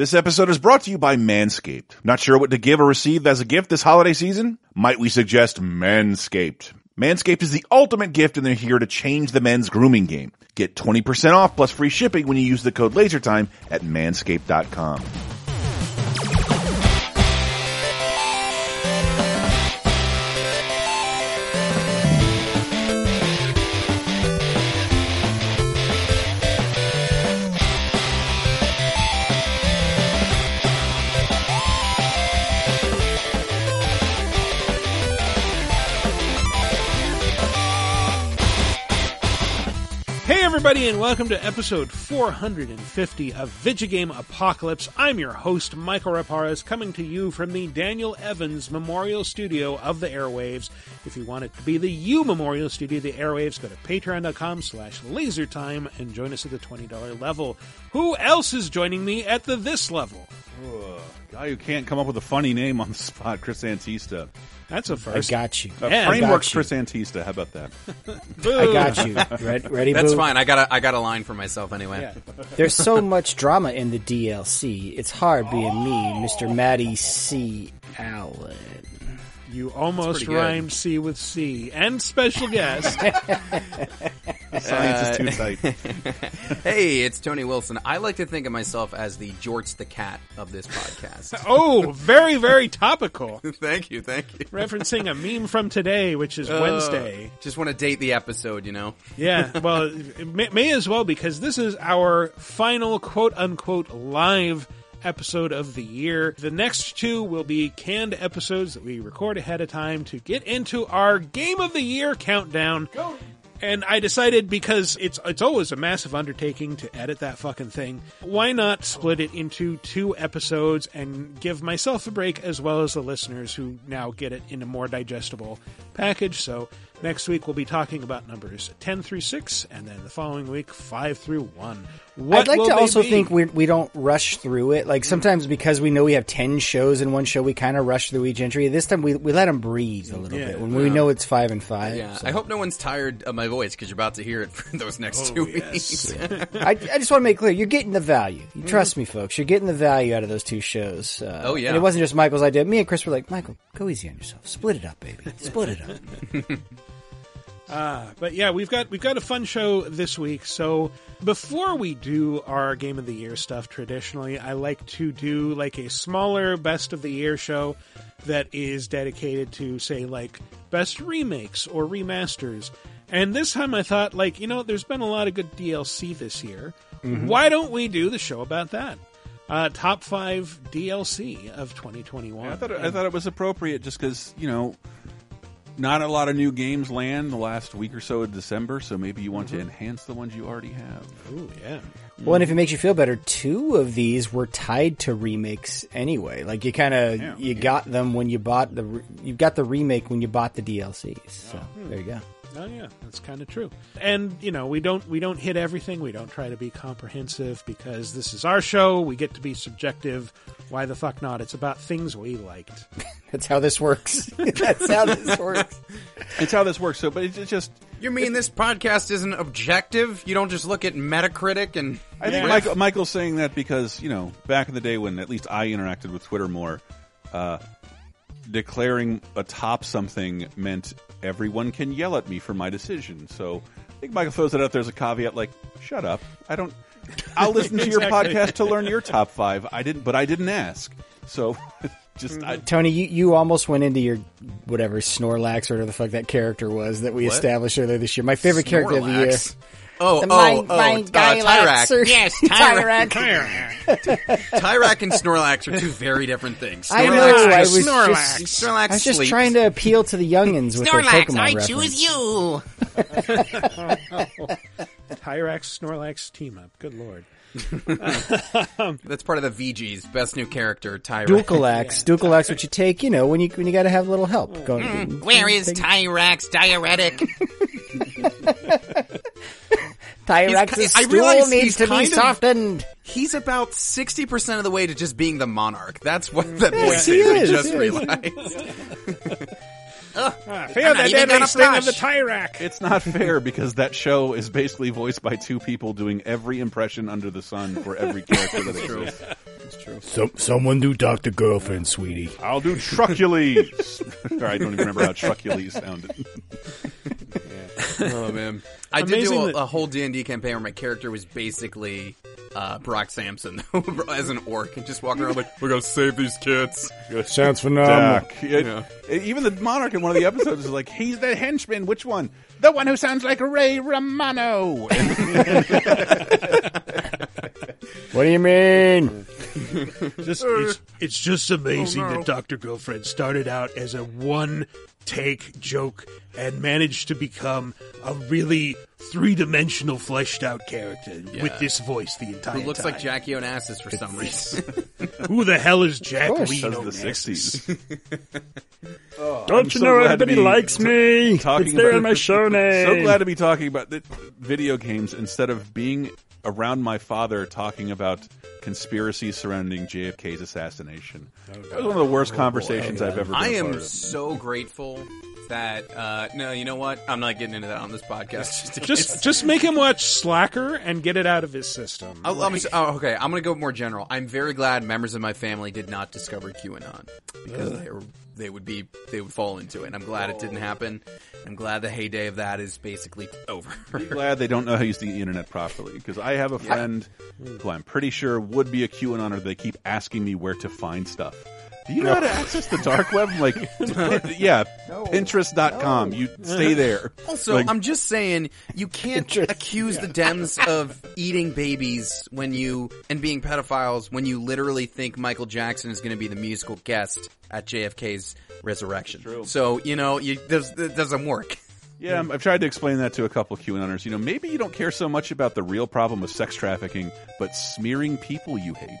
This episode is brought to you by Manscaped. Not sure what to give or receive as a gift this holiday season? Might we suggest Manscaped? Manscaped is the ultimate gift and they're here to change the men's grooming game. Get 20% off plus free shipping when you use the code LASERTIME at manscaped.com. everybody and welcome to episode 450 of Vidjagame Apocalypse. I'm your host, Michael Raparas, coming to you from the Daniel Evans Memorial Studio of the Airwaves. If you want it to be the U Memorial Studio of the Airwaves, go to patreon.com slash lasertime and join us at the $20 level. Who else is joining me at the this level? Guy who can't come up with a funny name on the spot, Chris Antista. That's a first. I got you. Uh, Yeah, I Frameworks got you. Chris Antista. How about that? I got you. Red, ready, That's boo? fine. I got a I got a line for myself anyway. Yeah. There's so much drama in the DLC. It's hard being me, Mr. Matty C. Allen. You almost rhymed C with C. And special guest. Science is too tight. Hey, it's Tony Wilson. I like to think of myself as the Jorts the cat of this podcast. oh, very, very topical. thank you, thank you. referencing a meme from today, which is Uh, Wednesday. Just want to date the episode, you know. Yeah, well, it may, may as well because this is our final quote unquote live episode of the year. The next two will be canned episodes that we record ahead of time to get into our game of the year countdown. And I decided because it's it's always a massive undertaking to edit that fucking thing. Why not split it into two episodes and give myself a break as well as the listeners who now get it in a more digestible package. So next week we'll be talking about numbers 10 through 6 and then the following week 5 through 1. What I'd like to also be? think we we don't rush through it. Like sometimes because we know we have ten shows in one show, we kind of rush through each entry. This time we we let them breathe a little Yeah. bit when we know it's five and five. Yeah. so. I hope no one's tired of my voice because you're about to hear it for those next Oh, two yes. weeks. I, I just want to make clear you're getting the value. You trust me, folks. You're getting the value out of those two shows. Uh, Oh, yeah. and it wasn't just Michael's idea. Me and Chris were like, Michael, go easy on yourself. Split it up, baby. Split it up. But yeah, we've got we've got a fun show this week. So before we do our game of the year stuff, traditionally I like to do like a smaller best of the year show that is dedicated to say like best remakes or remasters. And this time I thought like, you know, there's been a lot of good DLC this year. Why don't we do the show about that? Uh, top five DLC of 2021. I thought it, I thought it was appropriate just because you know, not a lot of new games land the last week or so of December, so maybe you want to mm-hmm. enhance the ones you already have. Oh yeah. Well, and if it makes you feel better, two of these were tied to remakes anyway. Like you kind of Yeah. you got them when you bought the re- you got the remake when you bought the DLCs. So there you go. Oh yeah, that's kind of true. And you know, we don't we don't hit everything. We don't try to be comprehensive because this is our show. We get to be subjective. Why the fuck not? It's about things we liked. That's how this works. That's how this works. It's how this works. So, but it's it's just You mean this podcast isn't objective? You don't just look at Metacritic and I think Yeah. Michael, Michael's saying that because you know back in the day when at least I interacted with Twitter more, uh, declaring atop something meant everyone can yell at me for my decision. So I think Michael throws it out there as a caveat, like "Shut up! I don't. I'll listen to your Exactly. podcast to learn your top five. I didn't, but I didn't ask. So just I, mm-hmm. Tony, you, you almost went into your whatever Snorlax or whatever the fuck that character was that we What? established earlier this year. My favorite character of the year. Snorlax. Oh, My- oh, oh, my uh, Gylax Tyrak. or- Yes, Tyrak. Tyrak and Snorlax are two very different things. I know. Snorlax I was Snorlax. just, Snorlax I was just sleeps. trying to appeal to the youngins with their Snorlax, Pokemon I reference. choose you. Tyrax Snorlax team up. Good lord. That's part of the VG's best new character, Tyrak. Dulcolax. Dulcolax, what you take, you know, when you when you got to have a little help. Going, Mm, Where is Tyrax diuretic? Tyrax's I stool needs to be kind of- softened. He's about sixty percent of the way to just being the monarch. That's what that voice he is. I is, just yeah. realized. Ah, feel not the even deadly gonna sting of the blush. Tyrak. it's not fair because that show is basically voiced by two people doing every impression under the sun for every character that exists. Some, someone do Dr. Girlfriend, sweetie. I'll do Truculles. or I don't even remember how Truculles sounded. Oh man, I did Amazing do a, that- a whole D and D campaign where my character was basically uh, Brock Samson as an orc and just walking around like, "We're gonna save these kids." Sounds phenomenal. Doc. It- Even the monarch in one of the episodes is like, he's the henchman. Which one? The one who sounds like Ray Romano. What do you mean? Just, it's, it's just amazing that Dr. Girlfriend started out as a one take joke and manage to become a really three dimensional fleshed out character with this voice the entire time. Who looks time. like Jackie Onassis for some reason? Who the hell is Jack course. Lee? That the 60s. Don't you so know everybody be likes me? talking it's there about- in my show name. so glad to be talking about the video games instead of being around my father talking about conspiracies surrounding JFK's assassination. That was one of the worst conversations I've ever been I a am part of. so grateful that uh, no, you know what? I'm not getting into that on this podcast. Just, Just, just make him watch Slacker and get it out of his system. I'll- I'm- oh, okay, I'm gonna go more general. I'm very glad members of my family did not discover QAnon because they were they would be they would fall into it. And I'm glad it didn't happen. I'm glad the heyday of that is basically over. glad they don't know how to use the internet properly because I have a friend who I'm pretty sure would be a QAnoner. They keep asking me where to find stuff. Do you know how to access the dark web? I'm like, yeah, Pinterest.com. You stay there. Also, Like- I'm just saying you can't Interest- accuse the Dems of eating babies when you and being pedophiles when you literally think Michael Jackson is going to be the musical guest at JFK's resurrection. So you know, you, there's, it doesn't work. Yeah, I'm- I've tried to explain that to a couple of QAnoners. You know, maybe you don't care so much about the real problem of sex trafficking, but smearing people you hate.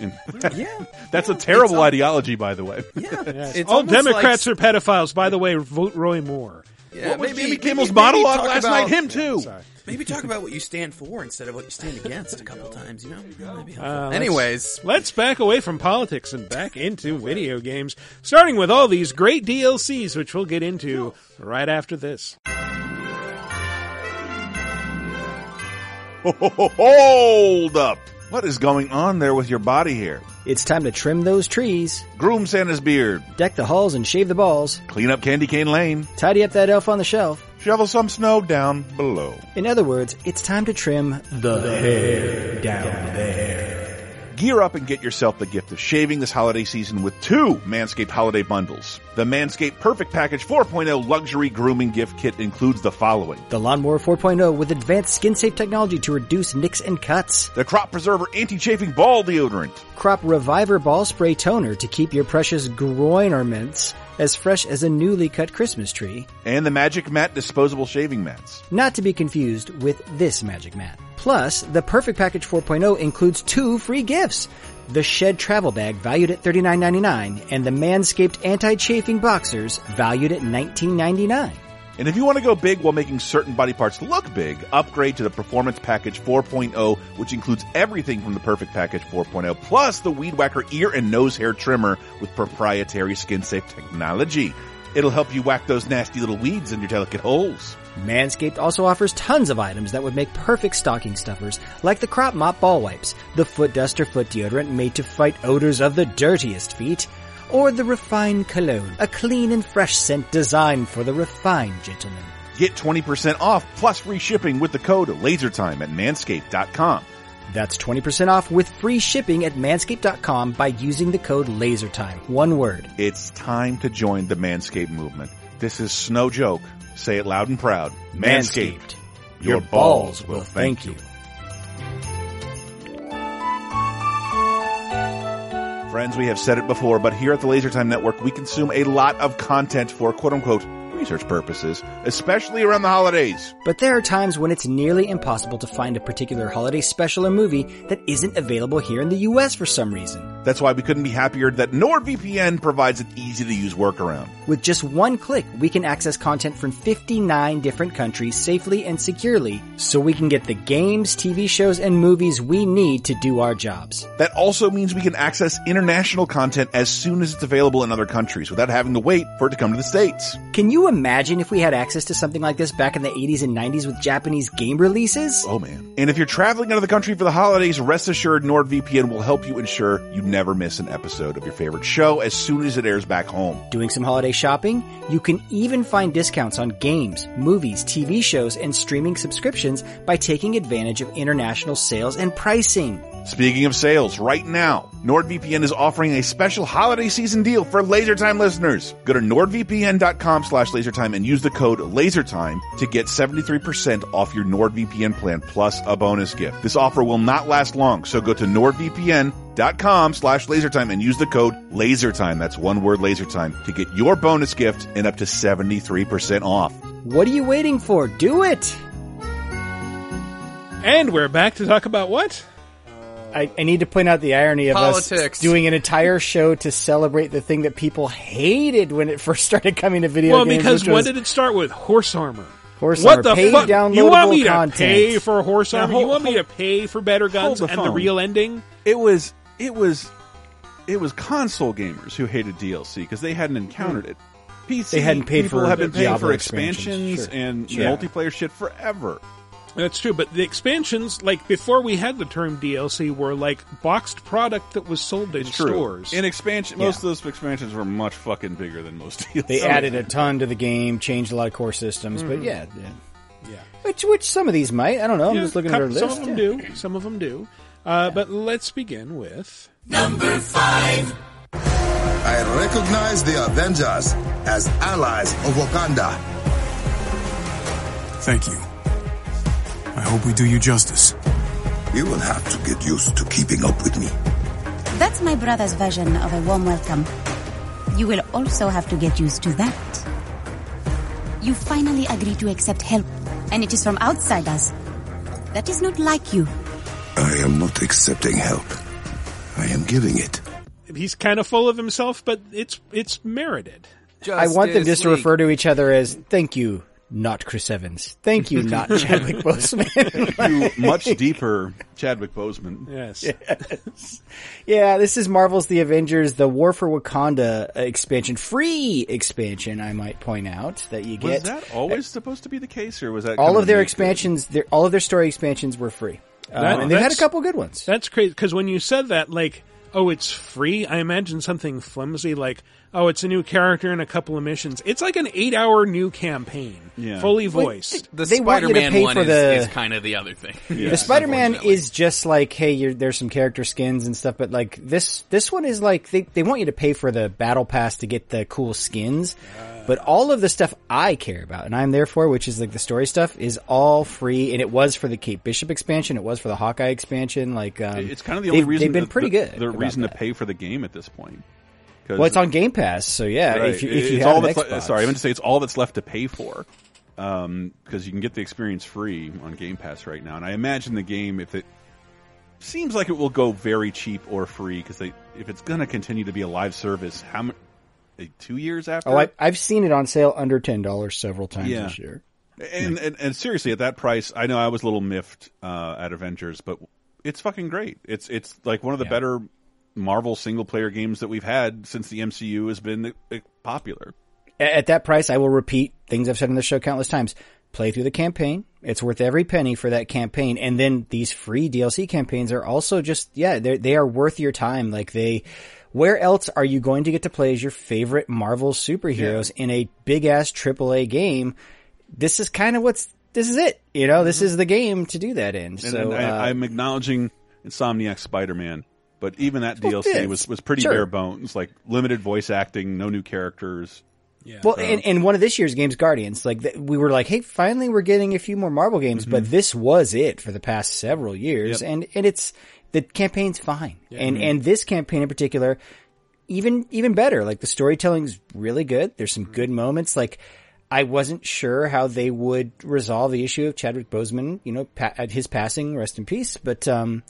And Yeah, that's a terrible all- ideology, by the way. yeah. Yes. It's All Democrats like, are pedophiles. By the way, vote Roy Moore. Yeah, what was maybe, Jimmy maybe- Kimmel's maybe monologue talk last about- night? Him too. Sorry. Maybe talk about what you stand for instead of what you stand against a couple times. You know. Maybe helpful. Uh, let's- Anyways, Let's back away from politics and back into video games, starting with all these great DLCs, which we'll get into right after this. Hold up. What is going on there with your body hair? It's time to trim those trees, Groom Santa's beard. deck the halls and shave the balls, Clean up Candy Cane Lane. tidy up that elf on the shelf. Shovel some snow down below. In other words, it's time to trim the hair down there. Gear up and get yourself the gift of shaving this holiday season with two Manscaped holiday bundles. The Manscaped Perfect Package 4.0 luxury grooming gift kit includes the following. The Lawnmower 4.0 with advanced skin safe technology to reduce nicks and cuts. The Crop Preserver Anti-Chafing Ball Deodorant. Crop Reviver Ball Spray Toner to keep your precious groin ornaments as fresh as a newly cut Christmas tree. And the Magic Mat Disposable Shaving Mats. Not to be confused with this Magic Mat. Plus, the Perfect Package 4.0 includes two free gifts. The Shed Travel Bag valued at $39.99 and the Manscaped Anti-Chafing Boxers valued at $19.99. And if you want to go big while making certain body parts look big, upgrade to the Performance Package 4.0, which includes everything from the Perfect Package 4.0, plus the Weed Whacker ear and nose hair trimmer with proprietary skin safe technology. It'll help you whack those nasty little weeds in your delicate holes. Manscaped also offers tons of items that would make perfect stocking stuffers, like the Crop Mop Ball Wipes, the Foot Duster Foot Deodorant made to fight odors of the dirtiest feet, or the Refined Cologne, a clean and fresh scent designed for the refined gentleman. Get 20% off plus free shipping with the code LASERTIME at manscaped.com. That's 20% off with free shipping at manscaped.com by using the code LASERTIME. One word. It's time to join the Manscaped movement. This is no joke. Say it loud and proud. Manscaped. Your balls will thank you. Friends, we have said it before, but here at the Laser Time Network, we consume a lot of content for quote unquote research purposes, especially around the holidays. But there are times when it's nearly impossible to find a particular holiday special or movie that isn't available here in the US for some reason. That's why we couldn't be happier that NordVPN provides an easy to use workaround. With just one click, we can access content from 59 different countries safely and securely, so we can get the games, TV shows, and movies we need to do our jobs. That also means we can access international content as soon as it's available in other countries without having to wait for it to come to the States. Can you imagine if we had access to something like this back in the 80s and 90s with Japanese game releases? Oh man. And if you're traveling out of the country for the holidays, rest assured NordVPN will help you ensure you never miss an episode of your favorite show as soon as it airs back home. Doing some holiday shopping? You can even find discounts on games, movies, TV shows, and streaming subscriptions by taking advantage of international sales and pricing. Speaking of sales, right now, NordVPN is offering a special holiday season deal for LaserTime listeners. Go to nordvpn.com slash lasertime and use the code LASERTIME to get 73% off your NordVPN plan plus a bonus gift. This offer will not last long, so go to nordvpn.com slash lasertime and use the code LASERTIME. That's one word LASERTIME to get your bonus gift and up to 73% off. What are you waiting for? Do it! And we're back to talk about what? I, I need to point out the irony of Politics. us doing an entire show to celebrate the thing that people hated when it first started coming to video Well, games. because when was did it start with? Horse armor. horse armor. What armor, the paid fuck? downloadable You want me to pay for horse Now, armor? hold- you want me to pay for better guns the and the real ending? It was it was it was console gamers who hated DLC because they hadn't encountered it. PC They hadn't paid people for have been paying for expansions. expansions Sure. and Sure. multiplayer shit forever. That's true, but the expansions, like before we had the term DLC, were like boxed product that was sold in stores. In expansion, most of those expansions were much fucking bigger than most DLC. They added a ton to the game, changed a lot of core systems, but yeah, yeah. yeah. Which, which some of these might. I don't know. I'm Yeah, just looking at our list. Some of them yeah. do. Some of them do. Uh, But let's begin with. number five. I recognize the Avengers as allies of Wakanda. Thank you. I hope we do you justice. You will have to get used to keeping up with me. That's my brother's version of a warm welcome. You will also have to get used to that. You finally agree to accept help, and it is from outsiders. That is not like you. I am not accepting help. I am giving it. He's kind of full of himself, but it's it's merited. I want them Justice just to refer to each other as "Thank you, not Chris Evans. Thank you, not Chadwick Boseman." You much deeper Chadwick Boseman. Yes. yeah, this is Marvel's The Avengers: The War for Wakanda expansion, free expansion. I might point out that you get. Was that always supposed to be the case, or was that all of their expansions. Their, all of their story expansions were free, um, and they've had a couple good ones. That's crazy because when you said that, like, oh, it's free, I imagine something flimsy like, oh, it's a new character and a couple of missions. It's like an eight-hour new campaign, Yeah. fully voiced. The They want you to Spider-Man one for is, the- is kind of the other thing. The Spider-Man is just like, hey, you're, there's some character skins and stuff, but like this, this one is like they they want you to pay for the battle pass to get the cool skins, but all of the stuff I care about and I'm there for, which is like the story stuff, is all free, and it was for the Kate Bishop expansion, it was for the Hawkeye expansion. Like, um, It's kind of the they've- only reason they've been pretty the, good. The reason to pay for the game at this point. Well, it's on Game Pass, so yeah. Right. If you if you it's have all that's le- sorry, I meant to say it's all that's left to pay for, because you can get the experience free on Game Pass right now. And I imagine the game, if it seems like it will go very cheap or free, because they if it's going to continue to be a live service, how much? Two years after? Oh, I, I've seen it on sale under ten dollars several times Yeah. this year. and, and and seriously, at that price, I know I was a little miffed uh, at Avengers, but it's fucking great. It's it's like one of the better Marvel single player games that we've had since the MCU has been uh, popular. At that price, I will repeat things I've said on the show countless times. Play through the campaign. It's worth every penny for that campaign. And then these free DLC campaigns are also just, yeah, they they are worth your time. Like they, where else are you going to get to play as your favorite Marvel superheroes in a big ass AAA game? This is kind of what's, this is it. You know, this is the game to do that in. And, so, and I, uh, I'm acknowledging Insomniac Spider Man, but even that Well, DLC yeah, was was pretty sure. bare bones, like limited voice acting, no new characters. Yeah. Well, and, and one of this year's games, Guardians, like th- we were like, hey, finally we're getting a few more Marvel games, but this was it for the past several years, Yep. and and it's the campaign's fine, and and this campaign in particular, even even better. Like the storytelling's really good. There's some good moments. Like I wasn't sure how they would resolve the issue of Chadwick Boseman, you know, pa- at his passing, rest in peace, but um.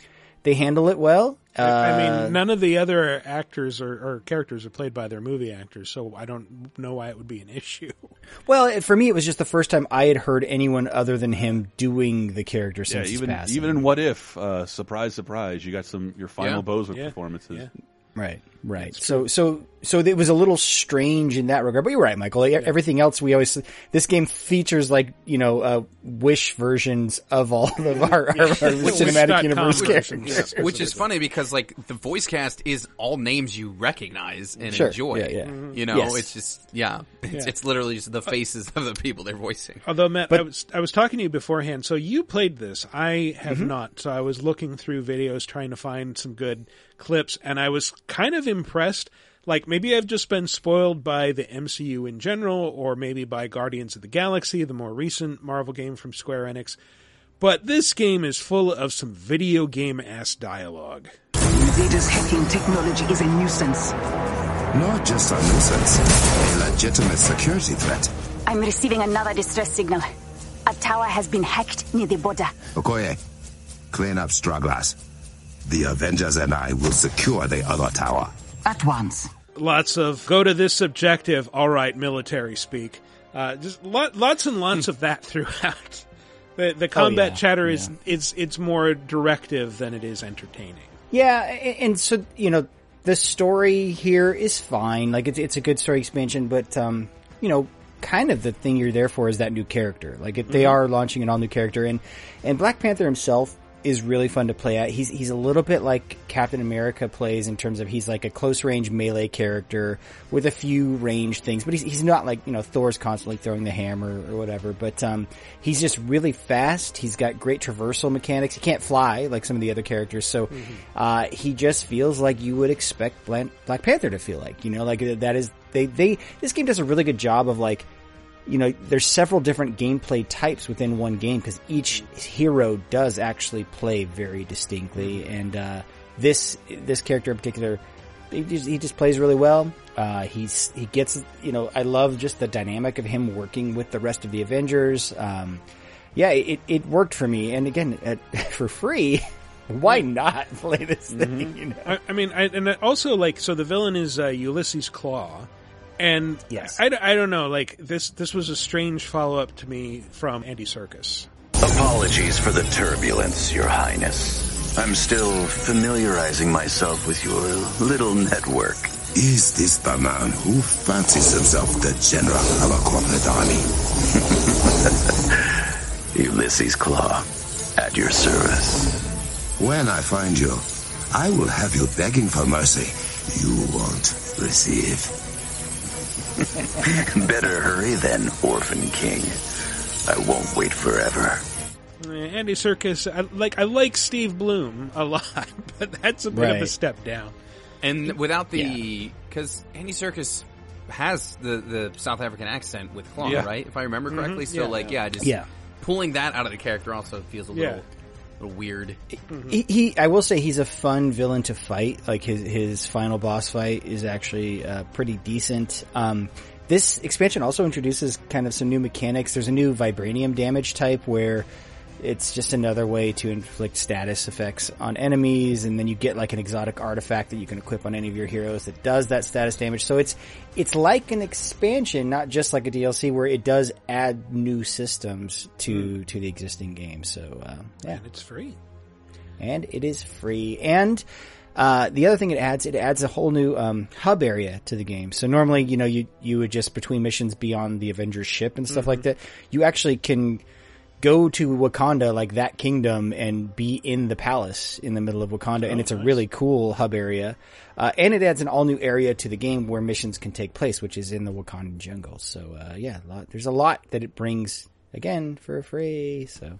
They handle it well. I Uh, mean, none of the other actors or, or characters are played by their movie actors, so I don't know why it would be an issue. well, it- for me, it was just the first time I had heard anyone other than him doing the character Yeah, since his even passing. even in What If, uh, surprise, surprise, you got some your final Yeah. Boseman Yeah. performances. Right, right. So, so, so it was a little strange in that regard. But you're right, Michael. E- Everything else, we always this game features like you know uh, wish versions of all of our, our, our cinematic Wish.com universe versions. characters. Which is funny because like the voice cast is all names you recognize and Sure. enjoy. Yeah, yeah. Mm-hmm. You know, Yes. it's just yeah, it's, Yeah. it's literally just the faces of the people they're voicing. Although Matt, I was I was talking to you beforehand, so you played this. I have Mm-hmm. not. So I was looking through videos trying to find some good clips, and I was kind of impressed. Like maybe I've just been spoiled by the MCU in general, or maybe by Guardians of the Galaxy, the more recent Marvel game from Square Enix. But this game is full of some video game ass dialogue. Invaders' hacking technology is a nuisance. Not just a nuisance, a legitimate security threat. I'm receiving another distress signal. A tower has been hacked near the border. Okoye, clean up stragglers. The Avengers and I will secure the other tower. At once. Lots of go to this objective. All right, military speak. Uh, just lot, lots and lots of that throughout. The the combat yeah, chatter is it's it's more directive than it is entertaining. Yeah, and so you know the story here is fine. Like it's it's a good story expansion, but um, you know, kind of the thing you're there for is that new character. Like if they are launching an all new character, and and Black Panther himself is really fun to play at. He's he's a little bit like Captain America plays in terms of he's like a close range melee character with a few range things, but he's he's not like you know Thor's constantly throwing the hammer or whatever. But um, he's just really fast. He's got great traversal mechanics. He can't fly like some of the other characters, so uh, he just feels like you would expect Black Panther to feel like. You know, like that is they they this game does a really good job of like you know, there's several different gameplay types within one game because each hero does actually play very distinctly, and uh, this this character in particular, he just, he just plays really well. Uh, he's he gets you know, I love just the dynamic of him working with the rest of the Avengers. Um, yeah, it it worked for me, and again, at, for free. Why not play this thing? You know? I, I mean, I, and also like so the villain is uh, Ulysses Klaue, and Yes. I, I don't know like this this was a strange follow up to me from Andy Serkis. Apologies for the turbulence, Your Highness. I'm still familiarizing myself with your little network. Is this the man who fancies himself the general of a corporate army? Ulysses Klaue, at your service. When I find you, I will have you begging for mercy you won't receive. Better hurry then, Orphan King. I won't wait forever. Eh, Andy Serkis, I, like I like Steve Blum a lot, but that's a bit of a step down. And without the because Andy Serkis has the the South African accent with Klaue, Yeah. right? If I remember correctly. So Yeah. like, yeah, just Yeah. pulling that out of the character also feels a little, Yeah. little weird. he, he I will say he's a fun villain to fight. Like his his final boss fight is actually uh, pretty decent. Um, this expansion also introduces kind of some new mechanics. There's a new vibranium damage type where it's just another way to inflict status effects on enemies, and then you get like an exotic artifact that you can equip on any of your heroes that does that status damage. So it's it's like an expansion, not just like a DLC, where it does add new systems to to the existing game. So uh, yeah, And it's free. and it is free. And uh, the other thing it adds, it adds a whole new um, hub area to the game. So normally, you know, you you would just between missions be on the Avengers ship and stuff like that. You actually can go to Wakanda, like that kingdom, and be in the palace in the middle of Wakanda, and it's a really cool hub area. Uh, and it adds an all new area to the game where missions can take place, which is in the Wakandan jungle. So uh, yeah, a lot, there's a lot that it brings again for free. So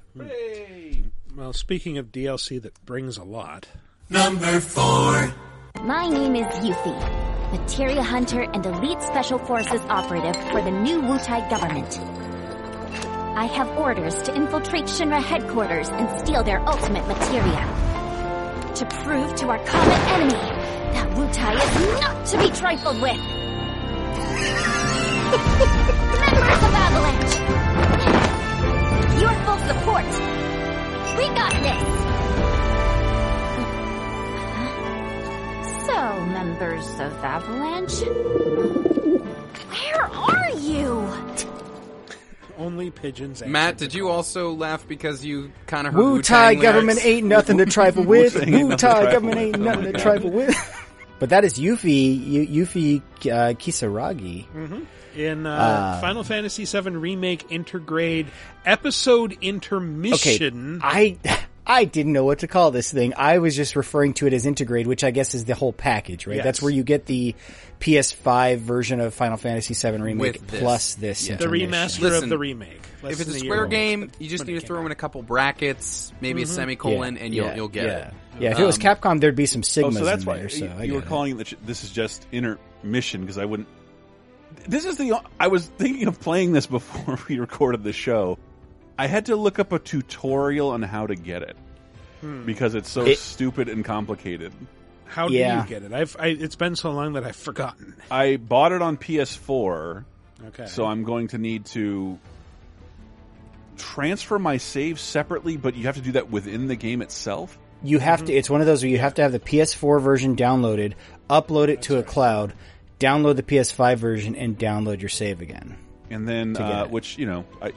Well, speaking of DLC that brings a lot, Number four. My name is Yuffie, materia hunter and elite special forces operative for the new Wutai government. I have orders to infiltrate Shinra headquarters and steal their ultimate materia. To prove to our common enemy that Wutai is not to be trifled with. Members of Avalanche! Your full support! We got this! Hello, members of Avalanche. Where are you? Only pigeons. Matt, did you also laugh because you kind of heard Wu Wu-Tang Tai government ain't nothing to trifle with. Wu-Tang ain't Wu nothing to Tai government ain't Oh nothing to God. trifle with. But that is Yuffie, Yu- Yuffie uh, Kisaragi. Mhm. In uh, Uh, Final Fantasy VII Remake Intergrade Episode Intermission. I I didn't know what to call this thing. I was just referring to it as Integrate, which I guess is the whole package, right? Yes. That's where you get the PS5 version of Final Fantasy VII Remake With this. plus this. Yeah. The remaster Listen, of the remake. Less if it's a Square game, you just need to throw in a couple brackets, maybe Mhm. a semicolon, Yeah, and you'll yeah, you'll get yeah. it. Yeah, if it was Um, Capcom, there'd be some Oh, sigmas so that's in why there. So you, you were it. calling it. This is just intermission because I wouldn't. This is the. I was thinking of playing this before we recorded the show. I had to look up a tutorial on how to get it Hmm. because it's so It- stupid and complicated. How do Yeah. you get it? I've I, it's been so long that I've forgotten. I bought it on PS4, Okay. so I'm going to need to transfer my save separately, but you have to do that within the game itself. You have Mm-hmm. to. It's one of those where you have to have the PS4 version downloaded, upload it to a cloud, download the PS5 version, and download your save again. And then, uh, which you know, I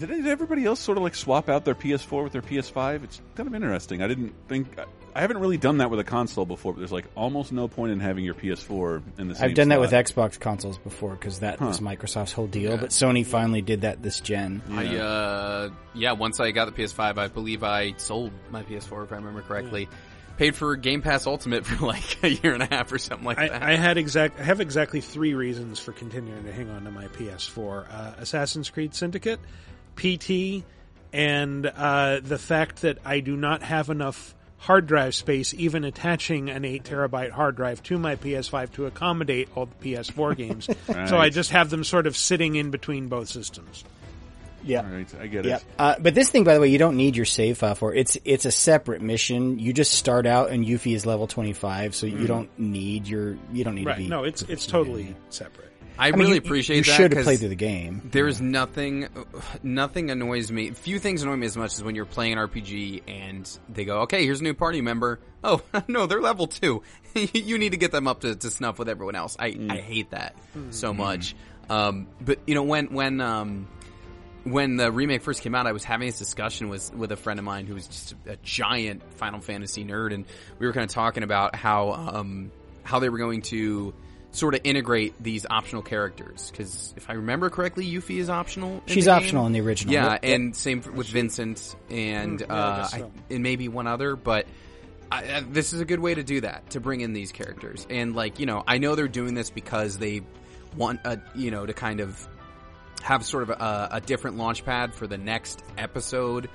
did, did everybody else sort of like swap out their PS4 with their PS5? It's kind of interesting. I didn't think I haven't really done that with a console before, but there's like almost no point in having your PS4 in the same. I've done that with. Xbox consoles before because that Huh. was Microsoft's whole deal. But Sony finally did that this gen. I uh yeah, once I got the PS5, I believe I sold my PS4 if I remember correctly. Paid for Game Pass Ultimate for like a year and a half or something like that. I, I had exact. I have exactly three reasons for continuing to hang on to my PS4: uh, Assassin's Creed Syndicate, PT, and uh, the fact that I do not have enough hard drive space, even attaching an eight terabyte hard drive to my PS5 to accommodate all the PS4 games. So I just have them sort of sitting in between both systems. Yeah. All right, I get Yeah, it. uh, but this thing, by the way, you don't need your save file for. It's it's a separate mission. You just start out, and Yuffie is level twenty five, so you Mhm. don't need your you don't need Right? to be. No, it's it's totally separate. I, I mean, really you- appreciate you that. You should have 'cause played through the game. There's nothing, nothing annoys me. Few things annoy me as much as when you're playing an RPG and they go, "Okay, here's a new party member." Oh no, they're level two. you need to get them up to, to snuff with everyone else. I, I hate that so much. Um, but you know when when um, when the remake first came out, I was having this discussion with with a friend of mine who was just a, a giant Final Fantasy nerd, and we were kind of talking about how um, how they were going to sort of integrate these optional characters. Because if I remember correctly, Yuffie is optional. in She's the optional in the original. Yeah, Yep. and same with Vincent and Mm, yeah, I uh, I, and maybe one other, but. I, uh, this is a good way to do that to bring in these characters and like you know I know they're doing this because they want a you know to kind of have sort of a, a different launch pad for the next episode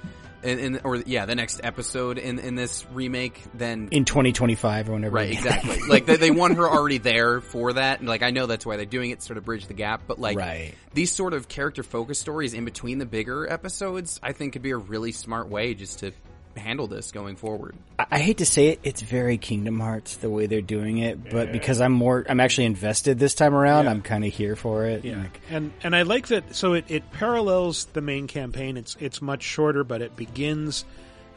in, in or yeah the next episode in in this remake then in twenty twenty five or whenever. right exactly like they, they want her already there for that and like I know that's why they're doing it sort of bridge the gap but like Right. these sort of character focus stories in between the bigger episodes I think could be a really smart way just to handle this going forward I, I hate to say it, it's very Kingdom Hearts the way they're doing it, but because I'm more, I'm actually invested this time around. I'm kind of here for it. Yeah, Like, and and I like that. So it, it parallels the main campaign. It's it's much shorter, but it begins,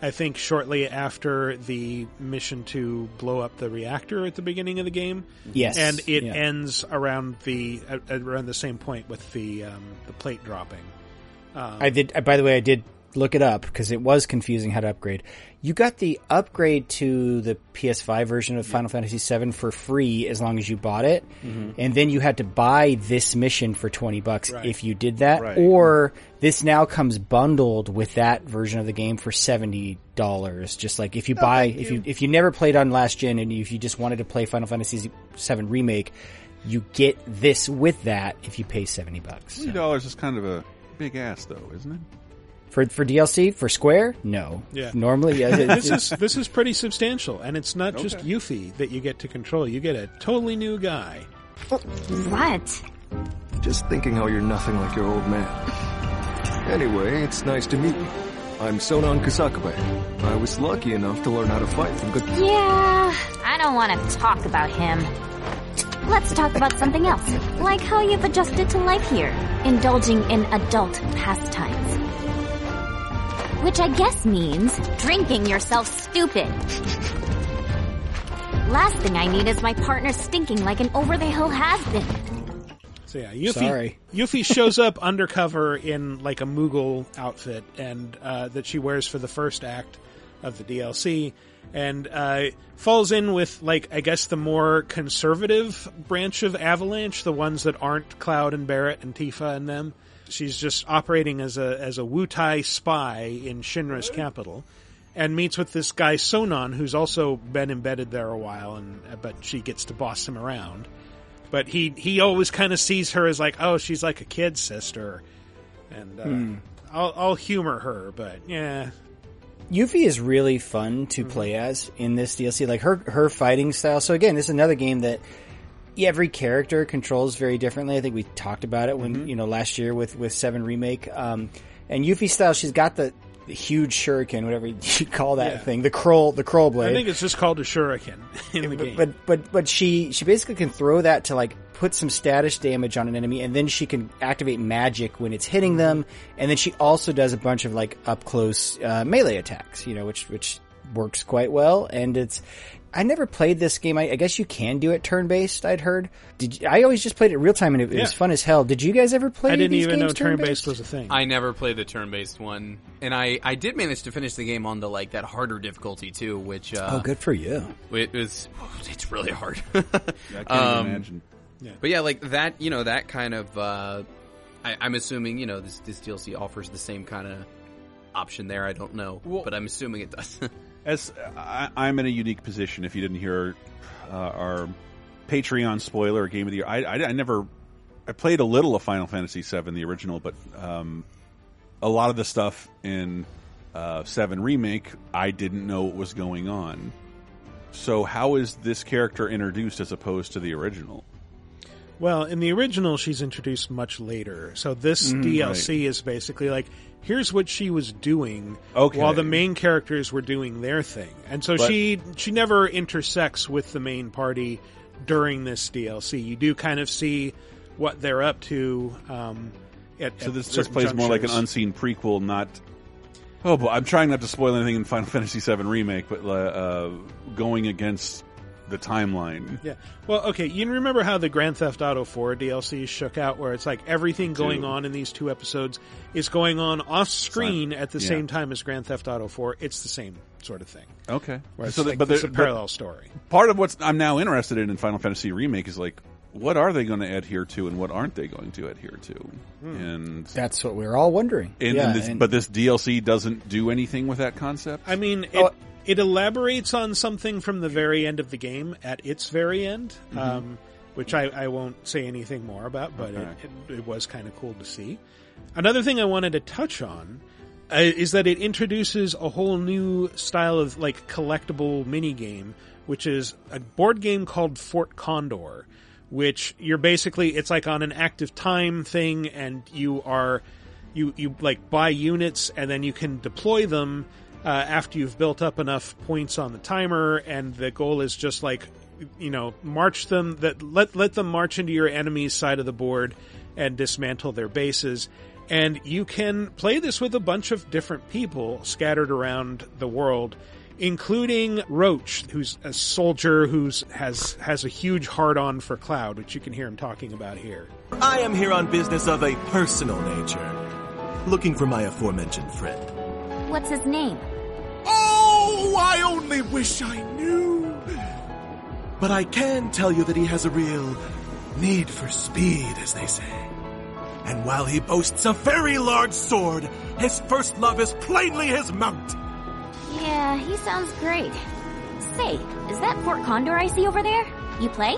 I think, shortly after the mission to blow up the reactor at the beginning of the game. Yes, and it yeah. ends around the around the same point with the um, the plate dropping. Um, I did. By the way, I did look it up because it was confusing how to upgrade. You got the upgrade to the PS5 version of Final Fantasy VII for free as long as you bought it, Mhm. and then you had to buy this mission for twenty bucks Right. if you did that. Right. Or this now comes bundled with that version of the game for seventy dollars. Just like if you buy, if you if you never played on last gen and if you just wanted to play Final Fantasy VII remake, you get this with that if you pay seventy bucks. Twenty dollars is kind of a big ass, though, isn't it? For for DLC for Square, no. Yeah. Normally, yeah. it- this is this is pretty substantial, and it's not just Okay. Yuffie that you get to control. You get a totally new guy. What? Just thinking how you're nothing like your old man. Anyway, it's nice to meet you. I'm Sonon Kusakabe. I was lucky enough to learn how to fight from good. Yeah, I don't want to talk about him. Let's talk about something else, like how you've adjusted to life here, indulging in adult pastimes. Which I guess means drinking yourself stupid. Last thing I need is my partner stinking like an over-the-hill has-been. So yeah, Yuffie, Sorry. Yuffie shows up undercover in like a Moogle outfit and uh, that she wears for the first act of the DLC, and uh, falls in with like I guess the more conservative branch of Avalanche, the ones that aren't Cloud and Barret and Tifa and them. She's just operating as a as a Wutai spy in Shinra's capital, and meets with this guy Sonon, who's also been embedded there a while, and but she gets to boss him around but he he always kind of sees her as like, oh, she's like a kid sister, and uh, Hmm. I'll I'll humor her, but yeah, Yuffie is really fun to play as in this DLC. Like her her fighting style. So again, this is another game that every character controls very differently. I think we talked about it when you know last year with with Seven remake. Um, and Yuffie style, she's got the, the huge shuriken, whatever you call that Yeah. thing, the kroll, the kroll blade. I think it's just called a shuriken in the but, game. but but but she she basically can throw that to like put some status damage on an enemy, and then she can activate magic when it's hitting them, and then she also does a bunch of like up close uh, melee attacks, you know, which which works quite well. And it's I never played this game. I, I guess you can do it turn based. I'd heard. Did you, I always just played it real time, and it, it was Yeah. fun as hell. Did you guys ever play? I didn't these even know games turn turn-based? was a thing. I never played the turn-based one, and I, I did manage to finish the game on the like that harder difficulty too, which uh, Oh, good for you. It was it's really hard. I can't even imagine. But yeah, like that, you know, that kind of. Uh, I, I'm assuming you know this this DLC offers the same kind of option there. I don't know, but I'm assuming it does. As I, I'm in a unique position, if you didn't hear uh, our Patreon spoiler game of the year, I, I, I never, I played a little of Final Fantasy VII, the original, but um, a lot of the stuff in uh, Seven remake, I didn't know what was going on. So how is this character introduced as opposed to the original? Well, in the original, she's introduced much later. So this Mm, DLC is basically like, here's what she was doing Okay. while the main characters were doing their thing, and so But- she she never intersects with the main party during this DLC. You do kind of see what they're up to. Um, at, So this, this plays more like an unseen prequel, not. Oh, boy, I'm trying not to spoil anything in Final Fantasy VII remake, but uh, going against the timeline. Yeah. Well, okay. You remember how the Grand Theft Auto 4 DLC shook out, where it's like everything going on in these two episodes is going on off screen at the yeah. same time as Grand Theft Auto 4. It's the same sort of thing. Okay, Where it's So like, but it's the- a but- parallel story. Part of what I'm now interested in in Final Fantasy remake is like, what are they going to adhere to, and what aren't they going to adhere to? Hmm. And That's what we're all wondering. and, yeah, and this, and- but this DLC doesn't do anything with that concept. I mean, it, Oh. It elaborates on something from the very end of the game at its very end, Mhm. um, which I, I won't say anything more about, but Okay. it, it, it was kind of cool to see. Another thing I wanted to touch on uh, is that it introduces a whole new style of like collectible mini game, which is a board game called Fort Condor, which you're basically it's like on an active time thing, and you are you you like buy units and then you can deploy them uh, after you've built up enough points on the timer, and the goal is just like you know march them that let let them march into your enemy's side of the board and dismantle their bases. And you can play this with a bunch of different people scattered around the world, including Roach, who's a soldier who's has has a huge hard on for Cloud, which you can hear him talking about here. I am here on business of a personal nature. Looking for my aforementioned friend. What's his name? Oh, I only wish I knew. But I can tell you that he has a real need for speed, as they say. And while he boasts a very large sword, his first love is plainly his mount. Yeah, he sounds great. Say, is that Fort Condor I see over there? You play?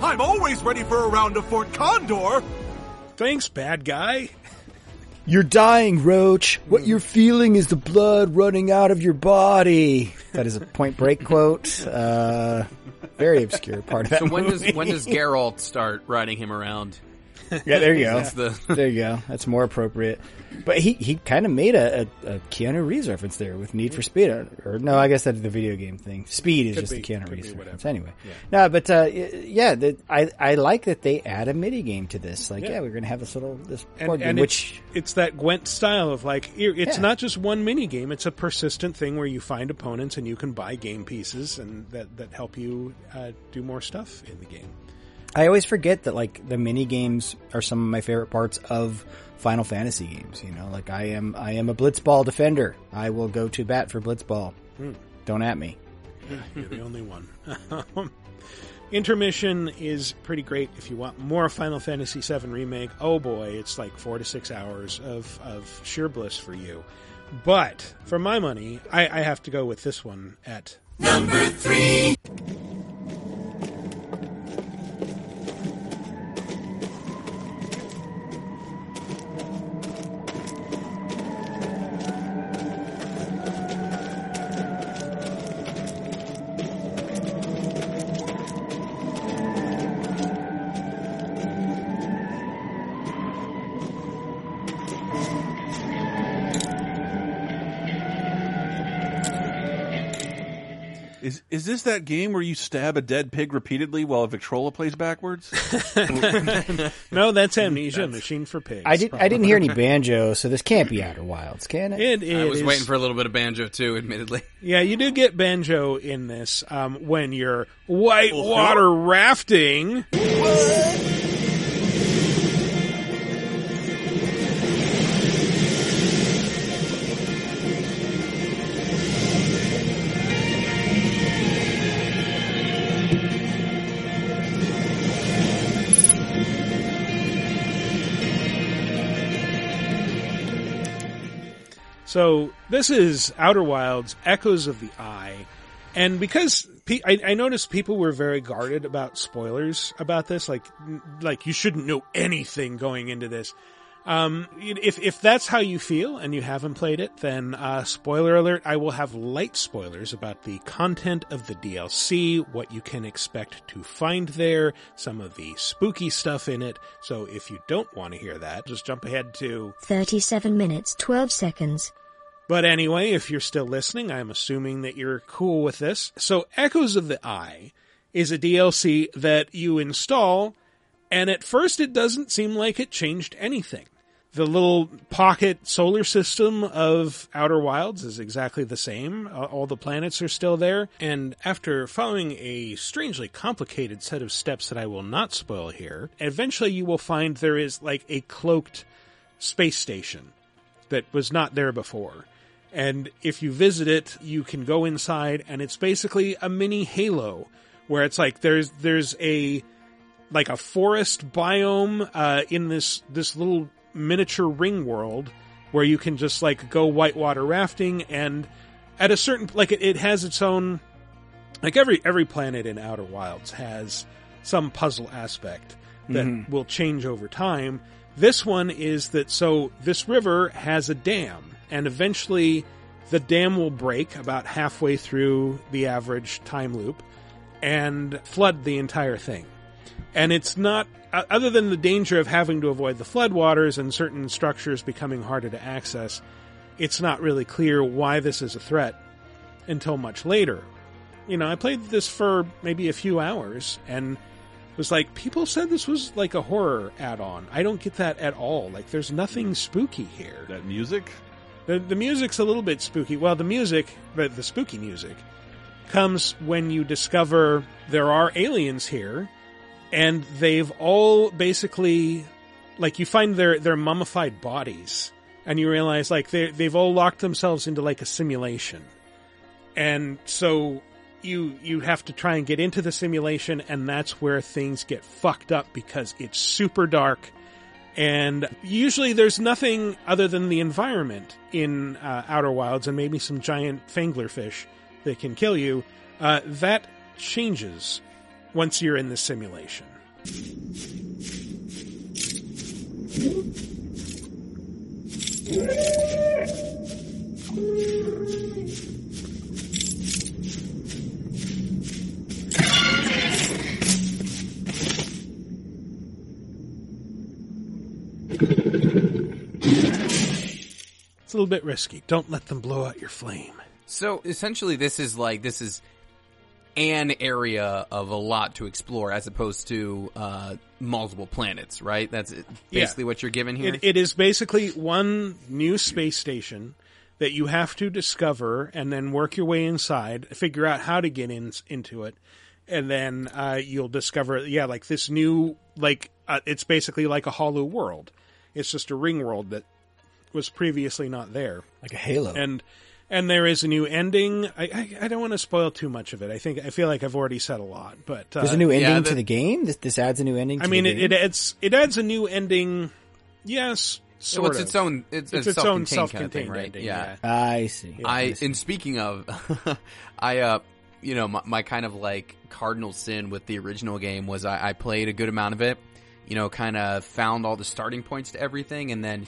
I'm always ready for a round of Fort Condor. Thanks, bad guy. You're dying, Roach. What you're feeling is the blood running out of your body. That is a Point Break quote. Uh, very obscure part of that so when movie. does when does Geralt start riding him around? Yeah, there you go. That's the- there you go. That's more appropriate. But he, he kind of made a, a, a Keanu Reeves reference there with Need for Speed. Or, or no, I guess that's the video game thing. Speed is Could just be, the Keanu Reeves reference. Anyway. Yeah. No, but uh, yeah, that I I like that they add a mini game to this. Like, Yeah. yeah, we're gonna have this little this and, board game, and which it's, it's that Gwent style of like it's Yeah. not just one mini game; it's a persistent thing where you find opponents and you can buy game pieces and that that help you uh, do more stuff in the game. I always forget that like the mini games are some of my favorite parts of Final Fantasy games. You know, like I am I am a Blitzball defender. I will go to bat for Blitzball. Hmm. Don't at me. You're the only one. Intermission is pretty great if you want more Final Fantasy VII Remake. Oh boy, it's like four to six hours of, of sheer bliss for you. But for my money, I, I have to go with this one at Number three. Is is this that game where you stab a dead pig repeatedly while a Victrola plays backwards? no, that's Amnesia Machine for Pigs. I did I didn't hear any banjo, so this can't be Outer Wilds, can it? It, it I was is- waiting for a little bit of banjo too, admittedly. Yeah, you do get banjo in this um, when you're whitewater rafting. So this is Outer Wilds: Echoes of the Eye, and because pe- I, I noticed people were very guarded about spoilers about this, like like you shouldn't know anything going into this. Um, if if that's how you feel and you haven't played it, then uh, spoiler alert! I will have light spoilers about the content of the DLC, what you can expect to find there, some of the spooky stuff in it. So if you don't want to hear that, just jump ahead to 37 minutes 12 seconds. But anyway, if you're still listening, I'm assuming that you're cool with this. So, Echoes of the Eye is a DLC that you install, and at first it doesn't seem like it changed anything. The little pocket solar system of Outer Wilds is exactly the same. All the planets are still there. And after following a strangely complicated set of steps that I will not spoil here, eventually you will find there is like a cloaked space station that was not there before. And if you visit it, you can go inside and it's basically a mini Halo where it's like there's there's a like a forest biome uh, in this this little miniature ring world where you can just like go whitewater rafting and at a certain like it, it has its own like every every planet in Outer Wilds has some puzzle aspect that Mhm. will change over time. This one is that so this river has a dam and eventually the dam will break about halfway through the average time loop and flood the entire thing. And it's not other than the danger of having to avoid the floodwaters and certain structures becoming harder to access, it's not really clear why this is a threat until much later. You know, I played this for maybe a few hours and was like, people said this was like a horror add-on. I don't get that at all. Like, there's nothing spooky here. That music? The, the music's a little bit spooky. Well, the music, but the spooky music, comes when you discover there are aliens here, and they've all basically, like, you find their their mummified bodies, and you realize like they they've all locked themselves into like a simulation, and so you you have to try and get into the simulation, and that's where things get fucked up because it's super dark and usually there's nothing other than the environment in uh, Outer Wilds and maybe some giant fangler fish that can kill you. Uh, that changes once you're in the simulation. It's a little bit risky. Don't let them blow out your flame. So essentially, this is like this is an area of a lot to explore, as opposed to uh, multiple planets, right? That's it- Yeah. basically what you're given here. It, it is basically one new space station that you have to discover and then work your way inside, figure out how to get in, into it, and then uh, you'll discover, yeah, like this new, like uh, it's basically like a hollow world. It's just a ring world that was previously not there, like a Halo. and and there is a new ending. I I, I don't want to spoil too much of it. I think I feel like I've already said a lot, but uh, There's a new ending to the game. This, this adds a new ending. To I mean, the it, game? it adds it adds a new ending. Yes, So sort it's of. its own- it's a its own self-contained kind of thing, right? ending. Yeah. I see. I, and speaking of, I, uh, you know, my, my kind of like cardinal sin with the original game was I, I played a good amount of it, you know, kind of found all the starting points to everything and then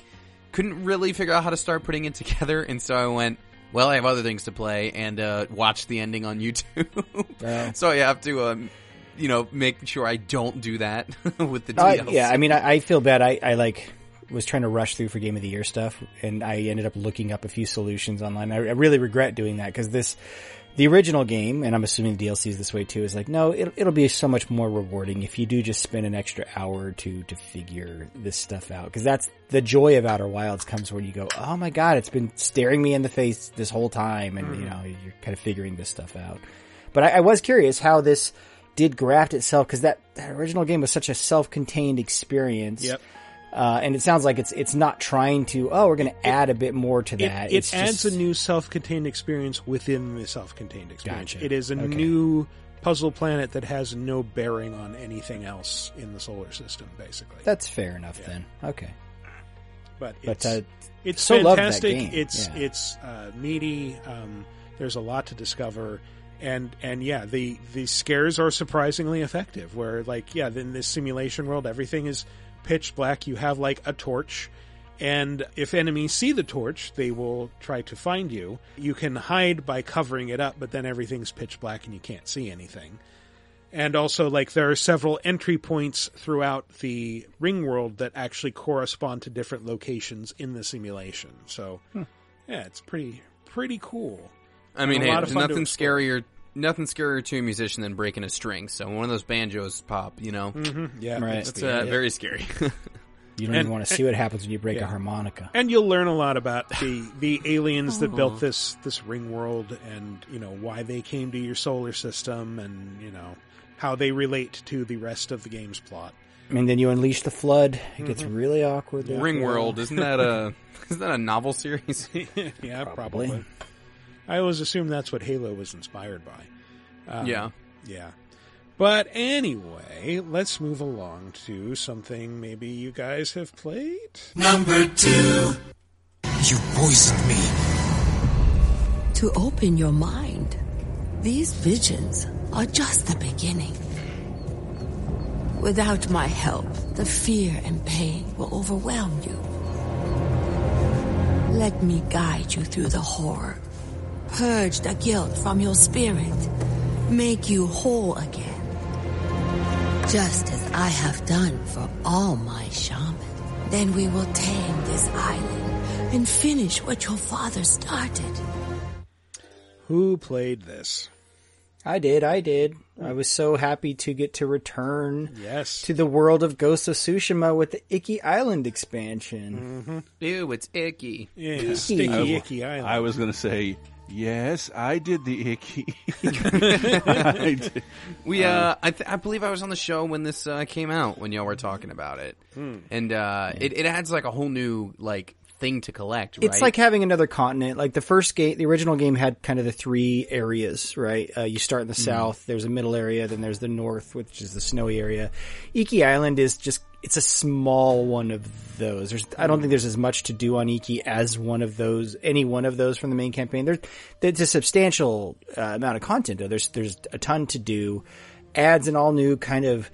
couldn't really figure out how to start putting it together. And so I went, well, I have other things to play and, uh, watch the ending on YouTube. so I have to, um, you know, make sure I don't do that with the Uh, yeah, I mean, I, I feel bad. I, I like was trying to rush through for Game of the Year stuff, and I ended up looking up a few solutions online. I, I really regret doing that because this, the original game, and I'm assuming the DLC is this way too, is like, no, it'll, it'll be so much more rewarding if you do just spend an extra hour or two to figure this stuff out. Because that's the joy of Outer Wilds comes when you go, oh my god, it's been staring me in the face this whole time, and you hmm. know, you're kind of figuring this stuff out. But I, I was curious how this did graft itself because that, that original game was such a self-contained experience. Yep. Uh, and it sounds like it's it's not trying to. Oh, we're going to add a bit more to that. it It's adds just- a new self-contained experience within the self-contained experience. Gotcha. It is a Okay. new puzzle planet that has no bearing on anything else in the solar system, basically. That's fair enough then. Okay. but But, it's, uh, it's so fantastic. It's Yeah. it's uh, meaty. Um, there's a lot to discover, and and yeah, the the scares are surprisingly effective. Where like yeah, in this simulation world, everything is pitch black. You have like a torch. And if enemies see the torch, they will try to find you. You can hide by covering it up, but then everything's pitch black and you can't see anything. And also, like, there are several entry points throughout the ring world that actually correspond to different locations in the simulation. So, hmm. yeah, it's pretty, pretty cool. I mean, hey, there's fun to nothing scarier, nothing scarier to a musician than breaking a string. So one of those banjos pop, you know, Mhm, yeah, Right. that's Yeah. uh, very scary. You don't And- even want to see what happens when you break yeah. a harmonica. And you'll learn a lot about the the aliens that built this this ring world, and you know why they came to your solar system, and you know how they relate to the rest of the game's plot. And then you unleash the flood. It gets Mhm. really awkward. there for a Ring. World, isn't that a isn't that a novel series? yeah, Probably. probably. I always assume that's what Halo was inspired by. Um, Yeah. Yeah. But anyway, let's move along to something maybe you guys have played. Number two. You poisoned me. To open your mind, these visions are just the beginning. Without my help, the fear and pain will overwhelm you. Let me guide you through the horror, purge the guilt from your spirit, make you whole again. Just as I have done for all my shamans. Then we will tame this island and finish what your father started. Who played this? I did. I did. I was so happy to get to return yes. to the world of Ghost of Tsushima with the Iki Island expansion. Mm-hmm. Ew, it's icky. Yeah, Icky. sticky, I, icky island. I was going to say, yes, I did the icky. I did. We, uh, I, th- I believe I was on the show when this uh, came out when y'all were talking about it, Hmm. and uh, it, it adds like a whole new like thing to collect. It's like having another continent. Like the first game, the original game had kind of the three areas, right? Uh, you start in the Mhm. south, there's a middle area, then there's the north, which is the snowy area. Iki Island is just, it's a small one of those. There's, I don't think there's as much to do on Iki as one of those, any one of those from the main campaign. There's, there's a substantial uh, amount of content though. There's, there's a ton to do. Adds an all new kind of,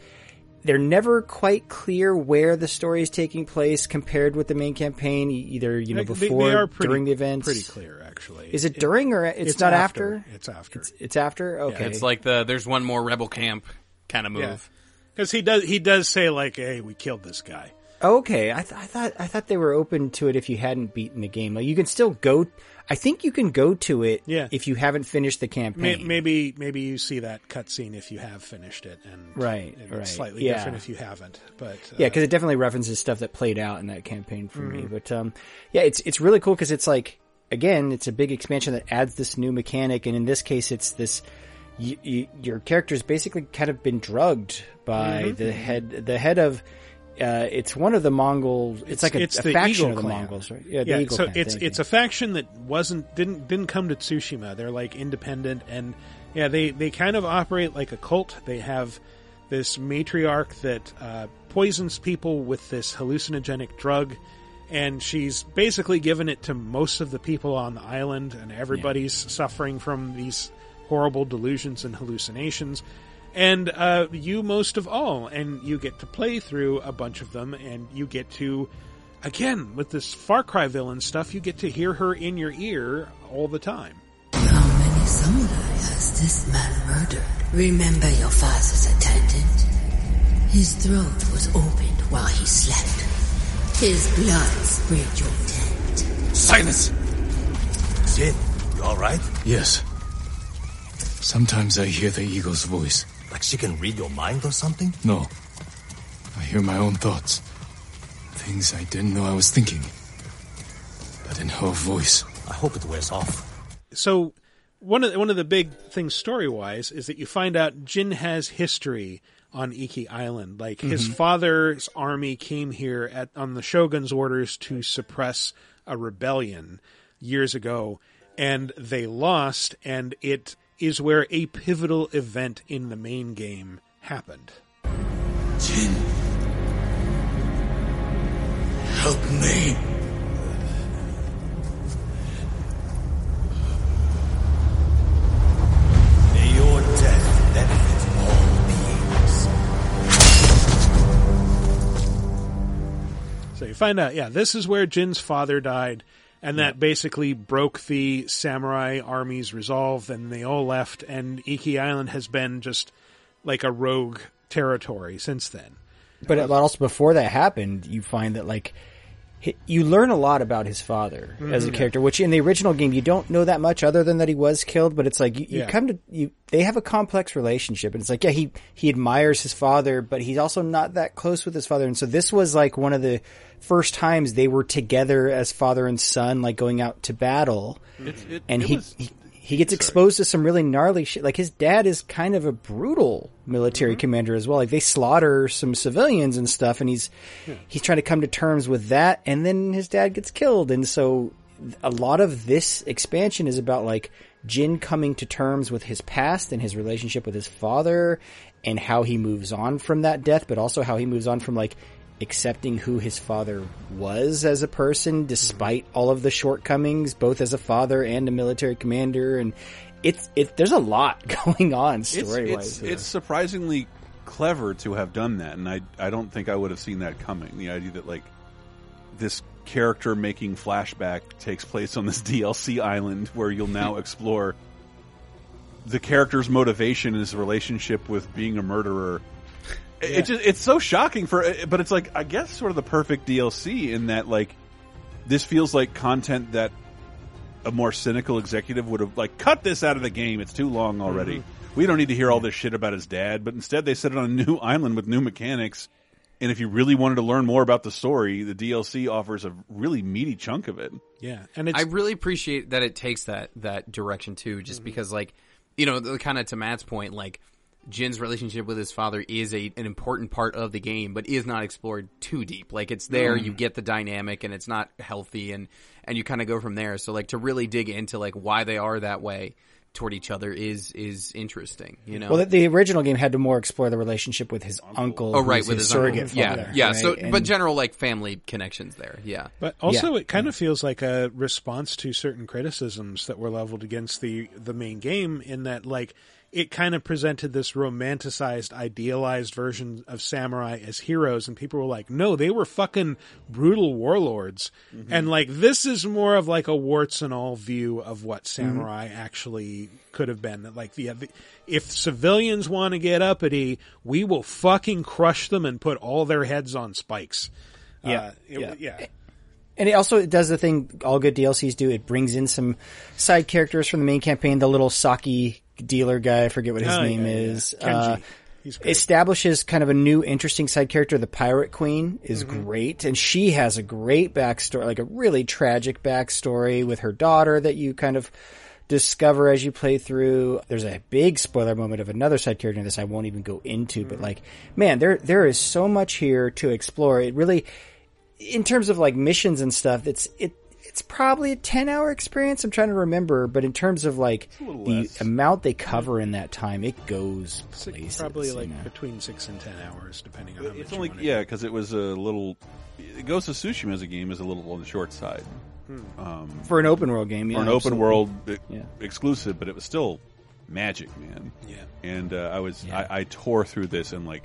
they're never quite clear where the story is taking place compared with the main campaign. Either you know They- they- before, they are pretty- during the events, pretty clear, actually. Is it It- during or it's, it's not after. after? It's after. It's, it's after. Okay, It's like the there's one more rebel camp kind of move. Because he does, he does say like, "Hey, we killed this guy." Okay, I, th- I thought I thought they were open to it if you hadn't beaten the game. Like you can still go. I think you can go to it Yeah. if you haven't finished the campaign. Maybe maybe you see that cutscene if you have finished it, and Right, and right. slightly Yeah. different if you haven't. But uh, yeah, because it definitely references stuff that played out in that campaign for me. Mhm. But um, yeah, it's it's really cool because it's like again, it's a big expansion that adds this new mechanic, and in this case, it's this. You, you, your character's basically kind of been drugged by Mhm. the head, the head of. Uh, it's one of the Mongols. It's, like a, it's a the faction Eagle of the clan. Mongols, right? Yeah, the Eagle so clan, it's it's a faction that wasn't didn't didn't come to Tsushima. They're like independent, and yeah, they they kind of operate like a cult. They have this matriarch that uh, poisons people with this hallucinogenic drug, and she's basically given it to most of the people on the island, and everybody's suffering from these horrible delusions and hallucinations. And uh, you most of all, and you get to play through a bunch of them, and you get to again with this Far Cry villain stuff, you get to hear her in your ear all the time. How many samurai has this man murdered? Remember your father's attendant? His throat was opened while he slept. His blood sprayed your tent. Silence! Jin, you alright? Yes. Sometimes I hear the eagle's voice. Like she can read your mind or something? No. I hear my own thoughts. Things I didn't know I was thinking. But in her voice. I hope it wears off. So one of the, one of the big things story wise is that you find out Jin has history on Iki Island. Like his Mm-hmm. Mhm. father's army came here at on the shogun's orders to suppress a rebellion years ago, and they lost. And it is where a pivotal event in the main game happened. Jin. Help me. May your death benefit all beings. So you find out, yeah, this is where Jin's father died, and that basically broke the samurai army's resolve, and they all left, and Iki Island has been just like a rogue territory since then. But also before that happened, you find that like you learn a lot about his father mm-hmm. as a character, which in the original game you don't know that much other than that he was killed. But it's like you, you Yeah. come to you. They have a complex relationship, and it's like yeah, he he admires his father, but he's also not that close with his father. And so this was like one of the first times they were together as father and son, like going out to battle. It's- it- and it he, was- he he gets exposed to some really gnarly shit. Like his dad is kind of a brutal military mm-hmm. commander as well. Like they slaughter some civilians and stuff, and he's he's trying to come to terms with that. And then his dad gets killed, and so a lot of this expansion is about like Jin coming to terms with his past and his relationship with his father, and how he moves on from that death, but also how he moves on from like accepting who his father was as a person despite all of the shortcomings both as a father and a military commander and it's it there's a lot going on It's, story it's, wise it's surprisingly clever to have done that, and I I don't think I would have seen that coming. The idea that like this character making flashback takes place on this DLC island where you'll now explore the character's motivation and his relationship with being a murderer. It- Yeah. It's just, it's so shocking for, but it's like I guess sort of the perfect DLC in that like this feels like content that a more cynical executive would have like cut this out of the game. It's too long already. Mhm. We don't need to hear all this shit about his dad. But instead, they set it on a new island with new mechanics. And if you really wanted to learn more about the story, the DLC offers a really meaty chunk of it. Yeah, and it's I really appreciate that it takes that that direction too, just because like you know, the, kind of to Matt's point, like Jin's relationship with his father is a an important part of the game, but is not explored too deep. Like it's there, Mm. you get the dynamic, and it's not healthy, and and you kind of go from there. So like to really dig into like why they are that way toward each other is is interesting. You know, well the, the original game had to more explore the relationship with his uncle oh right, with his his surrogate uncle. yeah, father, yeah. right? So, but general like family connections there. Yeah, But also, it kind of feels like a response to certain criticisms that were leveled against the the main game. In that, like, it kind of presented this romanticized, idealized version of samurai as heroes, and people were like, "No, they were fucking brutal warlords." And like, this is more of like a warts and all view of what samurai actually could have been. That like, the, the if civilians want to get uppity, we will fucking crush them and put all their heads on spikes. Yeah, Uh, it- yeah. yeah. And it also does the thing all good DLCs do. It brings in some side characters from the main campaign. The little sake dealer guy, I forget what his Oh, name yeah, yeah. is. Kenji. Uh, establishes kind of a new interesting side character. The pirate queen is Mhm. great, and she has a great backstory, like a really tragic backstory with her daughter that you kind of discover as you play through. There's a big spoiler moment of another side character in this I won't even go into, but like, man, there there is so much here to explore. It really, in terms of like missions and stuff, it's it. It's probably a ten hour experience. I'm trying to remember, but in terms of like the less. amount they cover in that time, it goes places. probably you like know. between six and ten hours, depending on how much It's you only wanna yeah, because it was a little. Ghost of Tsushima as a game is a little on the short side. Um, For an open world game, yeah. for yeah, an open world Yeah. exclusive, but it was still magic, man. Yeah. And uh, I was I, I tore through this in like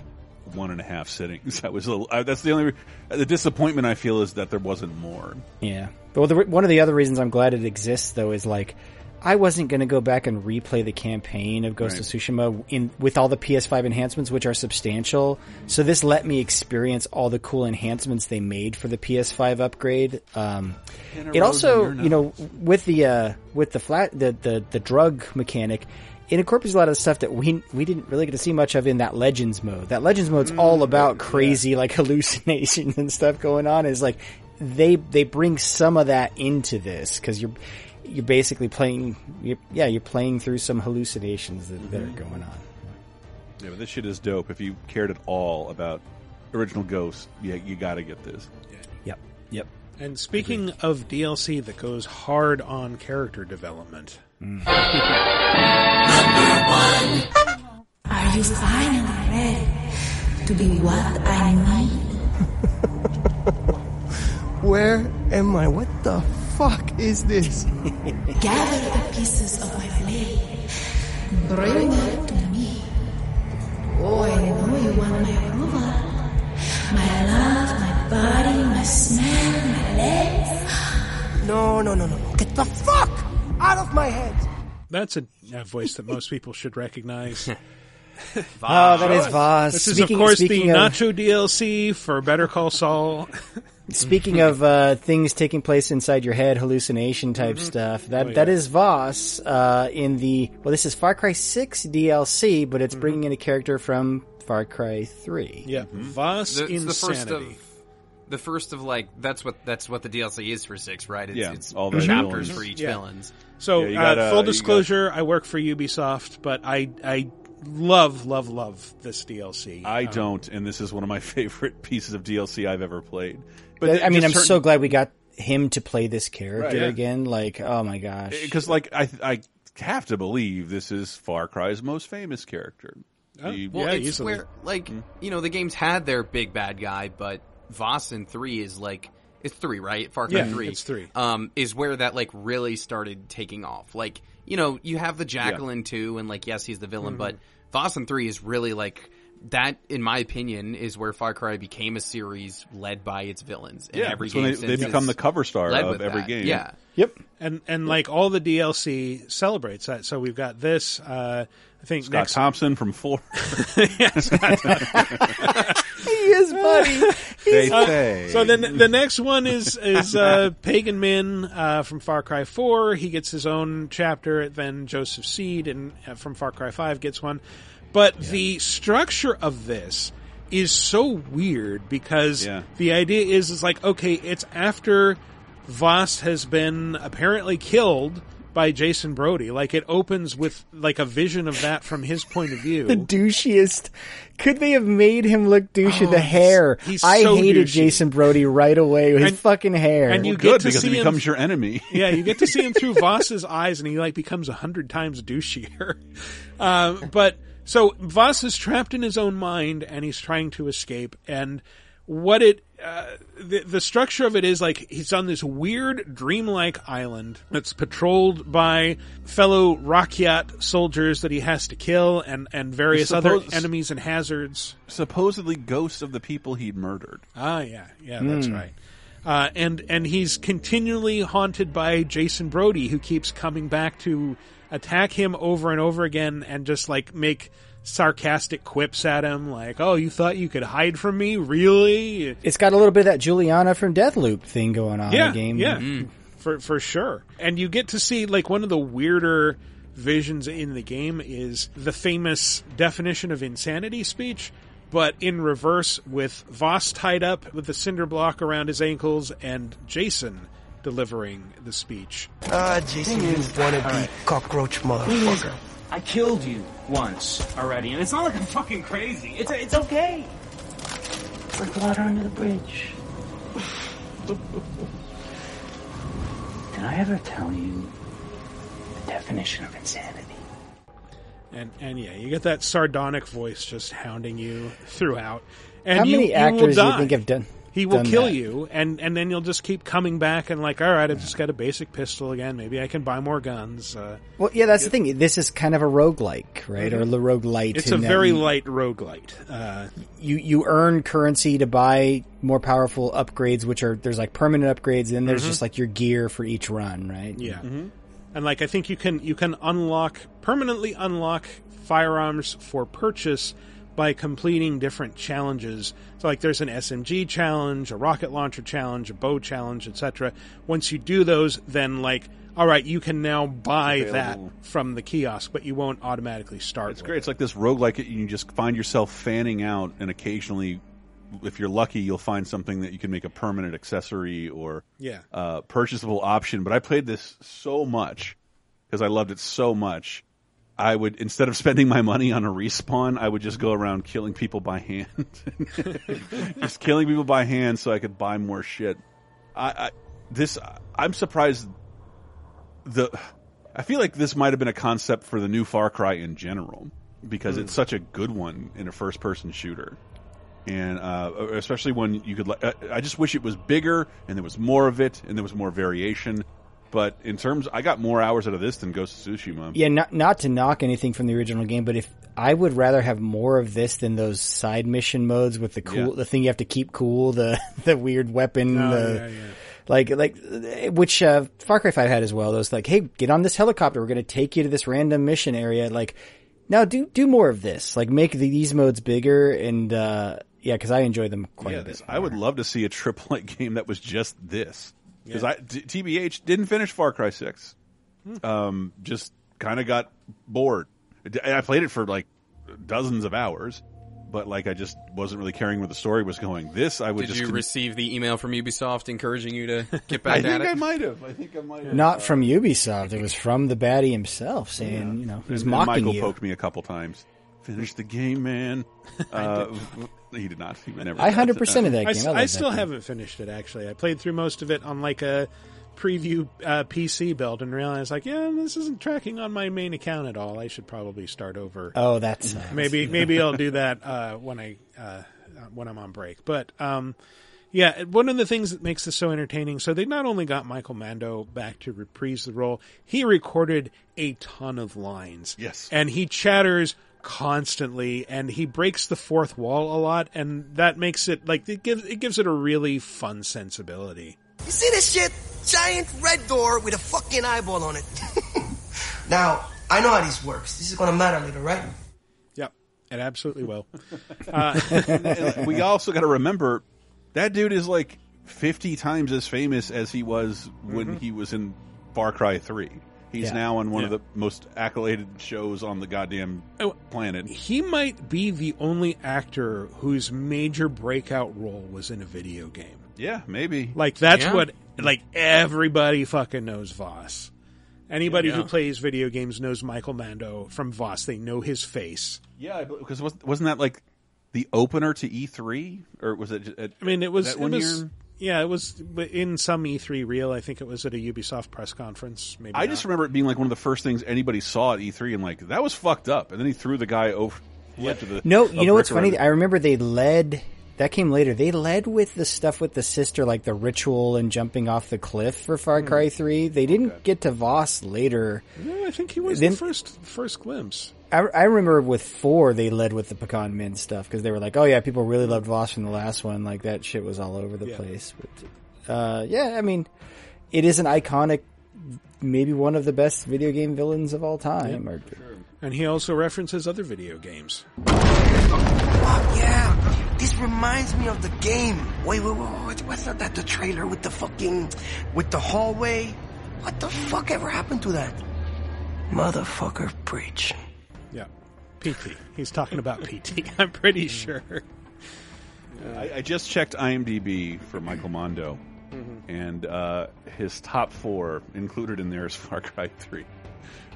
one and a half sittings. I was a little. I, that's the only the disappointment I feel is that there wasn't more. Yeah. Well, one of the other reasons I'm glad it exists, though, is like I wasn't going to go back and replay the campaign of Ghost of Tsushima in with all the PS5 enhancements, which are substantial. So this let me experience all the cool enhancements they made for the PS5 upgrade. Um, it also, you know, with the uh, with the flat the, the the drug mechanic. It incorporates a lot of the stuff that we we didn't really get to see much of in that Legends mode. That Legends mode's all about crazy like hallucinations and stuff going on. Is like they they bring some of that into this because you're you're basically playing you're, yeah you're playing through some hallucinations that, that are mm-hmm. going on. Yeah, but this shit is dope. If you cared at all about original Ghost, yeah, you got to get this. Yep. Yep. And speaking of DLC that goes hard on character development, mm. Are you finally ready to be what I need? Where am I? What the fuck is this? Gather the pieces of my blade. Bring them to me. Oh, I know you want my approval. My love, my body, my smell, my legs. No, no, no, no, no. Get the fuck out of my head. that's a, a voice that most people should recognize. Oh, that is Vaas. This is, Speaking- of course, the of- Nacho DLC for Better Call Saul. Speaking of uh, things taking place inside your head, hallucination type stuff, that Oh, yeah. is Vaas uh, in the well. This is Far Cry Six DLC, but it's bringing in a character from Far Cry Three. Yeah, Vaas The- it's Insanity. the first of the first of like that's what that's what the DLC is for six, right? It's, Yeah, it's all the chapters villains. for each Yeah. villains. So, Yeah, you uh, full you disclosure, I work for Ubisoft, but I I love love love this DLC. I Um, don't, and this is one of my favorite pieces of DLC I've ever played. But I mean, I'm certain- so glad we got him to play this character Right, yeah. again. Like, oh my gosh, because like I I have to believe this is Far Cry's most famous character. The- Well, it's where like Hmm. you know the games had their big bad guy, but Vaas in three is like it's three, right? Far Cry Yeah, three, it's three. Um, is where that like really started taking off. Like you know you have the Jacqueline too, and like yes, he's the villain, Mhm. but Vaas in three is really like. That, in my opinion, is where Far Cry became a series led by its villains. And Yeah, every it's when game they- they become the cover star of every that. game. Yeah, Yep. and and like all the DLC celebrates that. So we've got this. Uh, I think Scott next Thompson from Four. yeah, he is buddy. They Uh, say. so then the next one is is uh, Pagan Min uh, from Far Cry Four. He gets his own chapter. Then Joseph Seed and uh, from Far Cry Five gets one. But the structure of this is so weird because Yeah. the idea is is like okay, it's after Vaas has been apparently killed by Jason Brody. Like it opens with like a vision of that from his point of view. the douchiest. Could they have made him look douchey? Oh, the hair. he's I so hated douchey. Jason Brody right away with his And- fucking hair. and you Well, get good to because see it him- becomes your enemy. Yeah, you get to see him through Vaas's eyes, and he like becomes a hundred times douchier. Um, but so Vaas is trapped in his own mind, and he's trying to escape. And what it uh, the the structure of it is like he's on this weird dreamlike island that's patrolled by fellow Rakyat soldiers that he has to kill, and and various other enemies and hazards. Supposedly ghosts of the people he'd murdered. Ah, yeah, yeah, that's Hmm. right. Uh, and and he's continually haunted by Jason Brody, who keeps coming back to attack him over and over again, and just like make sarcastic quips at him, like, "Oh, you thought you could hide from me? Really?" It's got a little bit of that Julianna from Deathloop thing going on yeah, in the game. Yeah, for for sure. And you get to see like one of the weirder visions in the game is the famous definition of insanity speech, but in reverse with Vaas tied up with the cinder block around his ankles and Jason delivering the speech. Ah, Jason, you wannabe cockroach motherfucker. I killed you once already, and it's not like I'm fucking crazy. It's it's okay. It's like water under the bridge. Did I ever tell you the definition of insanity? And and yeah, you get that sardonic voice just hounding you throughout. And How you, many you actors do you think have done? He will kill that? you, and and then you'll just keep coming back and like, all right, I've just got a basic pistol again. Maybe I can buy more guns. Uh, Well, yeah, that's the thing. This is kind of a roguelike, right? Or Mhm. the roguelite. it's a very you- light roguelite. Uh, you you earn currency to buy more powerful upgrades, which are there's like permanent upgrades, and then there's Mhm. just like your gear for each run, right? Yeah. And like I think you can you can unlock permanently unlock firearms for purchase by completing different challenges. So like there's an SMG challenge, a rocket launcher challenge, a bow challenge, etc. Once you do those, then like all right, you can now buy that from the kiosk, but you won't automatically start. It's great. It's like this roguelike. And you just find yourself fanning out, and occasionally, if you're lucky, you'll find something that you can make a permanent accessory or Yeah. uh, purchasable option. But I played this so much because I loved it so much. I would instead of spending my money on a respawn, I would just go around killing people by hand, just killing people by hand, so I could buy more shit. I, I this I'm surprised the I feel like this might have been a concept for the new Far Cry in general because it's such a good one in a first person shooter. And uh, especially when you could, I- I just wish it was bigger and there was more of it and there was more variation. But in terms, I got more hours out of this than Ghost of Tsushima. Yeah, not not to knock anything from the original game, but if I would rather have more of this than those side mission modes with the cool, Yeah. the thing you have to keep cool, the the weird weapon, Oh, the yeah, yeah. like like which uh, Far Cry Five had as well. Those like, hey, get on this helicopter, we're going to take you to this random mission area. Like, now do do more of this. Like, make the, these modes bigger and uh, yeah, because I enjoy them quite Yeah, a bit. this- I would love to see a triple A game that was just this because I t- TBH didn't finish Far Cry Six. Um, just kind of got bored. And I played it for like dozens of hours, but like I just wasn't really caring where the story was going. This I would Did just you con- receive the email from Ubisoft encouraging you to get I back at think it? I might have. I think I might have. Not from Ubisoft. It was from the baddie himself saying, you know, he's And- and mocking Michael you. poked me a couple times. Finish the game, man. Uh, he did not. He never. I 100% of that I, game. s- I love I that still game. haven't finished it actually. I played through most of it on like a preview uh, PC build and realized like, yeah, this isn't tracking on my main account at all. I should probably start over. Oh, that's sucks. maybe maybe I'll do that uh, when I uh, uh, when I'm on break. But um, yeah, one of the things that makes this so entertaining. So they not only got Michael Mando back to reprise the role, he recorded a ton of lines. Yes, and he chatters constantly and he breaks the fourth wall a lot and that makes it like it gives it gives it a really fun sensibility You see this shit? Giant red door with a fucking eyeball on it. now, I know how this works. This is gonna matter later, right? yep it absolutely will uh, we also got to remember that dude is like 50 times as famous as he was when Mhm. he was in Far Cry 3. He's Yeah. now on one of the most accoladed shows on the goddamn oh, planet. he might be the only actor whose major breakout role was in a video game Yeah, maybe. like that's Yeah. what like everybody fucking knows voss anybody who Yeah. plays video games knows michael mando from voss they know his face Yeah, because wasn't wasn't that like the opener to E3 or was it? At, I mean, it was. that It was year? Yeah, it was in some E3 reel. I think it was at a Ubisoft press conference. Maybe I not. just remember it being like one of the first things anybody saw at E3 and like that was fucked up. And then he threw the guy over led to the No, you know what's funny? around- I remember they led. That came later. They led with the stuff with the sister, like the ritual and jumping off the cliff for Far Hmm. Cry Three. They didn't get to Vaas later. No, I think he was Then- the first first glimpse. I, I remember with four they led with the Pagan Min stuff because they were like, oh yeah, people really loved Vaas from the last one. Like that shit was all over the Yeah. place. But uh, yeah, I mean, it is an iconic, maybe one of the best video game villains of all time. Or, And he also references other video games. Oh, yeah. This reminds me of the game. Wait, wait, wait, wait. What's that? that? The trailer with the fucking, with the hallway? What the fuck ever happened to that? Motherfucker preach. Yeah. PT. He's talking about PT. I'm pretty sure. I, I just checked IMDb for Michael Mando, Mhm. and uh, his top four included in there is Far Cry Three.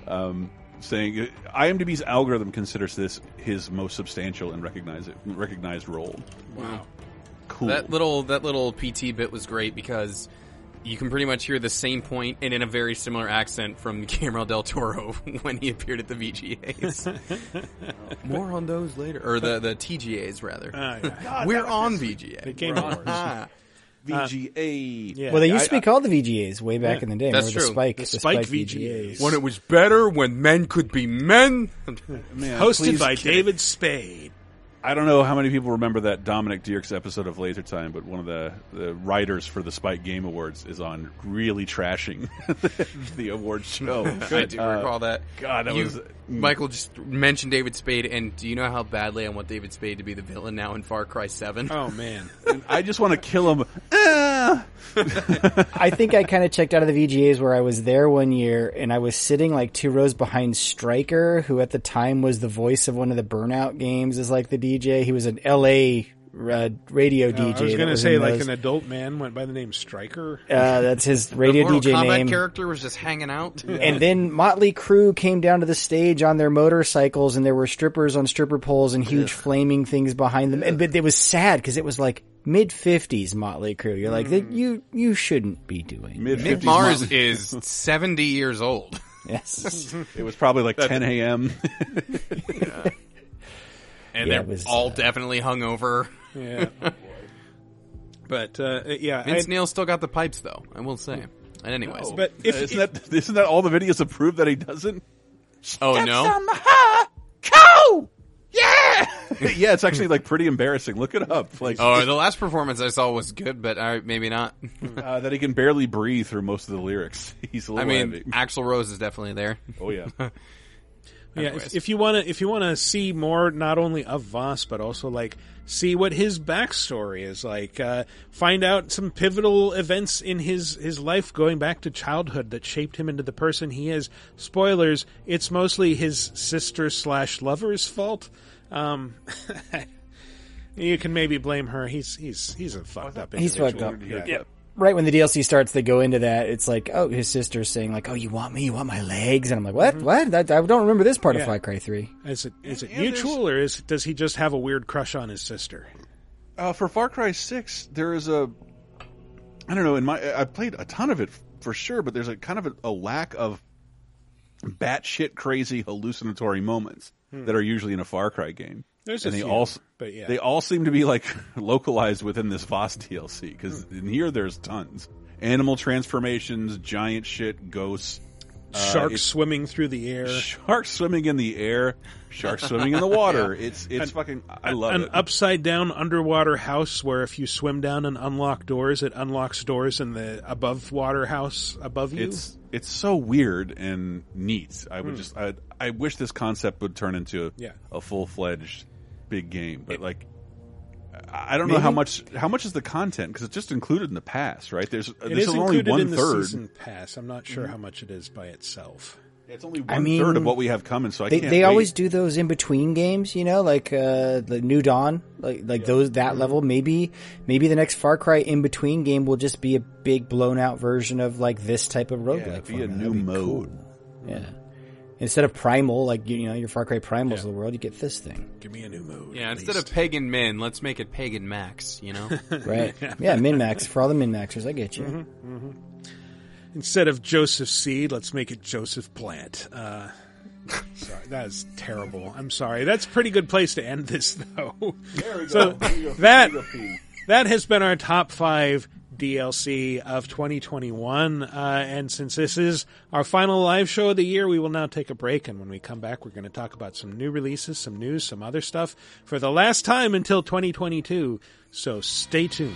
Um, saying IMDb's algorithm considers this his most substantial and recognized recognized role. Wow. Cool. That little that little PT bit was great because you can pretty much hear the same point and in a very similar accent from Guillermo del Toro when he appeared at the VGAs. More on those later, or the the TGAs rather. Ah, yeah. God, We're on just- VGA. The Game We're on- Ah. VGA. Yeah. well, they used to I- be called the VGAs way back Yeah, in the day. that's true. The Spike, The the Spike Spike, VGAs. VGAs. when it was better when men could be men. Man, Hosted by kid- David Spade. I don't know how many people remember that Dominic Dierks episode of Laser Time, but one of the, the writers for the Spike Game Awards is on really trashing the award show. I do Uh, recall that. God, that You- was Michael just mentioned David Spade, and do you know how badly I want David Spade to be the villain now in Far Cry Seven? Oh man. I just want to kill him. Ah! I think I kind of checked out of the VGAs where I was there one year and I was sitting like two rows behind Stryker, who at the time was the voice of one of the Burnout games as like the DJ. He was an LA uh, radio Uh, DJ. I was going to say like those. an adult man went by the name Stryker. Uh, that's his radio Mortal DJ Kombat name. character was just hanging out. And then Motley Crue came down to the stage on their motorcycles, and there were strippers on stripper poles and huge flaming things behind them. And, but it was sad because it was like mid fifties Motley Crue. You're like, Mm. you you shouldn't be doing. Mid Mick Mars Motley- is seventy years old. Yes. It was probably like 10 a.m. and Yeah, they're was, all uh, definitely hungover. Yeah. but uh, yeah, Vince I- Neil still got the pipes, though. I will say. And anyways, but if, isn't that isn't that all the videos have proved that he doesn't? oh no, Cow! Yeah, yeah. It's actually like pretty embarrassing. Look it up. Like oh, the last performance I saw was good, but uh, maybe not. uh, that he can barely breathe through most of the lyrics. He's a I little mean, heavy. Axl Rose is definitely there. Oh yeah. Yeah, if, if you want to, if you want to see more, not only of Vaas, but also like see what his backstory is like, uh, find out some pivotal events in his his life going back to childhood that shaped him into the person he is. Spoilers: it's mostly his sister slash lover's fault. Um, you can maybe blame her. He's he's he's a fucked up. He's fucked up. individual. Yeah. Right when the DLC starts, they go into that. It's like, oh, his sister's saying like, "Oh, you want me? You want my legs?" And I'm like, "What? What? That, I don't remember this part Yeah. of Far Cry Three. Is it is it And- and mutual or is does he just have a weird crush on his sister? Uh, for Far Cry Six, there is a, I don't know. In my, I played a ton of it for sure, but there's a kind of a, a lack of batshit crazy hallucinatory moments that are usually in a Far Cry game. There's and a they few, all, but yeah. they all seem to be like localized within this Vaas DLC because in here there's tons animal transformations, giant shit, ghosts, uh, Sharks it's- swimming through the air. sharks swimming in the air, sharks swimming in the water. It's it's An- fucking. I love an it. upside down underwater house where if you swim down and unlock doors, it unlocks doors in the above water house above you. It's it's so weird and neat. I would Hmm. just I I wish this concept would turn into a, Yeah. a full fledged big game, but like. I I don't know how much. How much is the content? Because it's just included in the pass, right? There's It there's is only included one in the third. season pass. I'm not sure how much it is by itself. It's only one I mean, third of what we have coming, so I they can't. they wait. always do those in between games, you know, like uh, the New Dawn, like like those that level. Maybe maybe the next Far Cry in between game will just be a big blown out version of like this type of roguelike. be a new be mode. cool. Yeah. Instead of Primal, like you know your Far Cry Primals of the world, you get this thing. Give me a new mode. Yeah, instead of Pagan Min, let's make it Pagan Max. You know, Right? yeah, min max for all the min maxers. I get you. Mm-hmm. Instead of Joseph Seed, let's make it Joseph Plant. Uh, sorry, that is terrible. I'm sorry. That's a pretty good place to end this, though. There we go. So There you go. that There you go, Pete. that has been our top five DLC of 2021. Uh, and since this is our final live show of the year, we will now take a break. And when we come back, we're going to talk about some new releases, some news, some other stuff for the last time until 2022. So stay tuned.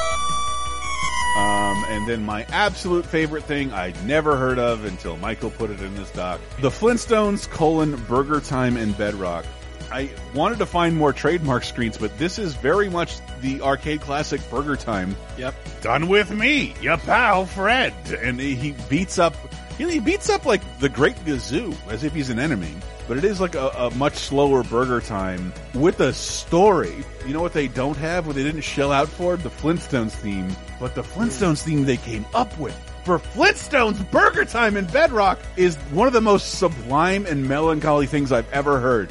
Um, and then my absolute favorite thing I'd never heard of until Michael put it in this doc. The Flintstones colon Burger Time and Bedrock. I wanted to find more trademark screens, but this is very much the arcade classic Burger Time. Yep. Done with me, your pal Fred. And he he beats up, know, he beats up like the Great Gazoo as if he's an enemy. But it is like a, a much slower Burger Time with a story. You know what they don't have, what they didn't shell out for? The Flintstones theme. But the Flintstones theme they came up with for Flintstones Burger Time in Bedrock is one of the most sublime and melancholy things I've ever heard.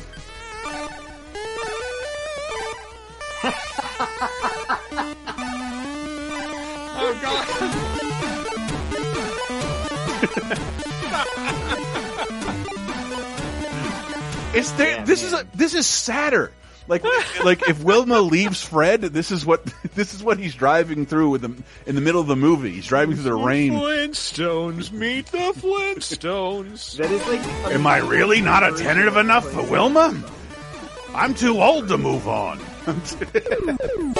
Oh god! It's there. this is a this is sadder. Like like if Wilma leaves Fred, this is what this is what he's driving through with the in the middle of the movie. He's driving through the rain. Flintstones meet the Flintstones. that is like. Am I really not attentive enough for Wilma? I'm too old to move on.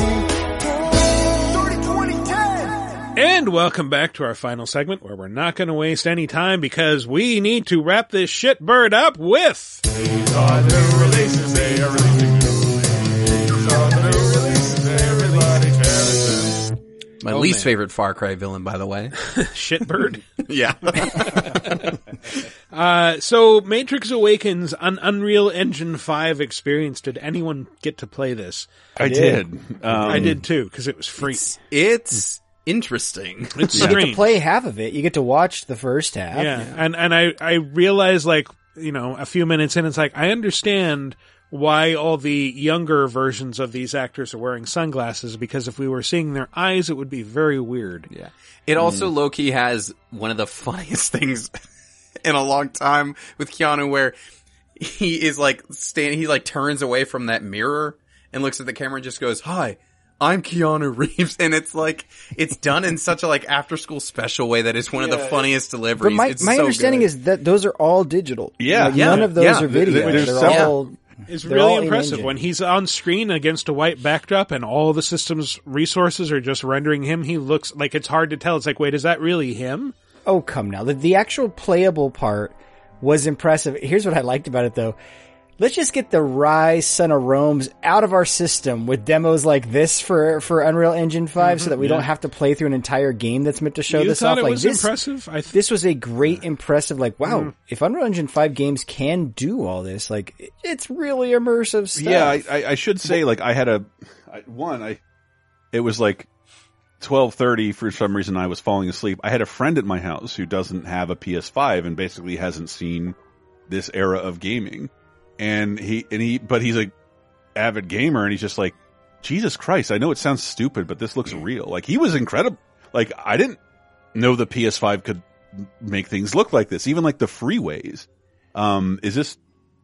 And welcome back to our final segment where we're not going to waste any time because we need to wrap this shit bird up with. My Oh, least man. favorite Far Cry villain, by the way. Shitbird. yeah. Uh, so Matrix Awakens on Unreal Engine 5 experience. Did anyone get to play this? I did. Um, I did too, because it was free. It's interesting. It's You get to play half of it. You get to watch the first half. Yeah. And, and I, I realized like, you know, a few minutes in, it's like, I understand why all the younger versions of these actors are wearing sunglasses because if we were seeing their eyes, it would be very weird. Yeah. It mm. also low key has one of the funniest things in a long time with Keanu where he is like standing, he like turns away from that mirror and looks at the camera and just goes, hi. I'm Keanu Reeves, and it's like it's done in such a like after school special way that it's one of the funniest deliveries. But my, it's my so understanding good. is that those are all digital. Yeah, Like, yeah, none of those yeah. are video. There's They're all. It's they're all really impressive when he's on screen against a white backdrop and all the system's resources are just rendering him. He looks like it's hard to tell. It's like, wait, is that really him? Oh, come now. The, the actual playable part was impressive. Here's what I liked about it though. Let's just get the Ryse Son of Rome's out of our system with demos like this for, for Unreal Engine 5 so that we yeah. don't have to play through an entire game that's meant to show You this off. it like was this, impressive? I th- this was a great impressive, like, wow, Mhm. if Unreal Engine 5 games can do all this, like, it's really immersive stuff. Yeah, I, I, I should say like I had a I, one. I it was like twelve thirty for some reason. I was falling asleep. I had a friend at my house who doesn't have a PS5 and basically hasn't seen this era of gaming. And he and he, but he's a avid gamer, and he's just like, Jesus Christ! I know it sounds stupid, but this looks real. Like he was incredible. Like I didn't know the PS5 could make things look like this. Even like the freeways. Um, is this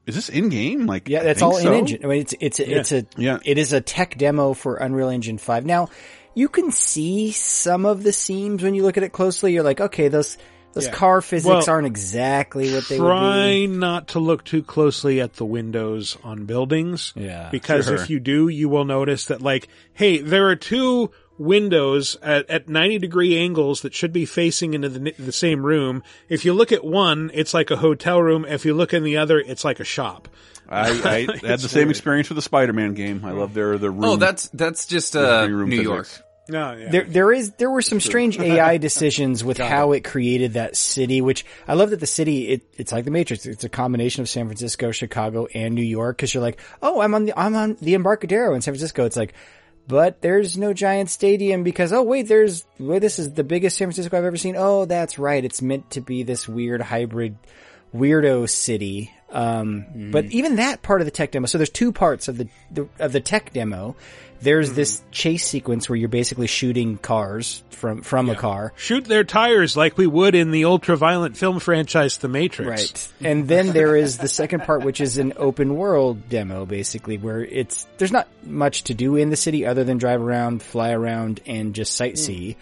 is this in game? Like Yeah, that's all so. in engine. I mean, it's it's Yeah. it's a Yeah. it is a tech demo for Unreal Engine Five. Now, you can see some of the seams when you look at it closely. You're like, okay, those those Yeah. car physics Well, aren't exactly what they would Try be. not to look too closely at the windows on buildings. Yeah. Because Sure. if you do, you will notice that like, hey, there are two windows at, at 90 degree angles that should be facing into the, the same room. If you look at one, it's like a hotel room. If you look in the other, it's like a shop. I, I had the It's same weird. experience with the Spider-Man game. I love their the room. Oh, that's that's just the uh, New physics. York. No, yeah. There, there is, there were some strange AI decisions with how it created that city, which I love that the city, it, it's like the Matrix. It's a combination of San Francisco, Chicago, and New York. Cause you're like, oh, I'm on the, I'm on the Embarcadero in San Francisco. It's like, but there's no giant stadium because, oh, wait, there's, wait, this is the biggest San Francisco I've ever seen. Oh, that's right. It's meant to be this weird hybrid weirdo city. Um, but even that part of the tech demo, so there's two parts of the, the of the tech demo. There's this mm-hmm. chase sequence where you're basically shooting cars from from a car. Shoot their tires like we would in the ultra-violent film franchise The Matrix. Right. And then there is the second part, which is an open world demo, basically, where it's, there's not much to do in the city other than drive around, fly around, and just sightsee. Mm.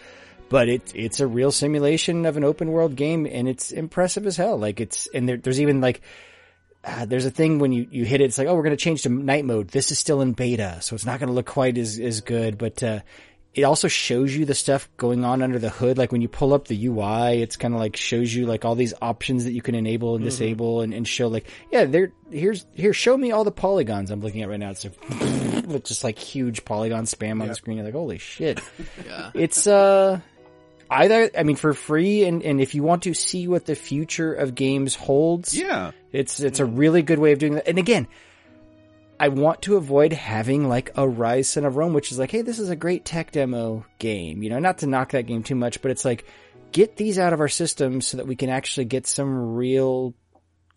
But it, it's a real simulation of an open world game and it's impressive as hell. Like it's, and there, there's even like, uh, there's a thing when you, you hit it, it's like, oh, we're going to change to night mode. This is still in beta, so it's not going to look quite as, as good, but, uh, it also shows you the stuff going on under the hood. Like when you pull up the UI, it's kind of like shows you like all these options that you can enable and Mhm. disable and, and show like, yeah, there, here's, here, show me all the polygons I'm looking at right now. It's like, just like huge polygon spam on the screen. You're like, holy shit. Yeah. It's, uh, either, I mean, for free and, and if you want to see what the future of games holds. Yeah. It's, it's a really good way of doing that. And again, I want to avoid having like a Ryse Son of Rome, which is like, hey, this is a great tech demo game. You know, not to knock that game too much, but it's like, get these out of our system so that we can actually get some real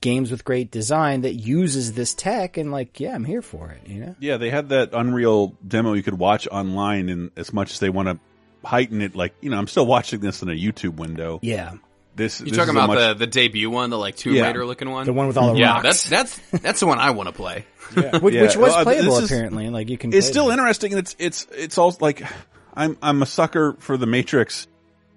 games with great design that uses this tech. And like, yeah, I'm here for it. You know, Yeah, they had that Unreal demo you could watch online, and as much as they want to heighten it, like you know, I'm still watching this in a YouTube window. Yeah, this. You this talking is about much- the the debut one, the like Tomb Yeah. Raider looking one, The one with all the yeah, rocks. That's that's that's the one I want to play. which, Yeah. which was Well, playable this is- apparently. Like you can. It's play still that. interesting, and it's it's it's all like I'm I'm a sucker for the Matrix,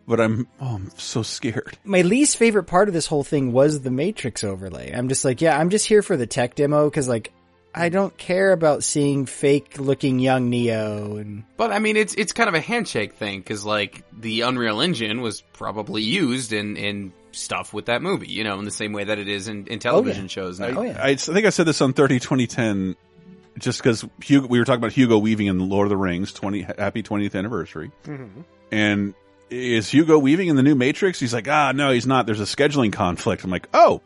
but I'm oh I'm so scared. my least favorite part of this whole thing was the Matrix overlay. I'm just like, yeah, I'm just here for the tech demo because like I don't care about seeing fake looking young Neo and But I mean, it's it's kind of a handshake thing because like the Unreal Engine was probably used in in stuff with that movie, you know, in the same way that it is in, in television shows now. Oh, I, I think I said this on 30 2010 just because Hugo, we were talking about Hugo Weaving in Lord of the Rings, 20, happy 20th anniversary. Mhm. And is Hugo Weaving in the new Matrix? He's like, ah, no, he's not. There's a scheduling conflict. I'm like, oh,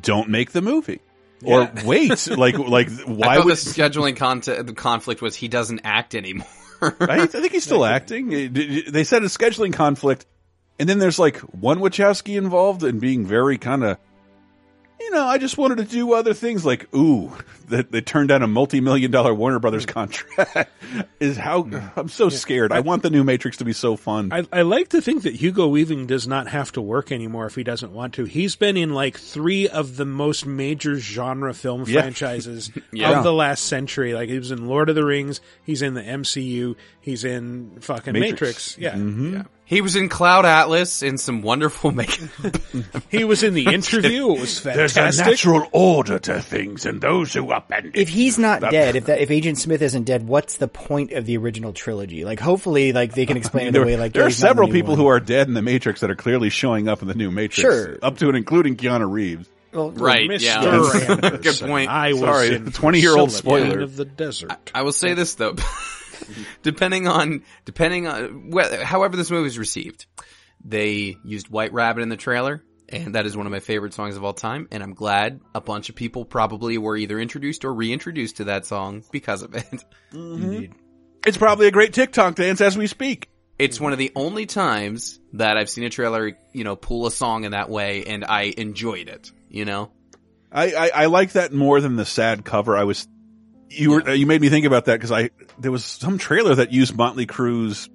don't make the movie. Or wait, like, like, why would, the scheduling con- the conflict was he doesn't act anymore. I, I think he's still acting. They said a scheduling conflict, and then there's like one Wachowski involved and being very kind of, you know, I just wanted to do other things. Like, ooh, that they turned down a multi-million dollar Warner Brothers contract. Is how I'm so scared. I want the new Matrix to be so fun. I, I like to think that Hugo Weaving does not have to work anymore if he doesn't want to. He's been in like three of the most major genre film Yeah. franchises Yeah. of the last century. Like he was in Lord of the Rings, he's in the MCU, he's in fucking Matrix. Matrix. Yeah. Mm-hmm. yeah. He was in Cloud Atlas in some wonderful makeup. He was in the interview. It was There's fantastic. a natural order to things, and those who upend it. if he's not That- dead, if that if Agent Smith isn't dead, what's the point of the original trilogy? Like hopefully like they can explain it there, away like there are he's not in the several people one. who are dead in the Matrix that are clearly showing up in the new Matrix. Sure. Up to and including Keanu Reeves. Well, Right, Mr. yeah. Good point. I was Sorry, in 20-year-old spoiler. Of the desert. I will say this though, depending on depending on wh- however this movie is received, they used White Rabbit in the trailer, and that is one of my favorite songs of all time. And I'm glad a bunch of people probably were either introduced or reintroduced to that song because of it. Mm-hmm. It's probably a great TikTok dance as we speak. It's one of the only times that I've seen a trailer, you know, pull a song in that way, and I enjoyed it. You know, I, I, I like that more than the sad cover. I was, you were, you made me think about that because I, there was some trailer that used Motley Crue's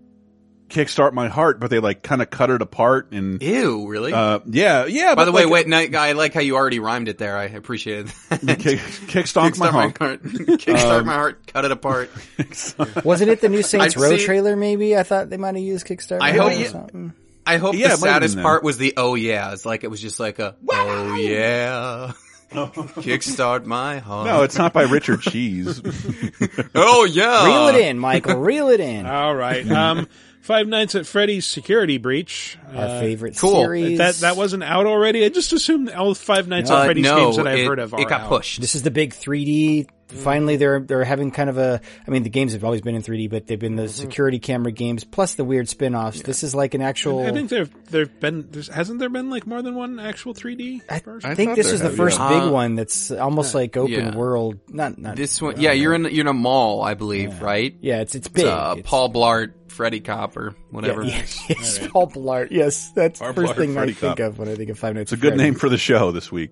Kickstart My Heart, but they like kind of cut it apart and, ew, really. uh, yeah, yeah. By but the way, like, wait, no, I like how you already rhymed it there. I appreciate that. Kick, kickstart my my heart. heart. Kickstart Um, my heart. Cut it apart. Wasn't it the new Saints I'd Row see- trailer? Maybe I thought they might have used Kickstart. I hope you- something. I hope Yeah, the it saddest part was the oh yeah. It's like it was just like a oh yeah. Kickstart my heart. No, it's not by Richard Cheese. oh yeah. Reel it in, Michael. Reel it in. All right. Um, Five Nights at Freddy's Security Breach. Uh, Our favorite cool. series. That that wasn't out already. I just assumed all Five Nights Uh, at Freddy's no, games that I've it- heard of are it got out. pushed. This is the big 3D. Finally, they're they're having kind of a. I mean, the games have always been in 3D, but they've been the security camera games plus the weird spin-offs. This is like an actual. I think there've there've been there's, hasn't there been like more than one actual 3D? I version? think this is the first yeah. big Uh, one that's almost like open yeah. world. Not not This one, yeah, you're in you're in a mall, I believe, right? Yeah, it's it's big. uh, It's- Paul Blart, Freddy Cop, or whatever. Yeah, yeah, yes, Paul Blart. Yes, that's Paul the first Blart, thing I think Cop. of when I think of Five Nights. It's a good Freddy's. name for the show this week.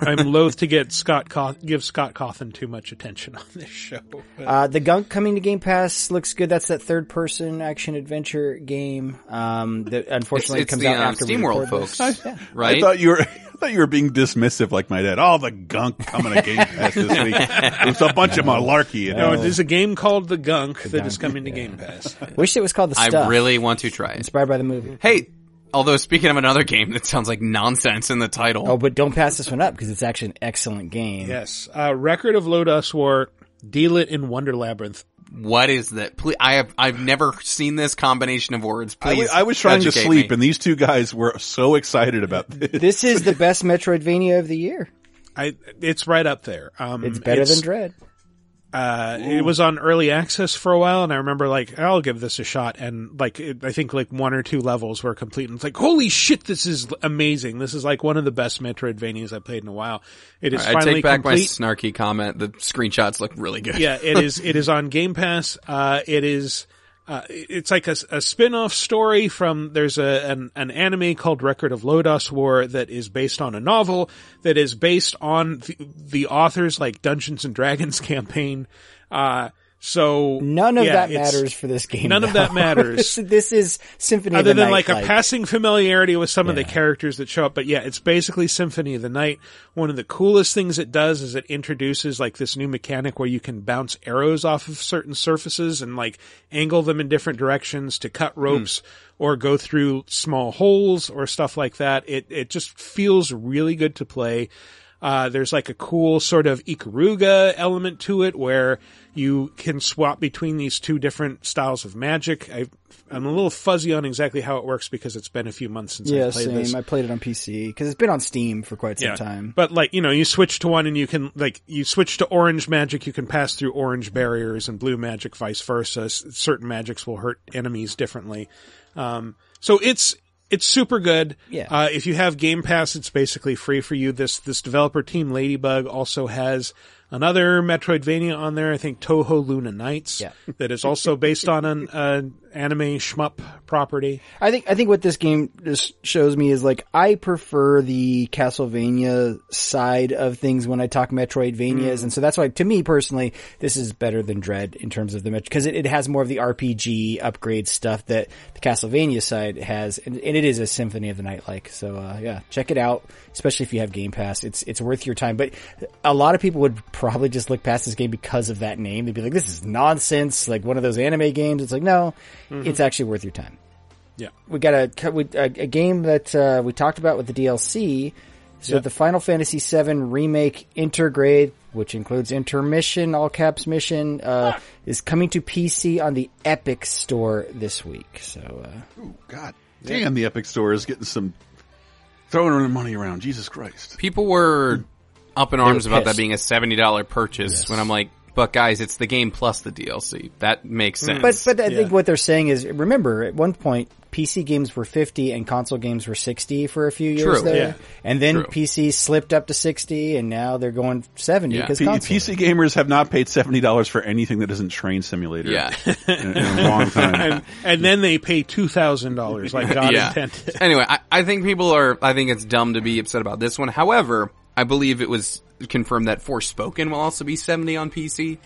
I'm loath to get Scott Caw- give Scott Cawthon too much attention on this show. but- Uh, the Gunk coming to Game Pass looks good. That's that third person action adventure game. Um, that unfortunately It's- it's comes the, out uh, after we SteamWorld record this. folks, Yeah. right? I thought you were. I thought you were being dismissive, like my dad. Oh, the gunk coming to Game Pass this week. It was a bunch of malarkey. You no, know? there's a game called The Gunk that is Gunk, coming to Game Pass. Wish it was called the Stuff. I really want to try it. inspired by the movie. Hey, although speaking of another game that sounds like nonsense in the title. Oh, but don't pass this one up because it's actually an excellent game. Yes, uh, Record of Lodoss War, Deedlit in Wonder Labyrinth. What is that? Please, I have I've never seen this combination of words. I Please, was, I was trying to sleep, me. and these two guys were so excited about this. This is the best Metroidvania of the year. I it's right up there. Um, It's better than Dread. Uh, it was on early access for a while, and I remember like I'll give this a shot, and like it, I think like one or two levels were complete, and it's like holy shit, this is amazing. This is like one of the best Metroidvanias I've played in a while. It is right, I take back complete. my snarky comment. The screenshots look really good. yeah, it is. It is on Game Pass. Uh, it is. Uh, it's like a, a spin-off story from there's a an, an anime called Record of Lodoss War that is based on a novel that is based on the, the author's like Dungeons and Dragons campaign. Uh, so None of yeah, that matters for this game. None of that matters. this, is Symphony other of the than Night. like a passing familiarity with some of the characters that show up. But yeah, it's basically Symphony of the Night. One of the coolest things it does is it introduces like this new mechanic where you can bounce arrows off of certain surfaces and like angle them in different directions to cut hmm. ropes or go through small holes or stuff like that. It, it just feels really good to play. Uh, there's like a cool sort of Ikaruga element to it where you can swap between these two different styles of magic. I, I'm a little fuzzy on exactly how it works because it's been a few months since yeah, I played same. this. I played it on PC because it's been on Steam for quite some time. But like, you know, you switch to one and you can, like, you switch to orange magic, you can pass through orange barriers and blue magic vice versa. Certain magics will hurt enemies differently. Um, so it's, it's super good. Yeah. Uh, if you have Game Pass, it's basically free for you. This, this developer team, Ladybug, also has another Metroidvania on there. I think Touhou Luna Nights. Yeah. That is also based on an, uh, anime shmup property. I think I think what this game just shows me is like I prefer the Castlevania side of things when I talk Metroidvanias, Mm. and so that's why to me personally this is better than Dread in terms of the because it, it has more of the RPG upgrade stuff that the Castlevania side has, and, and it is a Symphony of the Night like. So uh, yeah, check it out, especially if you have Game Pass. It's it's worth your time. But a lot of people would probably just look past this game because of that name. They'd be like, "This is nonsense," like one of those anime games. It's like no, Mhm. it's actually worth your time Yeah. we got a we- a, a game that uh, we talked about with the DLC. So Yep. the Final Fantasy VII remake Intergrade, which includes intermission, all caps mission, uh, is coming to PC on the Epic Store this week. So uh, God damn, the Epic Store is getting some throwing their money around. Jesus Christ. People were up in arms about that being a seventy dollar purchase. When I'm like, but guys, it's the game plus the DLC. That makes hmm. sense. But but I think what they're saying is, remember, at one point PC games were fifty and console games were sixty for a few years True. there, Yeah. and then True. PC slipped up to sixty, and now they're going seventy because P- PC gamers have not paid seventy dollars for anything that isn't Train Simulator. Yeah. in, in a long time. and, and then they pay $2,000 like God intended. anyway, I, I think people are. I think it's dumb to be upset about this one. However, I believe it was confirmed that Forspoken will also be seventy on PC,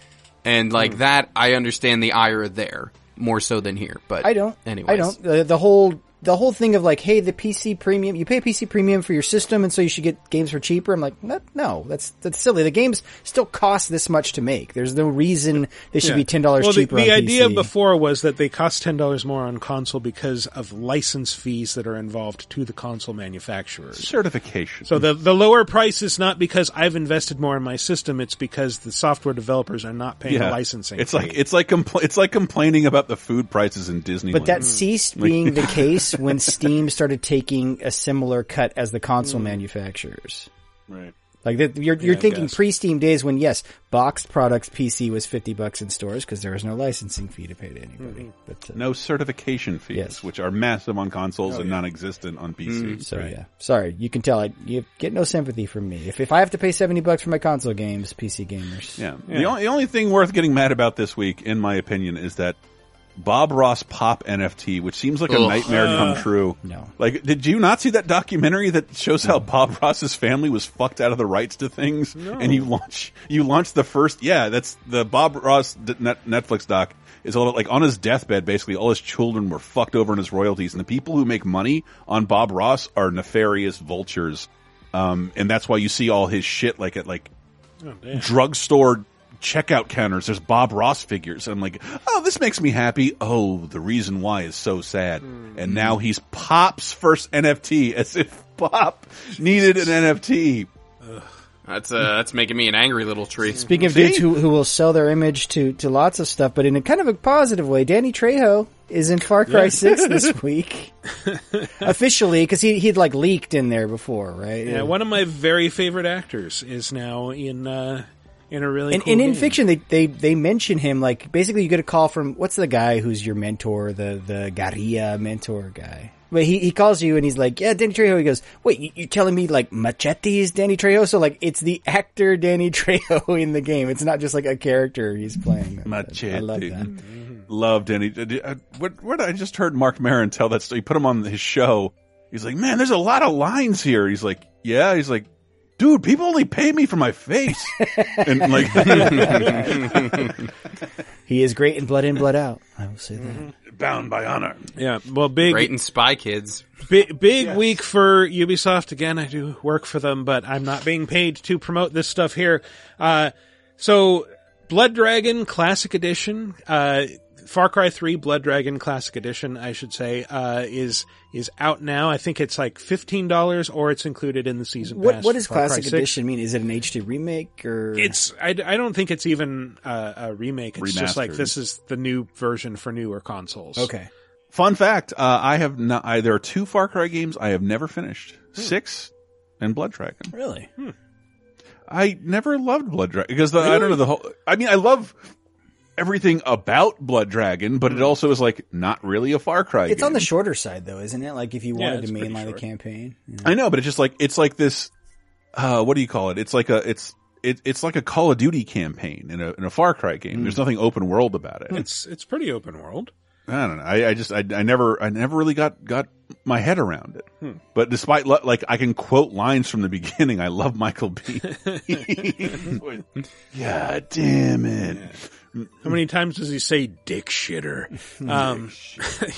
and like Hmm. that, I understand the ire there more so than here. But I don't. Anyway, I don't. The, the whole the whole thing of like, hey, the PC premium, you pay PC premium for your system, and so you should get games for cheaper. I'm like, "What? no, that's that's silly. The games still cost this much to make. There's no reason they should Yeah. be ten dollars well, cheaper. The, on idea PC. before was that they cost ten dollars more on console because of license fees that are involved to the console manufacturers. Certification. So the the lower price is not because I've invested more in my system; it's because the software developers are not paying a licensing. It's fee. like it's like compl- it's like complaining about the food prices in Disney. But that ceased being the case when Steam started taking a similar cut as the console hmm. manufacturers. Right. Like that, you're you're Yeah, thinking pre-Steam days when yes, boxed products PC was fifty bucks in stores because there was no licensing fee to pay to anybody. Hmm. But uh, no certification fees, yes. which are massive on consoles Oh, and yeah. non-existent on PC. Hmm. so yeah, sorry, you can tell I you get no sympathy from me. If if I have to pay seventy bucks for my console games, PC gamers, Yeah. The, only, the only thing worth getting mad about this week, in my opinion, is that Bob Ross Pop NFT, which seems like a Ugh. nightmare come true. no. Like, did you not see that documentary that shows how Bob Ross's family was fucked out of the rights to things? No. And you launch, you launch the first, yeah, that's the Bob Ross net, Netflix doc is all like on his deathbed, basically all his children were fucked over in his royalties. And the people who make money on Bob Ross are nefarious vultures. Um, and that's why you see all his shit like at like Oh, drugstore checkout counters. There's Bob Ross figures. And I'm like, oh, this makes me happy. Oh, the reason why is so sad. And now he's Pop's first NFT as if Pop needed an NFT. That's uh, that's making me an angry little tree. Speaking of dudes who, who will sell their image to, to lots of stuff, but in a kind of a positive way, Danny Trejo is in Far Cry Yeah. 6 this week. Officially, because he, he'd like leaked in there before, right? yeah, one of my very favorite actors is now in uh, in a really and, cool and in game. fiction, they, they they mention him like basically you get a call from what's the guy who's your mentor, the the Garia mentor guy. But he, he calls you and he's like, yeah, Danny Trejo. He goes, wait, you, you're telling me like Machete is Danny Trejo? So like it's the actor Danny Trejo in the game. It's not just like a character he's playing. Machete. I love that. Loved any. uh, What? What? I just heard Marc Maron tell that story. He put him on his show. He's like, man, there's a lot of lines here. He's like, yeah. He's like, dude, people only pay me for my face. and like, He is great in Blood In, Blood Out. I will say that. bound by honor. Yeah, well, big Great in Spy Kids. Big, big week for Ubisoft again. I do work for them, but I'm not being paid to promote this stuff here. Uh, so Blood Dragon Classic Edition, uh, Far Cry 3 Blood Dragon Classic Edition, I should say, uh, is, is out now. I think it's like $15 or it's included in the season What pass. what does for Cry classic 6. edition mean? Is it an HD remake or It's, I, I don't think it's even uh, a remake. It's just like this is the new version for newer consoles. okay? Fun fact: uh, I have not. I, there are two Far Cry games I have never finished: Six and Blood Dragon. Really? I never loved Blood Dragon because the, I don't know the whole. I mean, I love everything about Blood Dragon, but it also is like not really a Far Cry. It's game. on the shorter side though, isn't it? Like if you wanted it's to mainline the short. campaign. Yeah. I know, but it's just like it's like this. Uh, what do you call it? It's like a it's it, it's like a Call of Duty campaign in a in a Far Cry game. There's nothing open world about it. It's, it's pretty open world. I don't know. I, I just I, I never I never really got got my head around it. Hmm. But despite like I can quote lines from the beginning. I love Michael B. yeah, damn it. How many times does he say dick shitter? Um,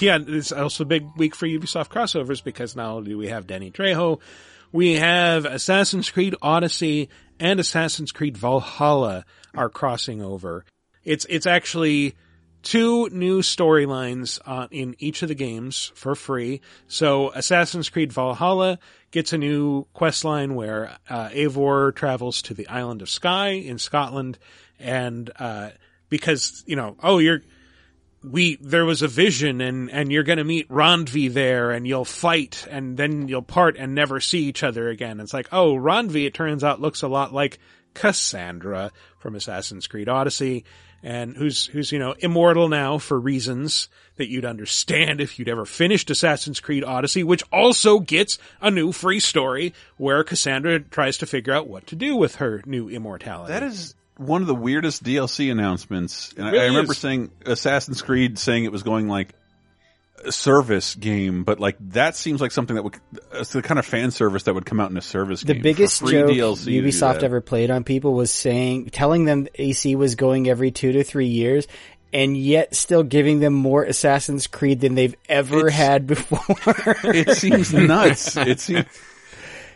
yeah, it's also a big week for Ubisoft crossovers because not only do we have Danny Trejo, we have Assassin's Creed Odyssey and Assassin's Creed Valhalla are crossing over. It's, it's actually two new storylines uh, in each of the games for free. So Assassin's Creed Valhalla gets a new quest line where uh, Eivor travels to the island of Skye in Scotland, and uh, because you know, oh, you're we there was a vision and and you're going to meet Randvi there and you'll fight and then you'll part and never see each other again. It's like, oh, Randvi it turns out looks a lot like Cassandra from Assassin's Creed Odyssey and who's who's you know immortal now for reasons that you'd understand if you'd ever finished Assassin's Creed Odyssey, which also gets a new free story where Cassandra tries to figure out what to do with her new immortality. That is one of the weirdest DLC announcements. And I- Really I remember is. saying Assassin's Creed saying it was going like service game, but like that seems like something that would it's the kind of fan service that would come out in a service The game. biggest For free joke DLC Ubisoft ever played on people was saying, telling them AC was going every two to three years, and yet still giving them more Assassin's Creed than they've ever had before. it seems nuts. It seems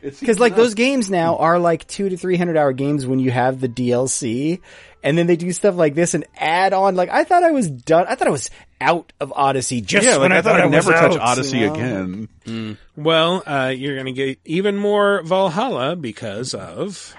because like those games now are like two to three hundred hour games when you have the DLC, and then they do stuff like this and add on. Like I thought I was done. I thought I was out of Odyssey just Yeah, like, when I, I thought I'd I was never touch out, Odyssey you know? again. Well, uh, you're going to get even more Valhalla because of.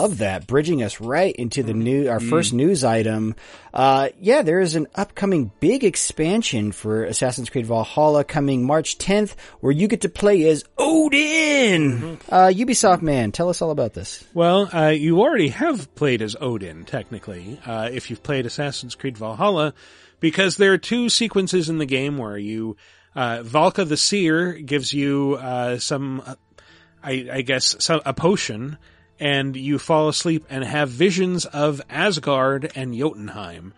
Love that, bridging us right into the new our first news item. Uh, yeah, there is an upcoming big expansion for Assassin's Creed Valhalla coming March 10th, where you get to play as Odin. Uh, Ubisoft man, tell us all about this. Well, uh, you already have played as Odin, technically, uh, if you've played Assassin's Creed Valhalla, because there are two sequences in the game where you, uh, Valka the Seer gives you, uh, some, uh, I, I guess, some, a potion, and you fall asleep and have visions of Asgard and Jotunheim.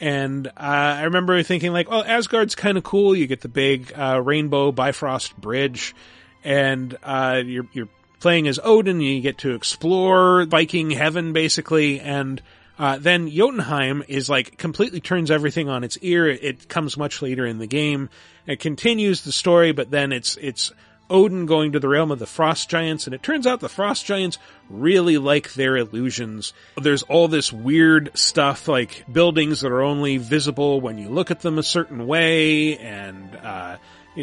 And uh, I remember thinking like, well, Asgard's kind of cool. You get the big uh, rainbow Bifrost bridge, and uh, you're you're playing as Odin. You get to explore Viking heaven basically, and uh, then Jotunheim is like completely turns everything on its ear. It comes much later in the game. It continues the story, but then it's it's Odin going to the realm of the frost giants, and it turns out the frost giants really like their illusions. There's all this weird stuff like buildings that are only visible when you look at them a certain way, and uh,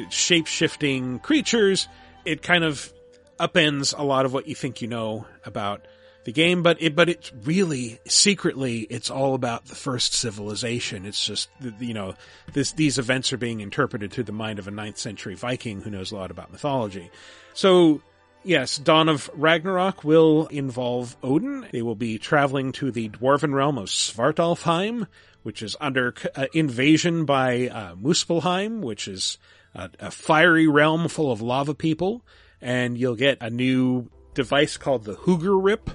shape shifting creatures. It kind of upends a lot of what you think you know about the game, but it, but it's really secretly, it's all about the first civilization. It's just, you know, this, these events are being interpreted through the mind of a ninth century Viking who knows a lot about mythology. So, yes, Dawn of Ragnarok will involve Odin. They will be traveling to the dwarven realm of Svartalfheim, which is under uh, invasion by uh, Muspelheim, which is a, a fiery realm full of lava people. And you'll get a new device called the Hugr-Rip,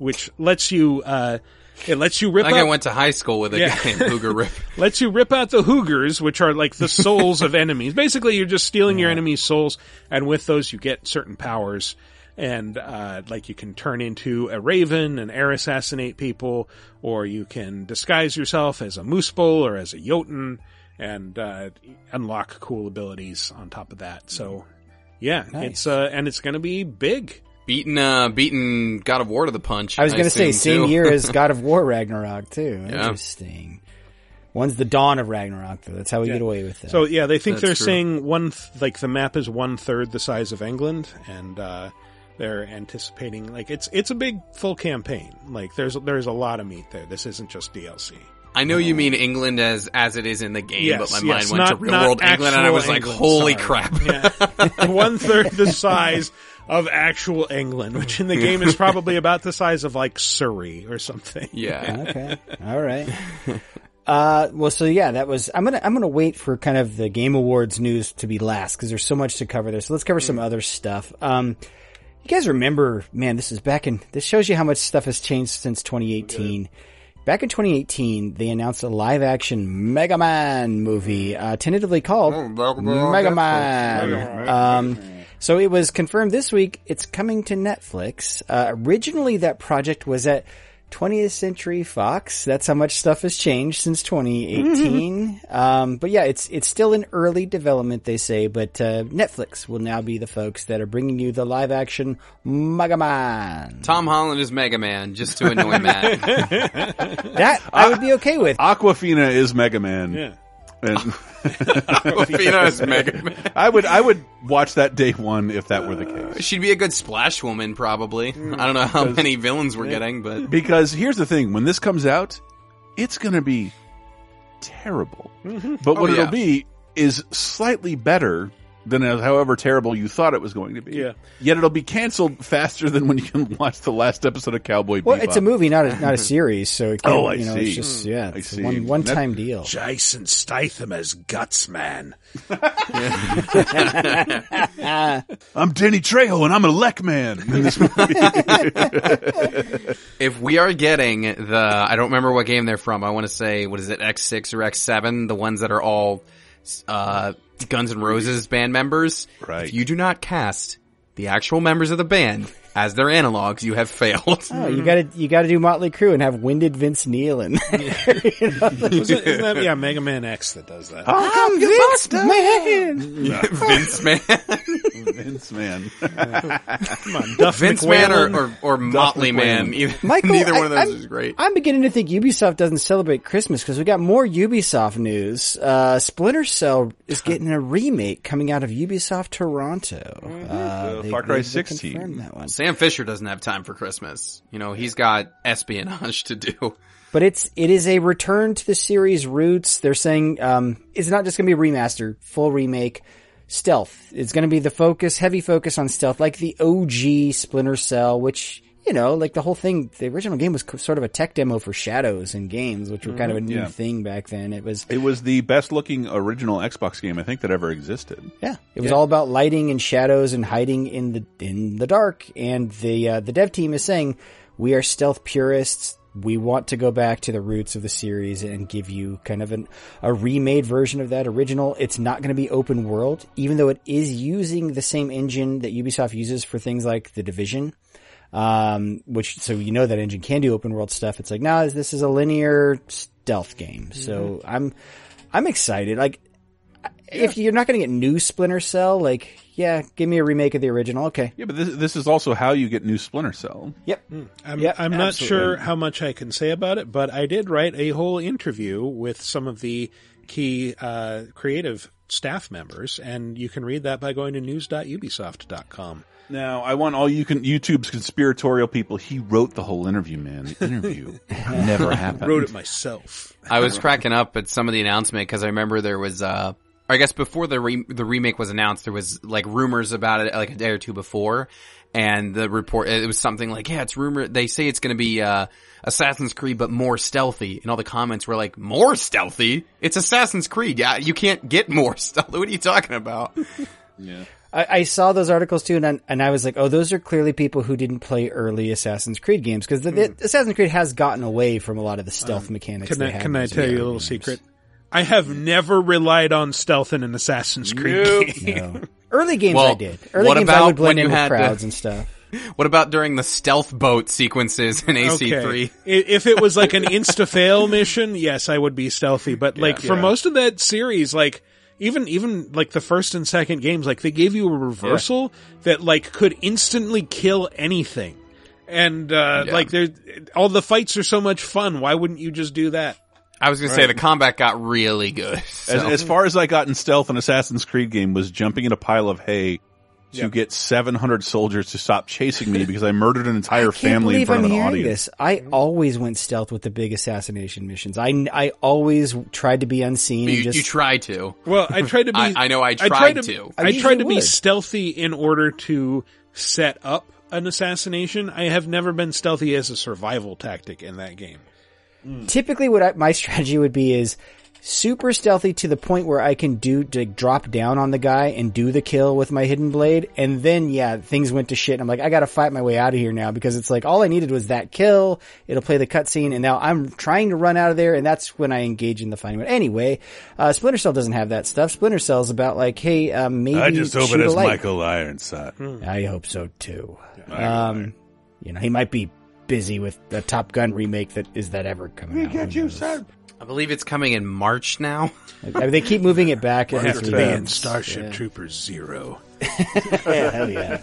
which lets you uh, it lets you rip. Like out, I went to high school with a Yeah. guy named Hooger Rip. lets you rip out the Hoogers, which are like the souls of enemies. Basically, you're just stealing your enemies' souls, and with those, you get certain powers. And uh, like you can turn into a raven and air assassinate people, or you can disguise yourself as a moose bull or as a jotun, and uh, unlock cool abilities on top of that. So, yeah, Nice. it's uh, and it's going to be big. Beating, uh, beating God of War to the punch. I was going to say assume, same too. year as God of War Ragnarok too. Yeah. Interesting. One's the dawn of Ragnarok though. That's how we Yeah. get away with that. So yeah, they think That's they're true. saying one th- like the map is one third the size of England, and uh, they're anticipating like it's it's a big full campaign. Like there's there's a lot of meat there. This isn't just DLC. I know you mean England as as it is in the game, Yes, but my yes, mind went to real world England, and I actual was like, "Holy sorry. crap!" one third the size of actual England, which in the game is probably about the size of like Surrey or something. Yeah. okay. All right. Uh, well, so yeah, that was, I'm gonna, I'm gonna wait for kind of the Game Awards news to be last because there's so much to cover there. So let's cover some other stuff. Um, you guys remember, man, this is back in, this shows you how much stuff has changed since 2018. Back in 2018, they announced a live action Mega Man movie, uh, tentatively called Mega Man. Um, so it was confirmed this week. It's coming to Netflix. Uh, originally, that project was at 20th Century Fox. That's how much stuff has changed since 2018. um, but yeah, it's it's still in early development, they say. But uh, Netflix will now be the folks that are bringing you the live action Mega Man. Tom Holland is Mega Man just to annoy Matt. That I would be okay with. Awkwafina is Mega Man. Yeah. And Awkwafina is Mega Man. I would I would watch that day one if that were the uh, case. She'd be a good Splash Woman, probably. Hmm. I don't know how many villains we're getting, but Because here's the thing: when this comes out, it's going to be terrible. Mm-hmm. But what Oh, it'll be is slightly better than as however terrible you thought it was going to be. Yeah. Yet it'll be canceled faster than when you can watch the last episode of Cowboy Well, Bebop. it's a movie, not a not a series, so it can, Oh, I you know, see. it's just yeah, I it's a see. one one time That- deal. Jason Statham as Guts Man. I'm Danny Trejo and I'm a Lek man in this movie. if we are getting the, I don't remember what game they're from. I want to say, what is it, X6 or X7? The ones that are all, uh, Guns N' Roses band members. Right. If you do not cast the actual members of the band as their analogs, you have failed. Oh, you gotta you gotta do Motley Crue and have winded Vince Neil in there. You know, like- Isn't, isn't that, yeah, Mega Man X that does that. I'm Vince Man. Vince Man. Vince man. Come on, Duff Vince McWhalen. Man or, or, or Motley Man. Either- Michael, Neither one of those I'm- is great. I'm beginning to think Ubisoft doesn't celebrate Christmas because we got more Ubisoft news. Uh, Splinter Cell is getting a remake coming out of Ubisoft Toronto. Uh, Far Cry 16. that one. Sam Fisher doesn't have time for Christmas. You know, he's got espionage to do. But it's it is a return to the series roots. They're saying um, it's not just going to be a remaster, full remake. Stealth. It's going to be the focus, heavy focus on stealth, like the OG Splinter Cell, which you know, like the whole thing. The original game was sort of a tech demo for shadows and games, which were kind of a new Yeah. thing back then. It was It was the best looking original Xbox game I think that ever existed. Yeah, it was all about lighting and shadows and hiding in the in the dark. And the uh, the dev team is saying we are stealth purists. We want to go back to the roots of the series and give you kind of an, a remade version of that original. It's not going to be open world, even though it is using the same engine that Ubisoft uses for things like the Division. Um, which, so you know that engine can do open world stuff. It's like, no, this is a linear stealth game. So I'm, I'm excited. Like, if you're not going to get new Splinter Cell, like, yeah, give me a remake of the original. Okay. Yeah, but this, this is also how you get new Splinter Cell. Yep. I'm, Yep, I'm not sure how much I can say about it, but I did write a whole interview with some of the key uh, creative staff members, and you can read that by going to news.ubisoft.com. Now, I want all you can YouTube's conspiratorial people. He wrote the whole interview, man. The interview never happened. I wrote it myself. I was cracking up at some of the announcement because I remember there was, uh, I guess before the re- the remake was announced, there was like rumors about it like a day or two before, and the report it was something like, yeah, it's rumor. They say it's going to be uh, Assassin's Creed, but more stealthy, and all the comments were like, more stealthy? It's Assassin's Creed. Yeah, you can't get more stealthy. What are you talking about? Yeah. I, I saw those articles too, and I, and I was like, oh, those are clearly people who didn't play early Assassin's Creed games because the, the hmm. Assassin's Creed has gotten away from a lot of the stealth um, mechanics. Can they I, can I tell you a little games. secret? I have never relied on stealth in an Assassin's Creed Nope. game. No. Early games Well, I did. Early what games I about would blend when in you with had to- crowds and stuff. What about during the stealth boat sequences in AC3? Okay. If it was like an insta fail mission, yes, I would be stealthy. But like for Yeah. most of that series, like even even like the first and second games, like they gave you a reversal that like could instantly kill anything. And uh Yeah. like there all the fights are so much fun. Why wouldn't you just do that? I was going to say the combat got really good. As, so- as far as I got in stealth in Assassin's Creed game was jumping in a pile of hay to Yeah. get 700 soldiers to stop chasing me because I murdered an entire family in front I'm of an audience. this. I always went stealth with the big assassination missions. I, I always tried to be unseen. you, and just, you try to. Well, I tried to be. I- I know I tried tried to. to. I I, tried to be stealthy in order to set up an assassination. I have never been stealthy as a survival tactic in that game. typically what I, my strategy would be is super stealthy to the point where I can do to drop down on the guy and do the kill with my hidden blade. And then yeah, things went to shit. And I'm like, I gotta fight my way out of here now because it's like all I needed was that kill. It'll play the cutscene and now I'm trying to run out of there and that's when I engage in the fighting. But anyway, uh, Splinter Cell doesn't have that stuff. Splinter Cell's about like, hey, um, maybe I just hope shoot it a light. Michael Ironside. I hope so too. Um, you know, he might be busy with the Top Gun remake that is that ever coming we out. Who knows? I believe it's coming in March now. I mean, they keep moving it back. We'll every have to be in. Starship Yeah. Troopers Zero. yeah, hell yeah.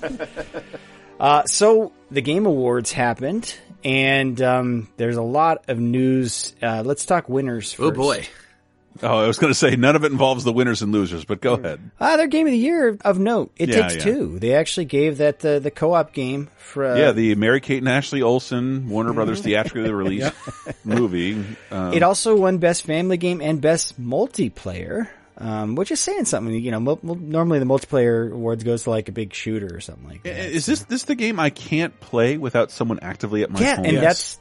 Uh, so the Game Awards happened, and um, there's a lot of news. Uh, let's talk winners. First. Oh boy. Oh, I was going to say none of it involves the winners and losers, but go ahead. Uh, their game of the year of note. It Yeah, takes yeah. two. They actually gave that the the co-op game for uh, yeah, the Mary Kate and Ashley Olsen Warner Brothers theatrically released movie. Um, It also won Best Family Game and Best Multiplayer. Um, which is saying something, you know, mo- normally the multiplayer awards goes to like a big shooter or something like that. Is this this the game I can't play without someone actively at my yeah, and that's,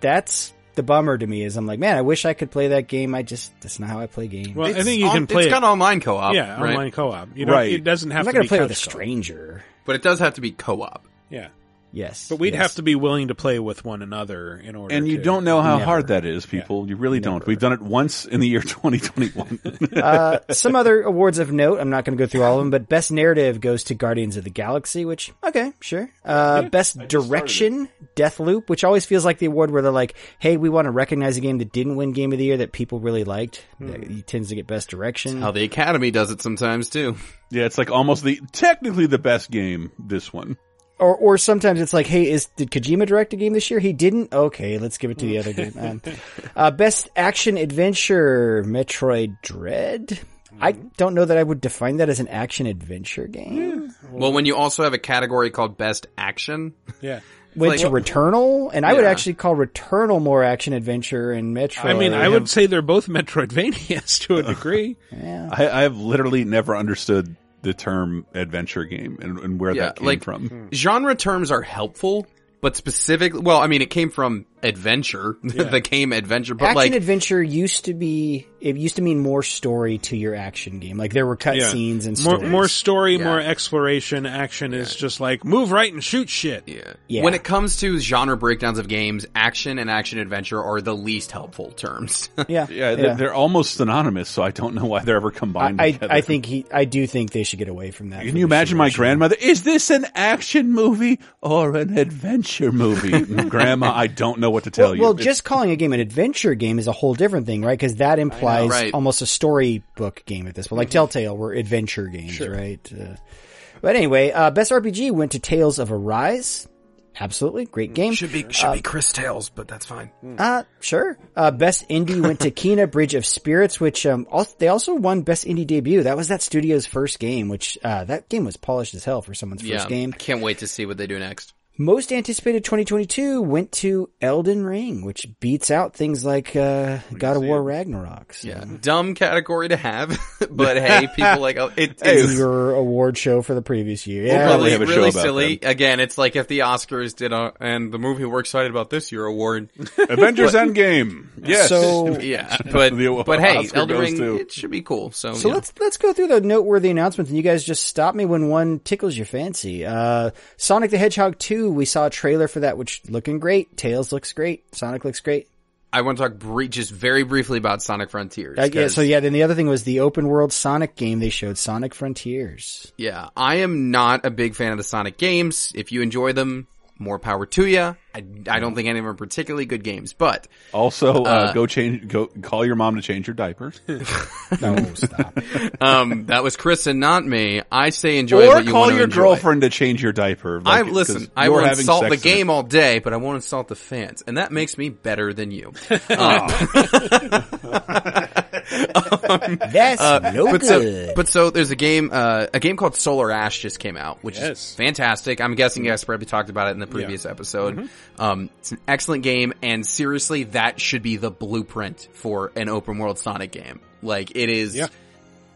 that's the bummer to me is I'm like, man, I wish I could play that game. I just, that's not how I play games. Well, I think you can play. It's it- got online co-op. Yeah, right? online co-op. You know, Right. it doesn't have I'm not to gonna be play with a couch co-op. stranger. But it does have to be co-op. Yeah, Yes. but we'd yes. have to be willing to play with one another in order. and you to- don't know how Never. hard that is, people. You really don't. We've done it once in the year 2021. uh, some other awards of note. I'm not going to go through all of them, but best narrative goes to Guardians of the Galaxy, which okay, sure. Uh, best direction, Deathloop, which always feels like the award where they're like, "Hey, we want to recognize a game that didn't win Game of the Year that people really liked." That he tends to get best direction. How the Academy does it sometimes too. yeah, it's like almost the technically the best game. This one. Or or sometimes it's like, hey, is did Kojima direct a game this year? He didn't. Okay, let's give it to the other game. Um, uh, best action adventure, Metroid Dread. I don't know that I would define that as an action adventure game. Well, when you also have a category called Best Action, Yeah. Went to like- Returnal, and I would actually call Returnal more action adventure and Metroid. I mean, I would say they're both Metroidvanias to a degree. Yeah. I, I have literally never understood the term adventure game and, and where yeah, that came like from. Hmm. genre terms are helpful, but specifically, well, I mean, it came from adventure, the game adventure, but action like, adventure used to be it used to mean more story to your action game. Like there were Yeah. cutscenes and more stories. more story, Yeah. more exploration. Action is just like move right and shoot shit. yeah. Yeah. When it comes to genre breakdowns of games, action and action adventure are the least helpful terms. yeah, Yeah, they're, they're almost synonymous, so I don't know why they're ever combined I, together. I think he, I do think they should get away from that. Can you imagine my grandmother? Is this an action movie or an adventure movie? Grandma, I don't know what to tell Well, you. well It's- just calling a game an adventure game is a whole different thing, right? Because that implies right. almost a storybook game at this point. Like Telltale were adventure games, right? Uh, but anyway, uh, best RPG went to Tales of Arise. Absolutely, great game. Should be should be Cris Tales, but that's fine. Uh, sure. Uh, best indie went to Kena Bridge of Spirits, which, um, also, they also won best indie debut. That was that studio's first game, which, uh, that game was polished as hell for someone's first yeah, game. can't wait to see what they do next. Most anticipated 2022 went to Elden Ring, which beats out things like, uh, God of War Ragnarok. So. Yeah, dumb category to have, but hey, people like oh, it, it's your award show for the previous year. Yeah. probably really, have a show really about silly. Again, it's like if the Oscars did a and the movie we're excited about this year award. Avengers But- Endgame. Yes. So- yeah, but The but hey, Oscar Elden Ring to- it should be cool. So, So yeah. let's let's go through the noteworthy announcements, and you guys just stop me when one tickles your fancy. Uh, Sonic the Hedgehog two, we saw a trailer for that, which looking great. Tails looks great. Sonic looks great. I want to talk just very briefly about Sonic Frontiers. Uh, yeah, so yeah, then the other thing was the open world Sonic game. They showed Sonic Frontiers. Yeah, I am not a big fan of the Sonic games. If you enjoy them, more power to you. I, I don't think any of them are particularly good games, but Also, uh, Uh, go change. Go call your mom to change your diapers, No, stop. um, that was Chris and not me. I say enjoy or what you call your enjoy. girlfriend to change your diaper. I like, I you're will insult the sex in it. game all day, but I won't insult the fans, and that makes me better than you. Um, That's uh, no but good. so, but so there's a game, uh, a game called Solar Ash just came out, which Yes. is fantastic. I'm guessing you guys probably talked about it in the previous episode. Um, it's an excellent game, and seriously, that should be the blueprint for an open world Sonic game. Like it is, Yeah.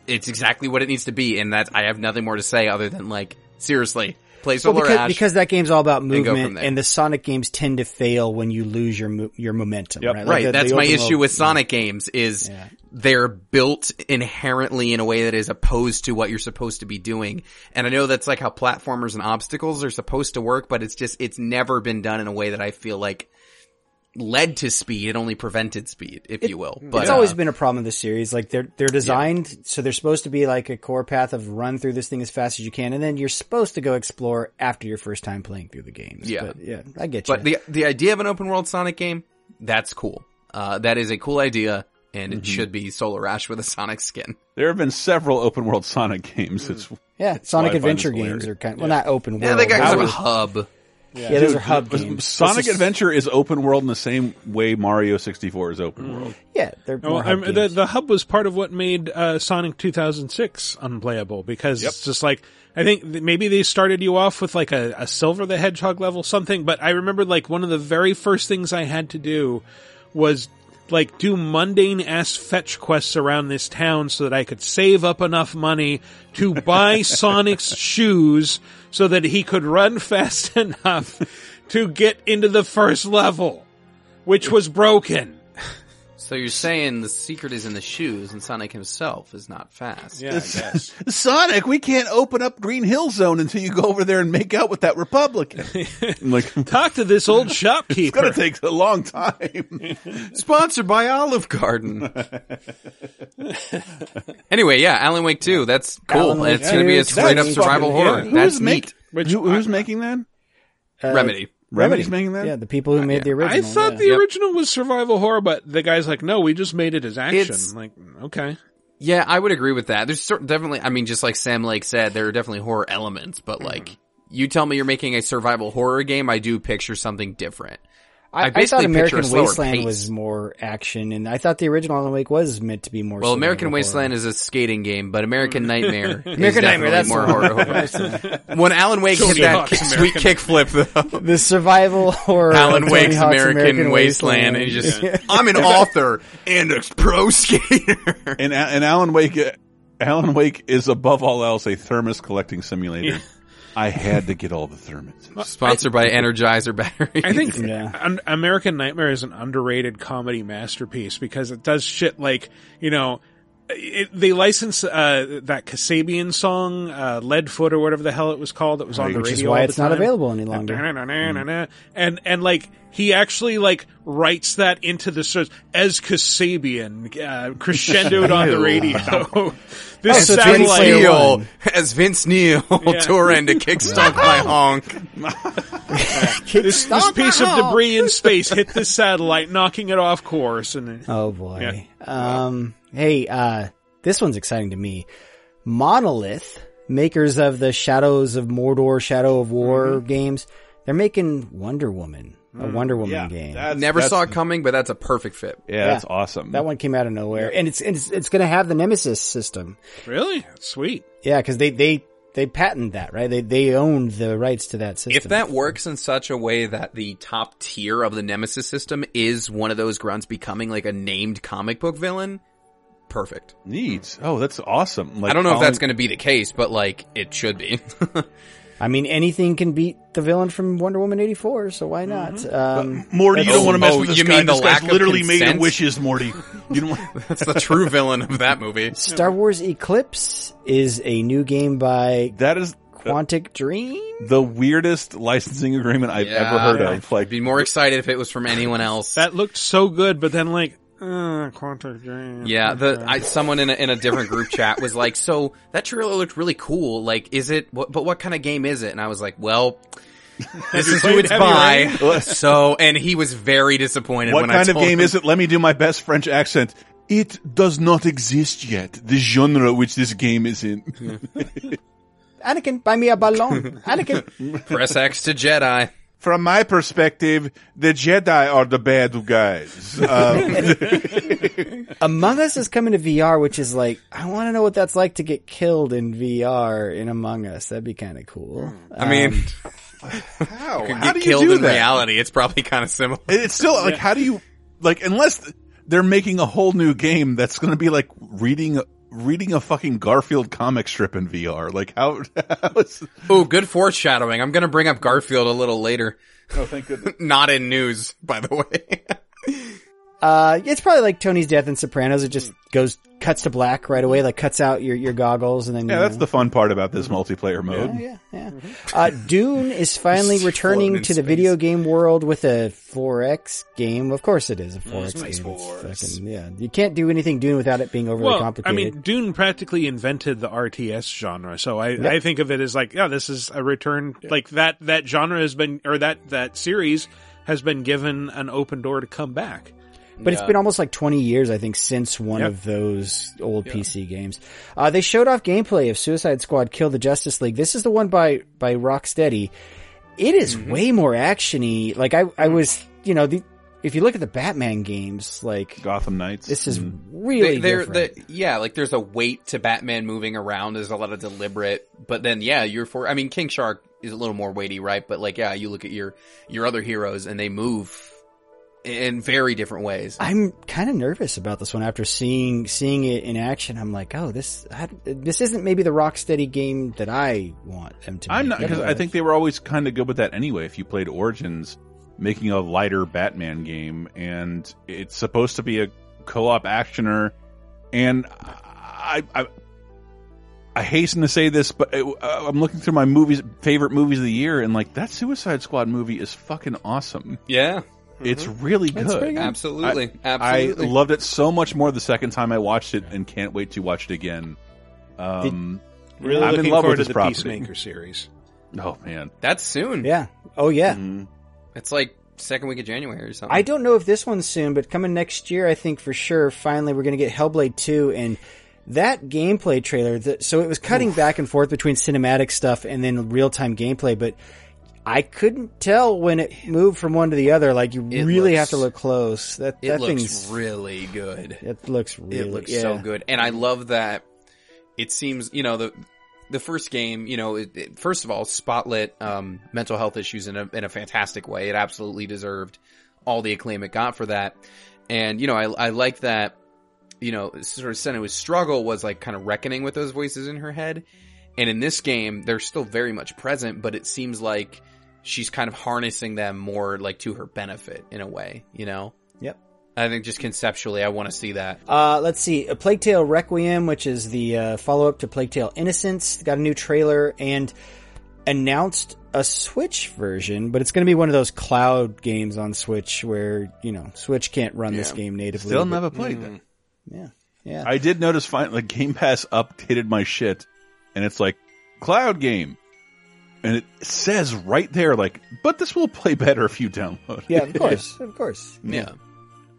it's exactly what it needs to be, and that I have nothing more to say other than like seriously, play Well, because, Ash. because that game's all about movement, there. and the Sonic games tend to fail when you lose your mo- your momentum. Yep. Right, Like Right, the- that's the my issue world- with Sonic games is they're built inherently in a way that is opposed to what you're supposed to be doing. And I know that's like how platformers and obstacles are supposed to work, but it's just it's never been done in a way that I feel like led to speed. It only prevented speed, if you will. But it's always uh, been a problem with the series. Like they're they're designed so they're supposed to be like a core path of run through this thing as fast as you can, and then you're supposed to go explore after your first time playing through the games. Yeah. but yeah, I get you. But the the idea of an open world Sonic game, that's cool. Uh, that is a cool idea, and Mm-hmm. it should be Solar Ash with a Sonic skin. There have been several open world Sonic games. It's yeah, why Sonic Adventure games are kind of, well, not open world. Yeah, they got but- kind of a hub. Yeah, those Dude, are hub games. Sonic is- Adventure is open world in the same way Mario 64 is open world. Yeah, they're Oh, more hub I'm- the, games. the hub was part of what made uh, Sonic 2006 unplayable because it's just like I think th- maybe they started you off with like a, a Silver the Hedgehog level something, but I remember like one of the very first things I had to do was like do mundane ass fetch quests around this town so that I could save up enough money to buy Sonic's shoes so that he could run fast enough to get into the first level, which was broken. So you're saying the secret is in the shoes, and Sonic himself is not fast. Yeah, I guess. Sonic, we can't open up Green Hill Zone until you go over there and make out with that Republican. I'm like, Talk to this old shopkeeper. it's gonna take a long time. Sponsored by Olive Garden. anyway, yeah, Alan Wake 2. That's cool. Wake it's going to be a straight up survival horror. yeah. That's Who's neat. make- Who- who's making that? Uh, Remedy. Remedy's making that? Yeah, the people who made the original. I thought yeah. the original was survival horror, but the guy's like, no, we just made it as action. It's- like, okay. Yeah, I would agree with that. There's cer- definitely, I mean, just like Sam Lake said, there are definitely horror elements, but mm-hmm. like, you tell me you're making a survival horror game, I do picture something different. I, I thought basically American Wasteland pace. was more action, and I thought the original Alan Wake was meant to be more. Well, American survival Wasteland is a skating game, but American Nightmare is American Nightmare, that's more horror. when Alan Wake hit Tony that Hawk's kick, sweet kickflip, though, the survival horror. Alan of Wake's Tony Hawk's American, Wasteland, and he's just, I'm an author and a pro skater. And, and Alan Wake, uh, Alan Wake is above all else a thermos collecting simulator. I had to get all the thermoses. Sponsored by Energizer batteries. I think Yeah. Un- American Nightmare is an underrated comedy masterpiece because it does shit like, you know, it, they license uh, that Kasabian song, uh, Leadfoot or whatever the hell it was called. That was on the Which radio. is why all it's the not available any longer. And and like he actually like writes that into the source as Kasabian uh, crescendoed on the Ew. radio. Oh, this so Vince like Neil- Neil as Vince Neil Yeah. touring to kickstart my honk. this, this piece of debris in space hit the satellite, knocking it off course, and Oh boy. Yeah. Um, hey, uh, this one's exciting to me. Monolith, makers of the Shadows of Mordor, Shadow of War Mm-hmm. games, they're making Wonder Woman, a Mm. Wonder Woman game. That's- Never that's- saw it coming, but that's a perfect fit. Yeah, that's awesome. That one came out of nowhere, and it's it's, it's going to have the Nemesis system. really sweet. Yeah, because they they they patented that, right? They they owned the rights to that system. If that works in such a way that the top tier of the Nemesis system is one of those grunts becoming like a named comic book villain, perfect. Neat. Oh, that's awesome. Like I don't know if that's going to be the case, but like it should be. I mean, anything can beat the villain from Wonder Woman eighty four, so why not? Um, Morty, you don't want to mess oh, with this you guy. mean the this guy's lack of literally made of wishes, Morty. You don't want... that's the true villain of that movie. Star Wars Eclipse is a new game by That is Quantic Dream. the weirdest licensing agreement I've ever heard of. I'd Like, be more excited if it was from anyone else. That looked so good, but then like, uh, Quantum Dream. Yeah, the I, someone in a, in a different group chat was like, "So that trailer looked really cool. Like, is it? What, but what kind of game is it?" And I was like, "Well, this is who it's by." so, and he was very disappointed. what when kind I of game him. is it? Let me do my best French accent. It does not exist yet. The genre which this game is in. Anakin, buy me a ballon. Anakin. Press X to Jedi. From my perspective, the Jedi are the bad guys. Um, Among Us is coming to VR, which is like, I want to know what that's like to get killed in VR in Among Us. That'd be kind of cool. I mean, how? could How get do you killed do in that? reality. It's probably kind of similar. It's still like, how do you like? Unless they're making a whole new game that's going to be like reading reading a fucking Garfield comic strip in VR. Like how? how is, Oh, good foreshadowing. I'm going to bring up Garfield a little later. oh, thank goodness. Not in news, by the way. Uh, it's probably like Tony's death in Sopranos. It just goes, cuts to black right away, like cuts out your, your goggles and then, Yeah, you that's know. the fun part about this multiplayer mode. Yeah, yeah. Uh, Dune is finally returning to in the space. video game world with a 4X game. Of course it is a 4X Space game. It's fucking- yeah. You can't do anything Dune without it being overly Well, I mean, Dune practically invented the RTS genre, so I, I think of it as like, yeah, this is a return. Like that that genre has been, or that that series has been given an open door to come back. But it's been almost like 20 years, I think, since one Yep. of those old PC games. Uh, they showed off gameplay of Suicide Squad Kill the Justice League. This is the one by, by Rocksteady. It is Mm-hmm. way more actiony. Like I, I was, you know, the, if you look at the Batman games, like Gotham Knights. this is Mm. really They- they're- different. the- yeah, like there's a weight to Batman moving around. There's a lot of deliberate, but then yeah, you're for. I mean, King Shark is a little more weighty, right? But like, yeah, you look at your your other heroes and they move in very different ways. I'm kind of nervous about this one after seeing seeing it in action. I'm like, oh, this I, this isn't maybe the Rocksteady game that I want them to. I'm make. not because I think they were always kind of good with that anyway. If you played Origins, making a lighter Batman game, and it's supposed to be a co-op actioner, and I I, I hasten to say this, but it, uh, I'm looking through my movies, favorite movies of the year, and like that Suicide Squad movie is fucking awesome. Yeah. It's really good. good. Absolutely. I, Absolutely. I loved it so much more the second time I watched it, and can't wait to watch it again. Um, Really I'm looking in love forward with to this the property. Peacemaker series. Oh man, That's soon. Yeah. Oh yeah. Mm-hmm. It's like second week of January or something. I don't know if this one's soon, but coming next year, I think for sure. Finally, we're going to get Hellblade two, and that gameplay trailer. The, so it was cutting back and forth between cinematic stuff and then real time gameplay, but I couldn't tell when it moved from one to the other. Like you It really looks- have to look close. That It that looks really good. It looks really. it looks yeah. so good, and I love that. It seems you know the the first game. You know, it, it- first of all, spotlit um, mental health issues in a in a fantastic way. It absolutely deserved all the acclaim it got for that, and you know, I I like that. You know, sort of Senua's struggle was like kind of reckoning with those voices in her head, and in this game, they're still very much present, but it seems like she's kind of harnessing them more like to her benefit in a way. You know. Yep. I think just conceptually, I want to see that. Uh, let's see, a Plague Tale Requiem, which is the uh, follow up to Plague Tale Innocence, got a new trailer and announced a Switch version, but it's going to be one of those cloud games on Switch where you know Switch can't run this game natively. Still but- never played that. Yeah, yeah. I did notice finally like Game Pass updated my shit and it's like cloud game. And it says right there like but this will play better if you download. yeah, of course, of course. Yeah.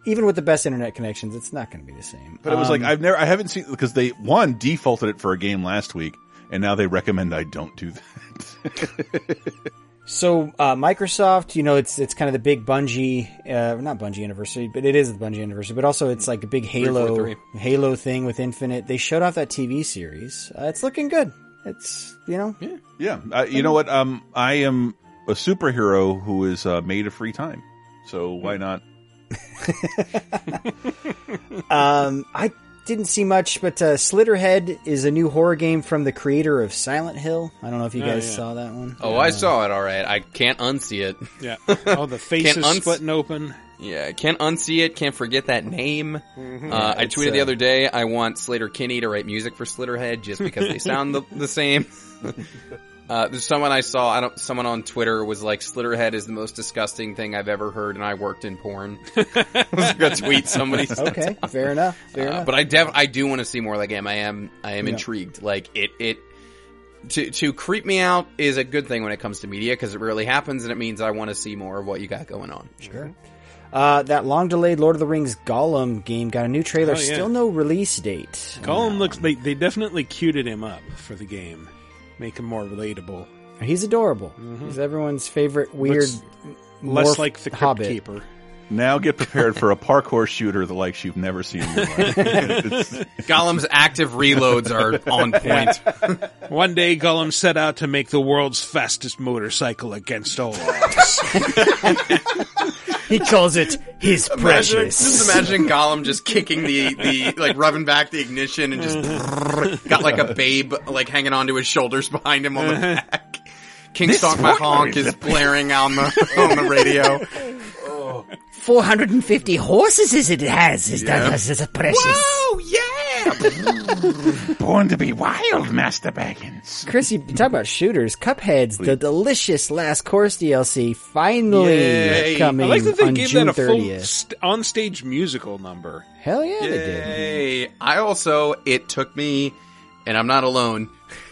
Even with the best internet connections, it's not going to be the same. But it was like Um, I've never I haven't seen because they one defaulted it for a game last week and now they recommend I don't do that. So uh, Microsoft, you know, it's it's kind of the big Bungie, uh, not Bungie anniversary, but it is the Bungie anniversary. But also, it's like a big Halo 343. Halo thing with Infinite. They showed off that TV series. Uh, it's looking good. It's you know, yeah, yeah. Uh, you know what? Um I am a superhero who is uh, made of free time. So why not? um, I didn't see much, but uh, Slitterhead is a new horror game from the creator of Silent Hill. I don't know if you Oh, guys yeah. saw that one. Oh, I saw it. All right, I can't unsee it. Yeah. Oh, the face Can't is uns- splitting open. Yeah, can't unsee it. Can't forget that name. Mhm. Uh, I it's, tweeted the uh, other day. I want Sleater-Kinney to write music for Slitterhead just because they sound the, the same. Uh, there's someone I saw. I don't. Someone on Twitter was like, "Slitterhead is the most disgusting thing I've ever heard," and I worked in porn. I was gonna tweet somebody. Okay, that. fair enough. Fair Uh, enough. But I def- I do want to see more of that game. I am I am Yeah. intrigued. Like it it to to creep me out is a good thing when it comes to media because it rarely happens and it means I want to see more of what you got going on. Sure. Uh, that long delayed Lord of the Rings Gollum game got a new trailer. Oh, yeah. Still no release date. Gollum looks. They they definitely cuted him up for the game, make him more relatable. He's adorable. He's everyone's favorite weird, Looks less like the Crypt Hobbit. Keeper. Now get prepared for a parkour shooter the likes you've never seen in your life. Gollum's active reloads are on point. One day, Gollum set out to make the world's fastest motorcycle against all odds. He calls it his Imagine, precious. just imagining Gollum just kicking the, the like rubbing back the ignition and just got like a babe like hanging onto his shoulders behind him on the back. King This Stomp My Honk is is blaring on the on the radio. 450 horses as it has. Is Yeah. that is a precious? Oh yeah! Born to be wild, Master Baggins. Chris, you talk about shooters. Cuphead's the delicious last course DLC finally Yay. coming I like that they on gave June that a full 30th. st- on-stage musical number. Hell yeah, they did. Yay. I also, it took me, and I'm not alone,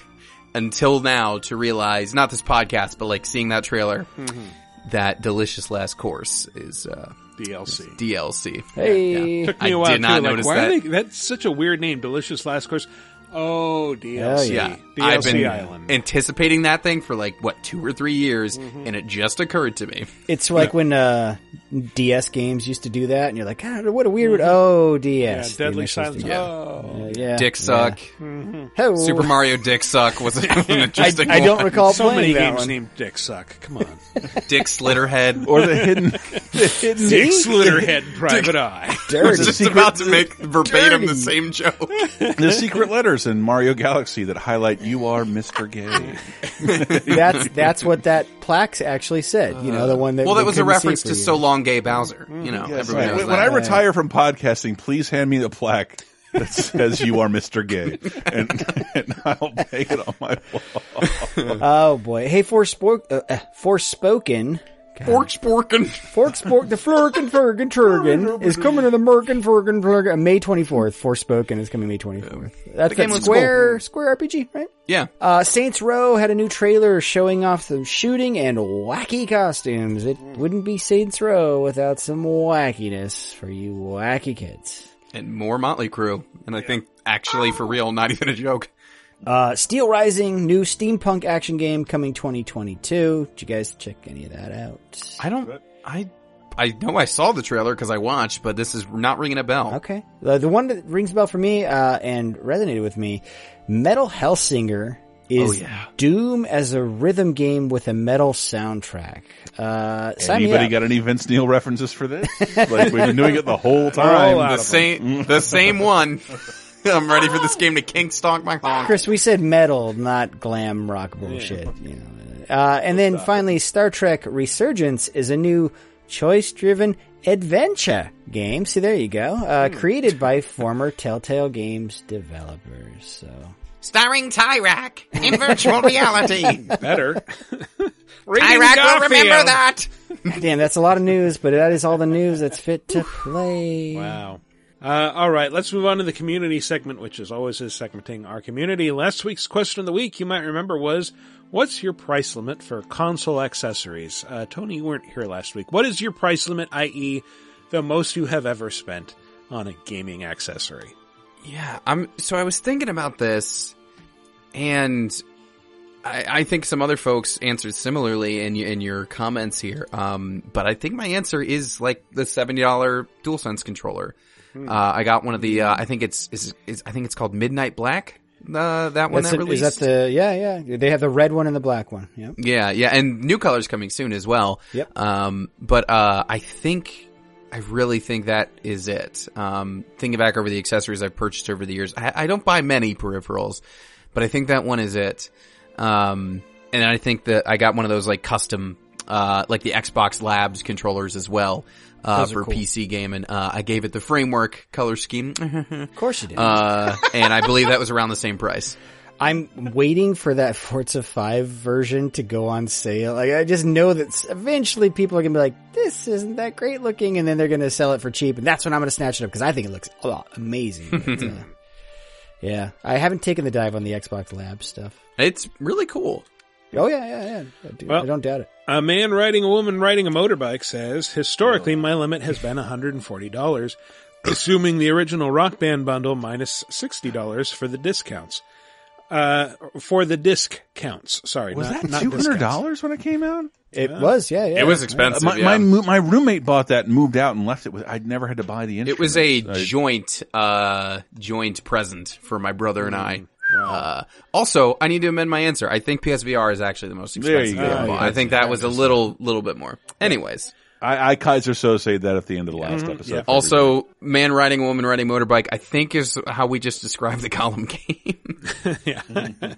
until now to realize, not this podcast, but like seeing that trailer, that Delicious Last Course is, uh, DLC. DLC. Hey. Took me a while did not too. Like, notice why that. Are they, that's such a weird name. Delicious last course. Oh, DLC. Hell Yeah. I've been Island. anticipating that thing for like what two or three years, Mm-hmm. and it just occurred to me. It's like when uh, DS games used to do that, and you're like, God, what a weird. Oh, DS. Mm-hmm. Yeah, Deadly They Silence. messed us- Oh. Uh, yeah, Dick yeah. suck. Oh. Super Mario Dick suck was an interesting. I don't one. recall so many playing that games one. named Dick Suck. Come on. Dick Slitterhead or the hidden, the hidden Dick Slitterhead Private Eye. I was just about to make verbatim Dirty. the same joke. the secret letters in Mario Galaxy that highlight you are Mr. Gay. that's that's what that plaque actually said. You know, the one that well, that was a reference to you. So Long Gay Bowser. You know, Yes, everybody right. knows when, when that. I retire from podcasting, please hand me the plaque that says you are Mr. Gay, and, and I'll peg it on my wall. Oh boy! Hey, Forspoken, uh, uh, Forspoken, Fork sporkin. Forkspork, the Flurkin Fergen Turgen is coming to the Merkin Fergen Flurkin uh, May twenty fourth. Forspoken is coming May twenty fourth. That's game that looks Square Square RPG, right? Yeah. Uh, Saints Row had a new trailer showing off some shooting and wacky costumes. It wouldn't be Saints Row without some wackiness for you wacky kids. and more Motley Crue, and I think actually for real, not even a joke. Uh, Steel Rising, new steampunk action game coming 2022. Did you guys check any of that out? I don't. I I know I saw the trailer because I watched, but this is not ringing a bell. Okay. The, the one that rings a bell for me, uh, and resonated with me, Metal Hellsinger is Oh, yeah. Doom as a rhythm game with a metal soundtrack. Uh, Anybody got any Vince Neil references for this? Like we've been doing it the whole time. The same, the same one. I'm ready for this game to kink stalk my honk. Chris, we said metal, not glam rock bullshit. You know. Uh, and then finally, Star Trek Resurgence is a new choice-driven adventure game. See, there you go. Uh, Hmm. created by former Telltale Games developers. So Starring Tyrak in virtual reality. Better. Tyrak will remember that. Damn, that's a lot of news, but that is all the news that's fit to play. Wow. Uh, all right, let's move on to the community segment, which is always is segmenting our community. Last week's question of the week, you might remember, was What's your price limit for console accessories? Uh, Tony, you weren't here last week. What is your price limit, i.e., the most you have ever spent on a gaming accessory? Yeah, I'm. So I was thinking about this, and I, I think some other folks answered similarly in in your comments here. Um, but I think my answer is like the seventy dollar DualSense controller. Hmm. Uh, I got one of the. Uh, I think it's is, is I think it's called Midnight Black. Uh, that one That's that released. is that the yeah yeah? They have the red one and the black one. Yeah. Yeah, yeah, and new colors coming soon as well. Yep. Um, but uh, I think I really think that is it. Um, thinking back over the accessories I've purchased over the years, I, I don't buy many peripherals, but I think that one is it. Um, and I think that I got one of those like custom, uh, like the Xbox Labs controllers as well. Uh, for cool. PC gaming, uh, I gave it the framework color scheme. Of course you did. Uh, and I believe that was around the same price. I'm waiting for that Forza 5 version to go on sale. Like, I just know that eventually people are going to be like, this isn't that great looking, and then they're going to sell it for cheap, and that's when I'm going to snatch it up because I think it looks oh, amazing. But, uh, yeah, I haven't taken the dive on the Xbox Lab stuff. It's really cool. Oh yeah, yeah, yeah. I, do, Well- I don't doubt it. A man riding a woman riding a motorbike says, historically, my limit has been $140, assuming the original rock band bundle minus $60 for the discounts. Uh, for the disc counts. Sorry. Was not, that not two hundred discounts. dollars when it came out? It was, yeah, yeah. It was expensive. my, yeah. my my roommate bought that and moved out and left it with. I'd never had to buy the. It was a joint, uh, joint present for my brother and I. Uh, also, I need to amend my answer. I think PSVR is actually the most There you expensive. go. game. Yeah, I think that was a little, little bit more. Anyways, I, I Keyser Soze that at the end of the last Mhm. episode. Yeah. for also, man riding a woman riding motorbike, I think is how we just described the Gollum game. yeah.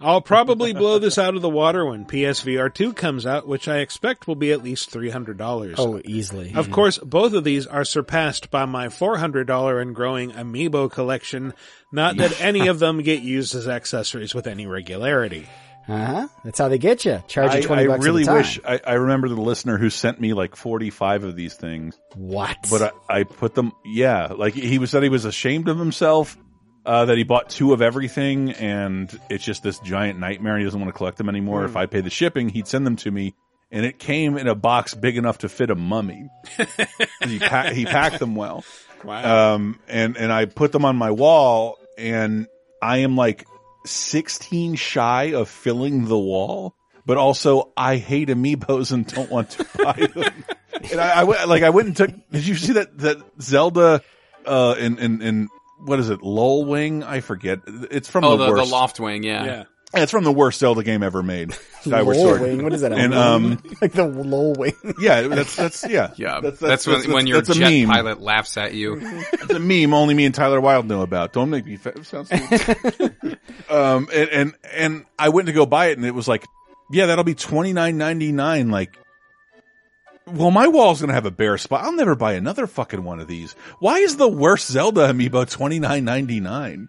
I'll probably blow this out of the water when PSVR 2 comes out, which I expect will be at least $300. Oh, easily. Of course, both of these are surpassed by my $400 and growing Amiibo collection. Not that any of them get used as accessories with any regularity. Uh huh. That's how they get you. Charge you I, twenty I bucks. really at a time. wish I, I remember the listener who sent me like forty five of these things. What? But I, I put them. Yeah, like he was said he was ashamed of himself. Uh, that he bought two of everything, and it's just this giant nightmare. He doesn't want to collect them anymore. Hmm. If I pay the shipping, he'd send them to me, and it came in a box big enough to fit a mummy. he, pa- he packed them well. Wow. Um, and, and I put them on my wall and I am like 16 shy of filling the wall, but also I hate amiibos and don't want to buy them. and I, I went, like, I went and took, did you see that, that Zelda, uh, in, in, in, what is it, Lol Wing? I forget. It's from Oh, the, the, the loft wing, yeah. Yeah. Yeah, it's from the worst Zelda game ever made. Skyward Sword. wing. What is that? And um, like the lol wing. yeah, that's that's yeah, Yeah, That's, that's, when, when your that's a jet meme. pilot laughs at you. It's a meme only me and Tyler Wilde know about. Don't make me fa- sound stupid. um, and, and and I went to go buy it, and it was like, yeah, that'll be twenty nine ninety nine. Like, well, my wall's gonna have a bare spot. I'll never buy another fucking one of these. Why is the worst Zelda amiibo twenty nine ninety nine?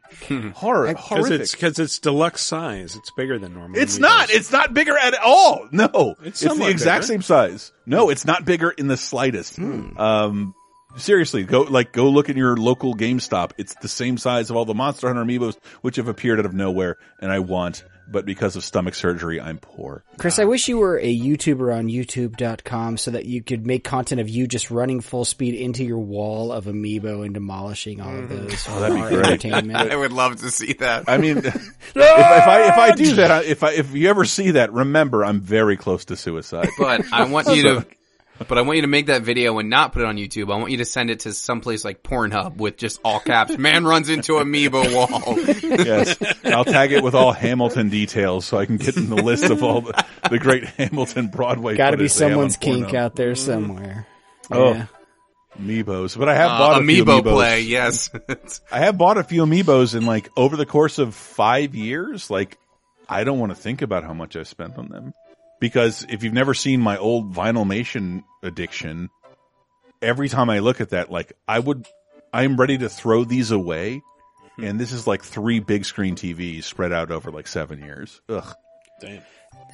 Horror, Because horrific. it's because it's deluxe size. It's bigger than normal. It's amiibos. not. It's not bigger at all. No, It's it's, the exact bigger. same size. No, it's not bigger in the slightest. Um, seriously, go like go look in your local GameStop. It's the same size of all the Monster Hunter amiibos, which have appeared out of nowhere, and I want. But because of stomach surgery, I'm poor. Chris, I wish you were a YouTuber on YouTube.com so that you could make content of you just running full speed into your wall of amiibo and demolishing all of mm-hmm. those. Oh, that'd be for great. Entertainment. I would love to see that. I mean, if, if I if I do that, if I if you ever see that, remember I'm very close to suicide. But I want you to, but I want you to make that video and not put it on YouTube. I want you to send it to someplace like Pornhub with just all caps. Man runs into amiibo wall. yes, I'll tag it with all Hamilton details so I can get in the list of all the, the great Hamilton Broadway. Got to be footage they have on someone's kink Pornhub. out there somewhere. Oh, Yeah. amiibos. But I have Uh, bought a few amiibo amiibos. play, yes. I have bought a few amiibos in like over the course of five years. Like, I don't want to think about how much I've spent on them because if you've never seen my old Vinylmation addiction, every time I look at that, like I would, I'm ready to throw these away. Hmm. And this is like three big screen TVs spread out over like seven years. Ugh. Damn.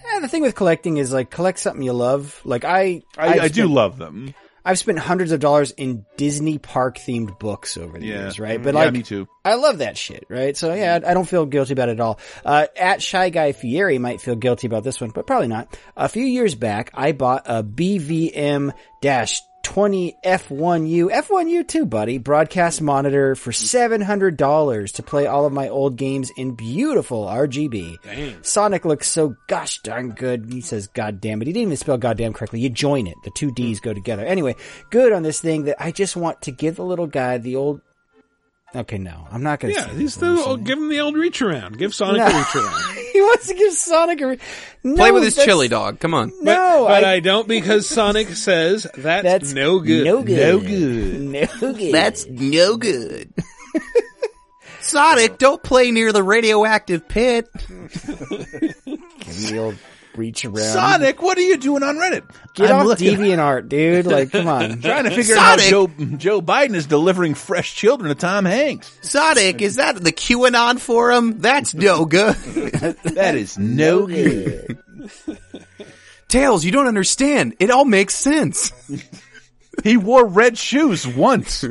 Yeah, the thing with collecting is like collect something you love. Like I, I, I've I do spent- love them. I've spent hundreds of dollars in Disney park themed books over the Yeah. years, right? Mhm. But Yeah, like, me too. I love that shit, right? So yeah, I I don't feel guilty about it at all. Uh, at Shy Guy Fieri might feel guilty about this one, but probably not. A few years back, I bought a BVM dash 20 F1U, F1U too, buddy, broadcast monitor for $700 to play all of my old games in beautiful RGB. Dang. Sonic looks so gosh darn good. He says goddamn, but he didn't even spell goddamn correctly. You join it. The two D's go together. Anyway, good on this thing that I just want to give the little guy the old. Okay, no, I'm not gonna. Yeah, he's this. the old, give him the old reach around. Give Sonic No. a reach around. he wants to give Sonic a. Re- no, Play with his chili dog. Come on. No, but I, don't because Sonic says that's, That's no good. no good. No good. No good. That's no good. Sonic, don't play near the radioactive pit. Give him the old reach around. Sonic, what are you doing on Reddit? get I'm off looking- DeviantArt, dude. Like, come on. Trying to figure out how Joe, Joe Biden is delivering fresh children to Tom Hanks. Sonic, is that the QAnon forum? That's no good. that is no good. Tails, you don't understand. It all makes sense. he wore red shoes once.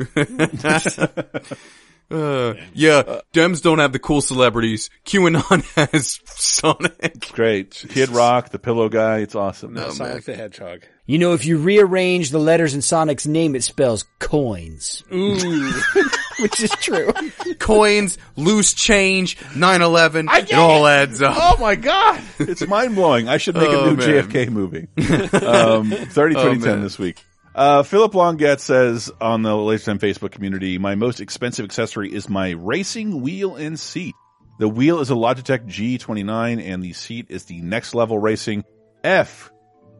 Uh, yeah, Dems don't have the cool celebrities. QAnon has Sonic. Great. Kid Rock, the pillow guy. It's awesome. No, Sonic the Hedgehog. You know, if you rearrange the letters in Sonic's name, it spells coins. Ooh. Which is true. Coins, loose change, 9-11, it all adds up. Oh my god, it's mind blowing. I should make Oh, a new man. JFK movie. Um, 30 Oh, 2010 man. this week. Uh, Philip Longet says on the Laser Time Facebook community, my most expensive accessory is my racing wheel and seat. The wheel is a Logitech G29 and the seat is the next level racing F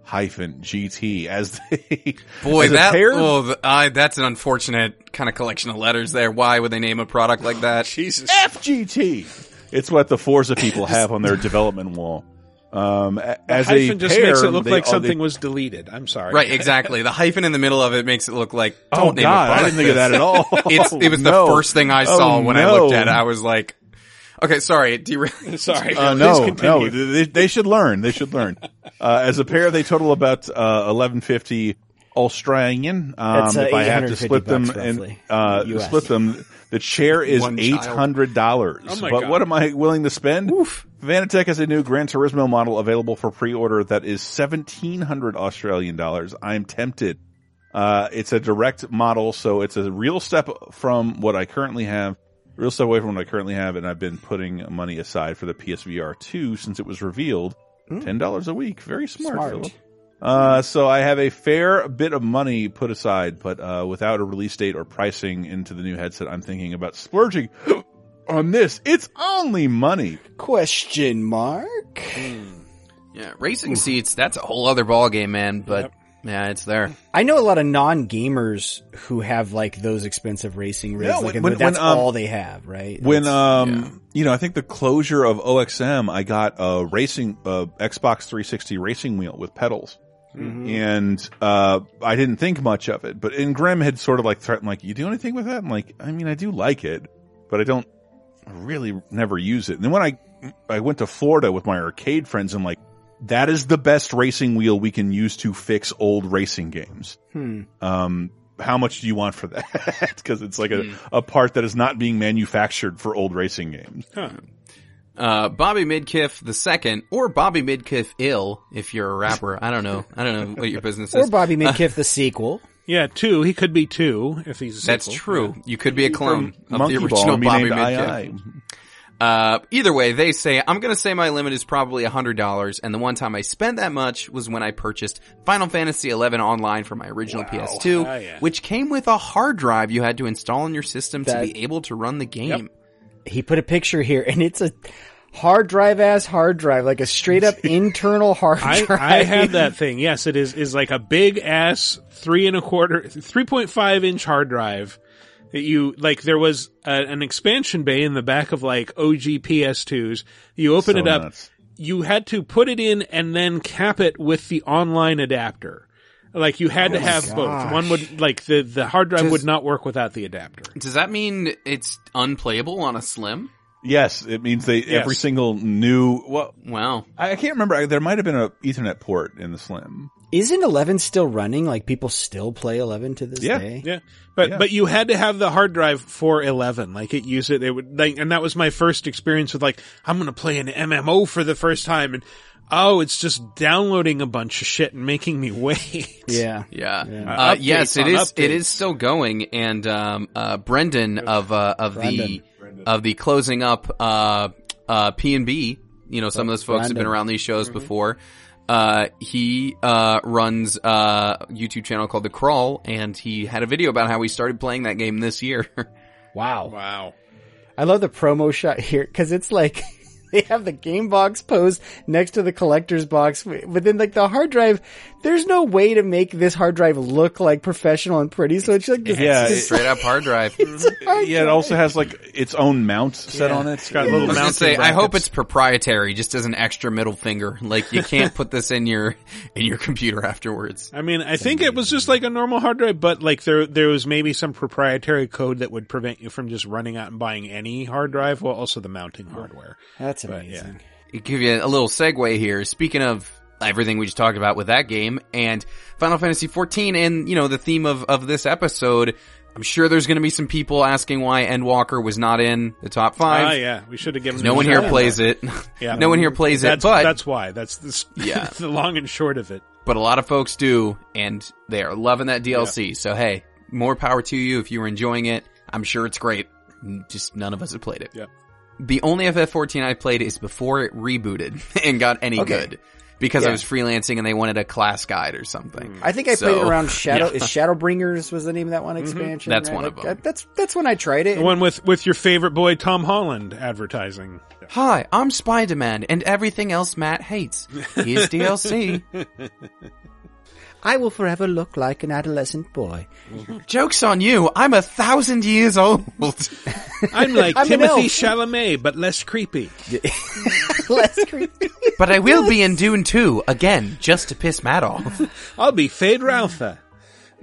hyphen GT as they Boy, as that pair- oh, the, I that's an unfortunate kind of collection of letters there. Why would they name a product like that? Jesus. FGT. It's what the Forza people have on their development wall. Um, as a- The as hyphen a just pair, makes it look they- like oh, they- something was deleted. I'm sorry. Right, exactly. The hyphen in the middle of it makes it look like. Oh, Don't name God, I didn't think of that at all. it's it was the first thing I Oh, saw when I looked at it. I was like, okay, sorry, derailed. Sorry. Uh, no, no, they, they should learn. They should learn. Uh, as a pair, they total about uh, eleven fifty Australian. Um, uh, if I have to split them and uh, split them, the chair is One eight child. hundred dollars. Oh but God. what am I willing to spend? Fanatec has a new Gran Turismo model available for pre-order that is seventeen hundred Australian dollars. I'm tempted. Uh, it's a direct model, so it's a real step from what I currently have. real step away from what I currently have, and I've been putting money aside for the PSVR two since it was revealed. Ten dollars a week, very smart. Smart. Philip. Uh, so I have a fair bit of money put aside, but uh, without a release date or pricing into the new headset, I'm thinking about splurging on this. It's only money. Question mark. Yeah, racing seats, that's a whole other ballgame, man, but yeah, it's there. I know a lot of non-gamers who have like those expensive racing rigs, Yeah, like when- and when- that's when, um, all they have, right? When That's- um, you know, I think the closure of OXM, I got a racing uh, Xbox 360 racing wheel with pedals. Mhm. And uh, I didn't think much of it, but and Grim had sort of like threatened, like, "You do anything with that?" I'm like, "I mean, I do like it, but I don't really never use it." And then when I I went to Florida with my arcade friends, I'm like, "That is the best racing wheel we can use to fix old racing games." Hmm. Um, how much do you want for that? Because it's like a, a part that is not being manufactured for old racing games. Uh, Bobby Midkiff the second, or Bobby Midkiff ill, if you're a rapper. I don't know. I don't know what your business is. or Bobby Uh, Midkiff the sequel. Yeah, two. He could be two if he's. A That's sequel. true. You could be a clone From of Monkey the original and be Bobby named Midkiff. II. Uh, either way, they say I'm going to say my limit is probably hundred dollars, and the one time I spent that much was when I purchased Final Fantasy XI online for my original PS2, Ah, yeah. which came with a hard drive you had to install on your system That- to be able to run the game. He put a picture here, and it's a hard drive ass hard drive, like a straight up internal hard I, drive. I have that thing. Yes, it is is like a big ass three and a quarter, three point five inch hard drive that you like. There was a, an expansion bay in the back of like OG PS2s. You open So it up. nuts. You had to put it in and then cap it with the online adapter. Like you had Oh to my have both. One would like the the hard drive Does- would not work without the adapter. Does that mean it's unplayable on a Slim? Yes, it means they Yes. every single new. Well, Wow. I, I can't remember. There might have been a Ethernet port in the Slim. Isn't Eleven still running? Like people still play Eleven to this Yeah. day. Yeah. But Yeah. but you had to have the hard drive for 11. Like it used it. It would like, and that was my first experience with like, I'm going to play an MMO for the first time. And oh, it's just downloading a bunch of shit and making me wait. Yeah. Yeah. Yeah. Uh, Updates yes, it on is. It updates. is still going, and um, uh, Brendan of uh, of the Brendan. of the closing up uh, uh, P and B. You know, some of those folks have been around these shows before. Uh, he uh, runs a YouTube channel called The Crawl, and he had a video about how he started playing that game this year. Wow. Wow. I love the promo shot here because it's like they have the game box pose next to the collector's box, within like the hard drive, there's no way to make this hard drive look like professional and pretty. So it's like this, Yeah, this- Straight up hard drive. Yeah, it also has like its own mount set Yeah. on it. It's got a little I was say, I hope it's proprietary, just as an extra middle finger. Like you can't put this in your in your computer afterwards. I mean, I think it was just like a normal hard drive, but like there, there was maybe some proprietary code that would prevent you from just running out and buying any hard drive, while also the mounting hardware. that's But, amazing. give you a little segue here. Speaking of everything we just talked about with that game and Final Fantasy 14 and, you know, the theme of, of this episode, I'm sure there's going to be some people asking why Endwalker was not in the top five. Ah, yeah, we should have given. No one here plays it. Yeah. no one here plays That's, it, but, that's why. That's the Yeah. the long and short of it. but a lot of folks do and they are loving that DLC. So hey, more power to you if you were enjoying it. I'm sure it's great. Just none of us have played it. Yep. The only FF14 I played is before it rebooted and got any Okay. good. Because I was freelancing and they wanted a class guide or something. Mm. I think I So, played around Shadow. yeah. Is Shadowbringers was the name of that one mm-hmm. expansion? That's right? one of Like, them. that- That's that's when I tried it. The one with with your favorite boy Tom Holland advertising. Hi, I'm Spider-Man and everything else Matt hates. Here's DLC. I will forever look like an adolescent boy. Joke's on you. I'm a thousand years old. I'm like I'm Timothy elf. Chalamet, but less creepy. Less creepy. but I will be in Dune 2 again, just to piss Matt off. I'll be Fade Ralpha.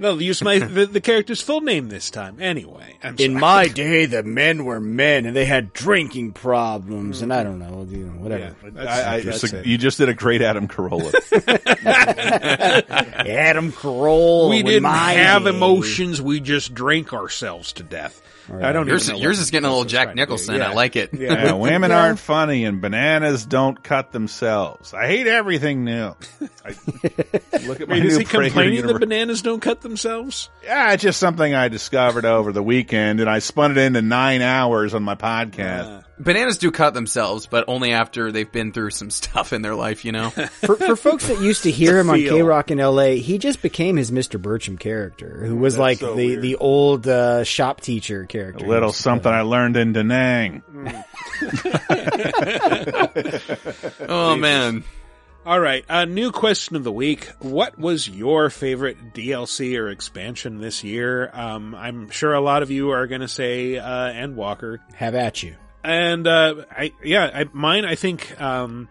They'll use my the, the character's full name this time. Anyway, I'm In sorry. my day, the men were men, and they had drinking problems, and I mm-hmm. don't know, you know, whatever. Yeah, I, I, just- it. you just did a great Adam Carolla. Adam Carolla. we didn't my have name. emotions. We just drank ourselves to death. I don't Yours, even know yours what is getting a little Jack trying to do. Nicholson. Yeah. I like it. Yeah. Yeah, women aren't funny and bananas don't cut themselves. I hate everything new. I, look at my Wait, is he Prager complaining that bananas don't cut themselves? Yeah, it's just something I discovered over the weekend, and I spun it into nine hours on my podcast. Ah. Bananas do cut themselves, but only after they've been through some stuff in their life, you know? For, for folks that used to hear him on. KROQ in L.A., he just became his Mr. Birchum character, who was That's like so the weird. the old uh, shop teacher character. A little something I learned in Da Nang. oh man. All right, a new question of the week. What was your favorite DLC or expansion this year? Um, I'm sure a lot of you are going to say uh, Endwalker. Have at you. And uh, I yeah, I, mine I think um,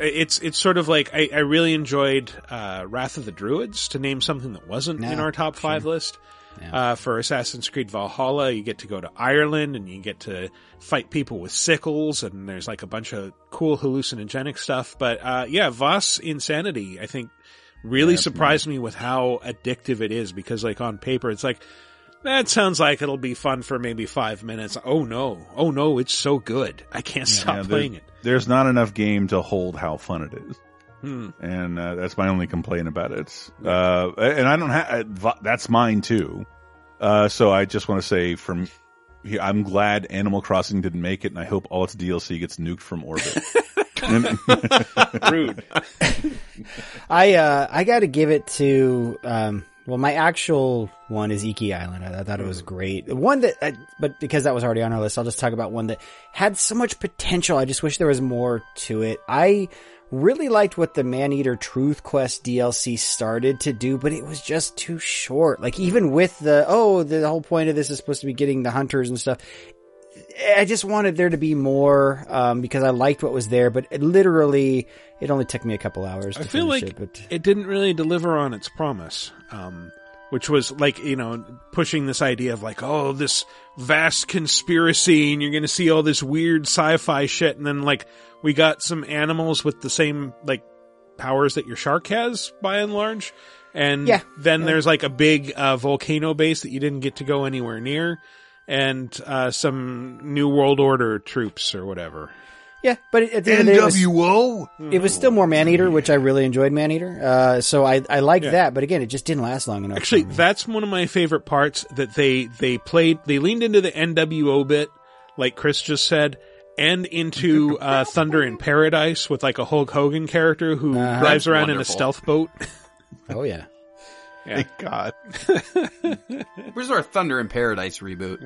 it's it's sort of like I, I really enjoyed uh, Wrath of the Druids to name something that wasn't in our top five list. Uh, for Assassin's Creed Valhalla, you get to go to Ireland and you get to fight people with sickles, and there's like a bunch of cool hallucinogenic stuff. But uh, yeah, Vaas Insanity, I think, really surprised me with how addictive it is because, like, on paper, it's like, that sounds like it'll be fun for maybe five minutes. Oh no. Oh no, it's so good. I can't stop Yeah, playing there- it. There's not enough game to hold how fun it is. Hmm. And uh, that's my only complaint about it. Uh, and I don't have that's mine too. Uh, so I just want to say from here, I'm glad Animal Crossing didn't make it, and I hope all its DLC gets nuked from orbit. Rude. I uh, I got to give it to um, well, my actual one is Iki Island. I, I thought it was hmm. great. One that, I, but because that was already on our list, I'll just talk about one that had so much potential. I just wish there was more to it. I really liked what the Maneater Truth Quest DLC started to do, but it was just too short. Like even with the oh, the whole point of this is supposed to be getting the hunters and stuff. I just wanted there to be more um, because I liked what was there, but it literally it only took me a couple hours. To I feel finish like it, but it didn't really deliver on its promise, um, which was like you know pushing this idea of like oh this vast conspiracy and you're going to see all this weird sci-fi shit, and then like we got some animals with the same like powers that your shark has by and large, and Yeah. then Yeah. there's like a big uh, volcano base that you didn't get to go anywhere near. And uh, some New World Order troops or whatever. Yeah, but at the end of the day, it was, NWO? it was still more Maneater, which I really enjoyed Maneater. Uh, so I, I liked Yeah. that, but again, it just didn't last long enough. Actually, that's one of my favorite parts that they they played. They leaned into the NWO bit, like Chris just said, and into uh, Thunder in Paradise with like a Hulk Hogan character who Uh-huh. drives around in a stealth boat. oh yeah, Yeah. Thank God. Where's our Thunder in Paradise reboot?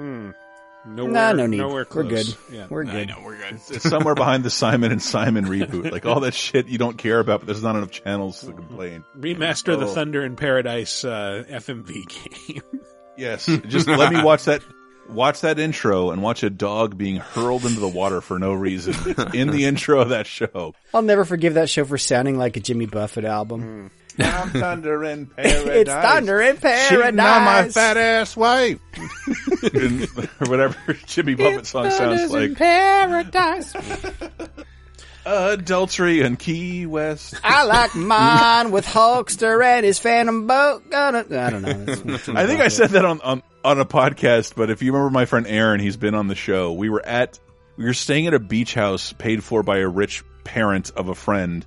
Nowhere, Nah, no need. Nowhere We're good. Yeah. We're I good. know, we're good. It's somewhere behind the Simon and Simon reboot. Like all that shit you don't care about, but there's not enough channels to complain. Remaster the Oh. Thunder in Paradise uh, FMV game. Yes. Just let me watch that watch that intro and watch a dog being hurled into the water for no reason. It's in the intro of that show. I'll never forgive that show for sounding like a Jimmy Buffett album. I'm thunder in paradise. It's Thunder in Shooting on my fat ass wife. And- or whatever Jimmy Buffett song sounds like. paradise. Adultery in Key West. I like mine with Hulkster and his Phantom boat. Gonna, I don't know. That's- Jimmy I think I said that on, on on a podcast, but if you remember my friend Aaron, he's been on the show. We were at we were staying at a beach house paid for by a rich parent of a friend,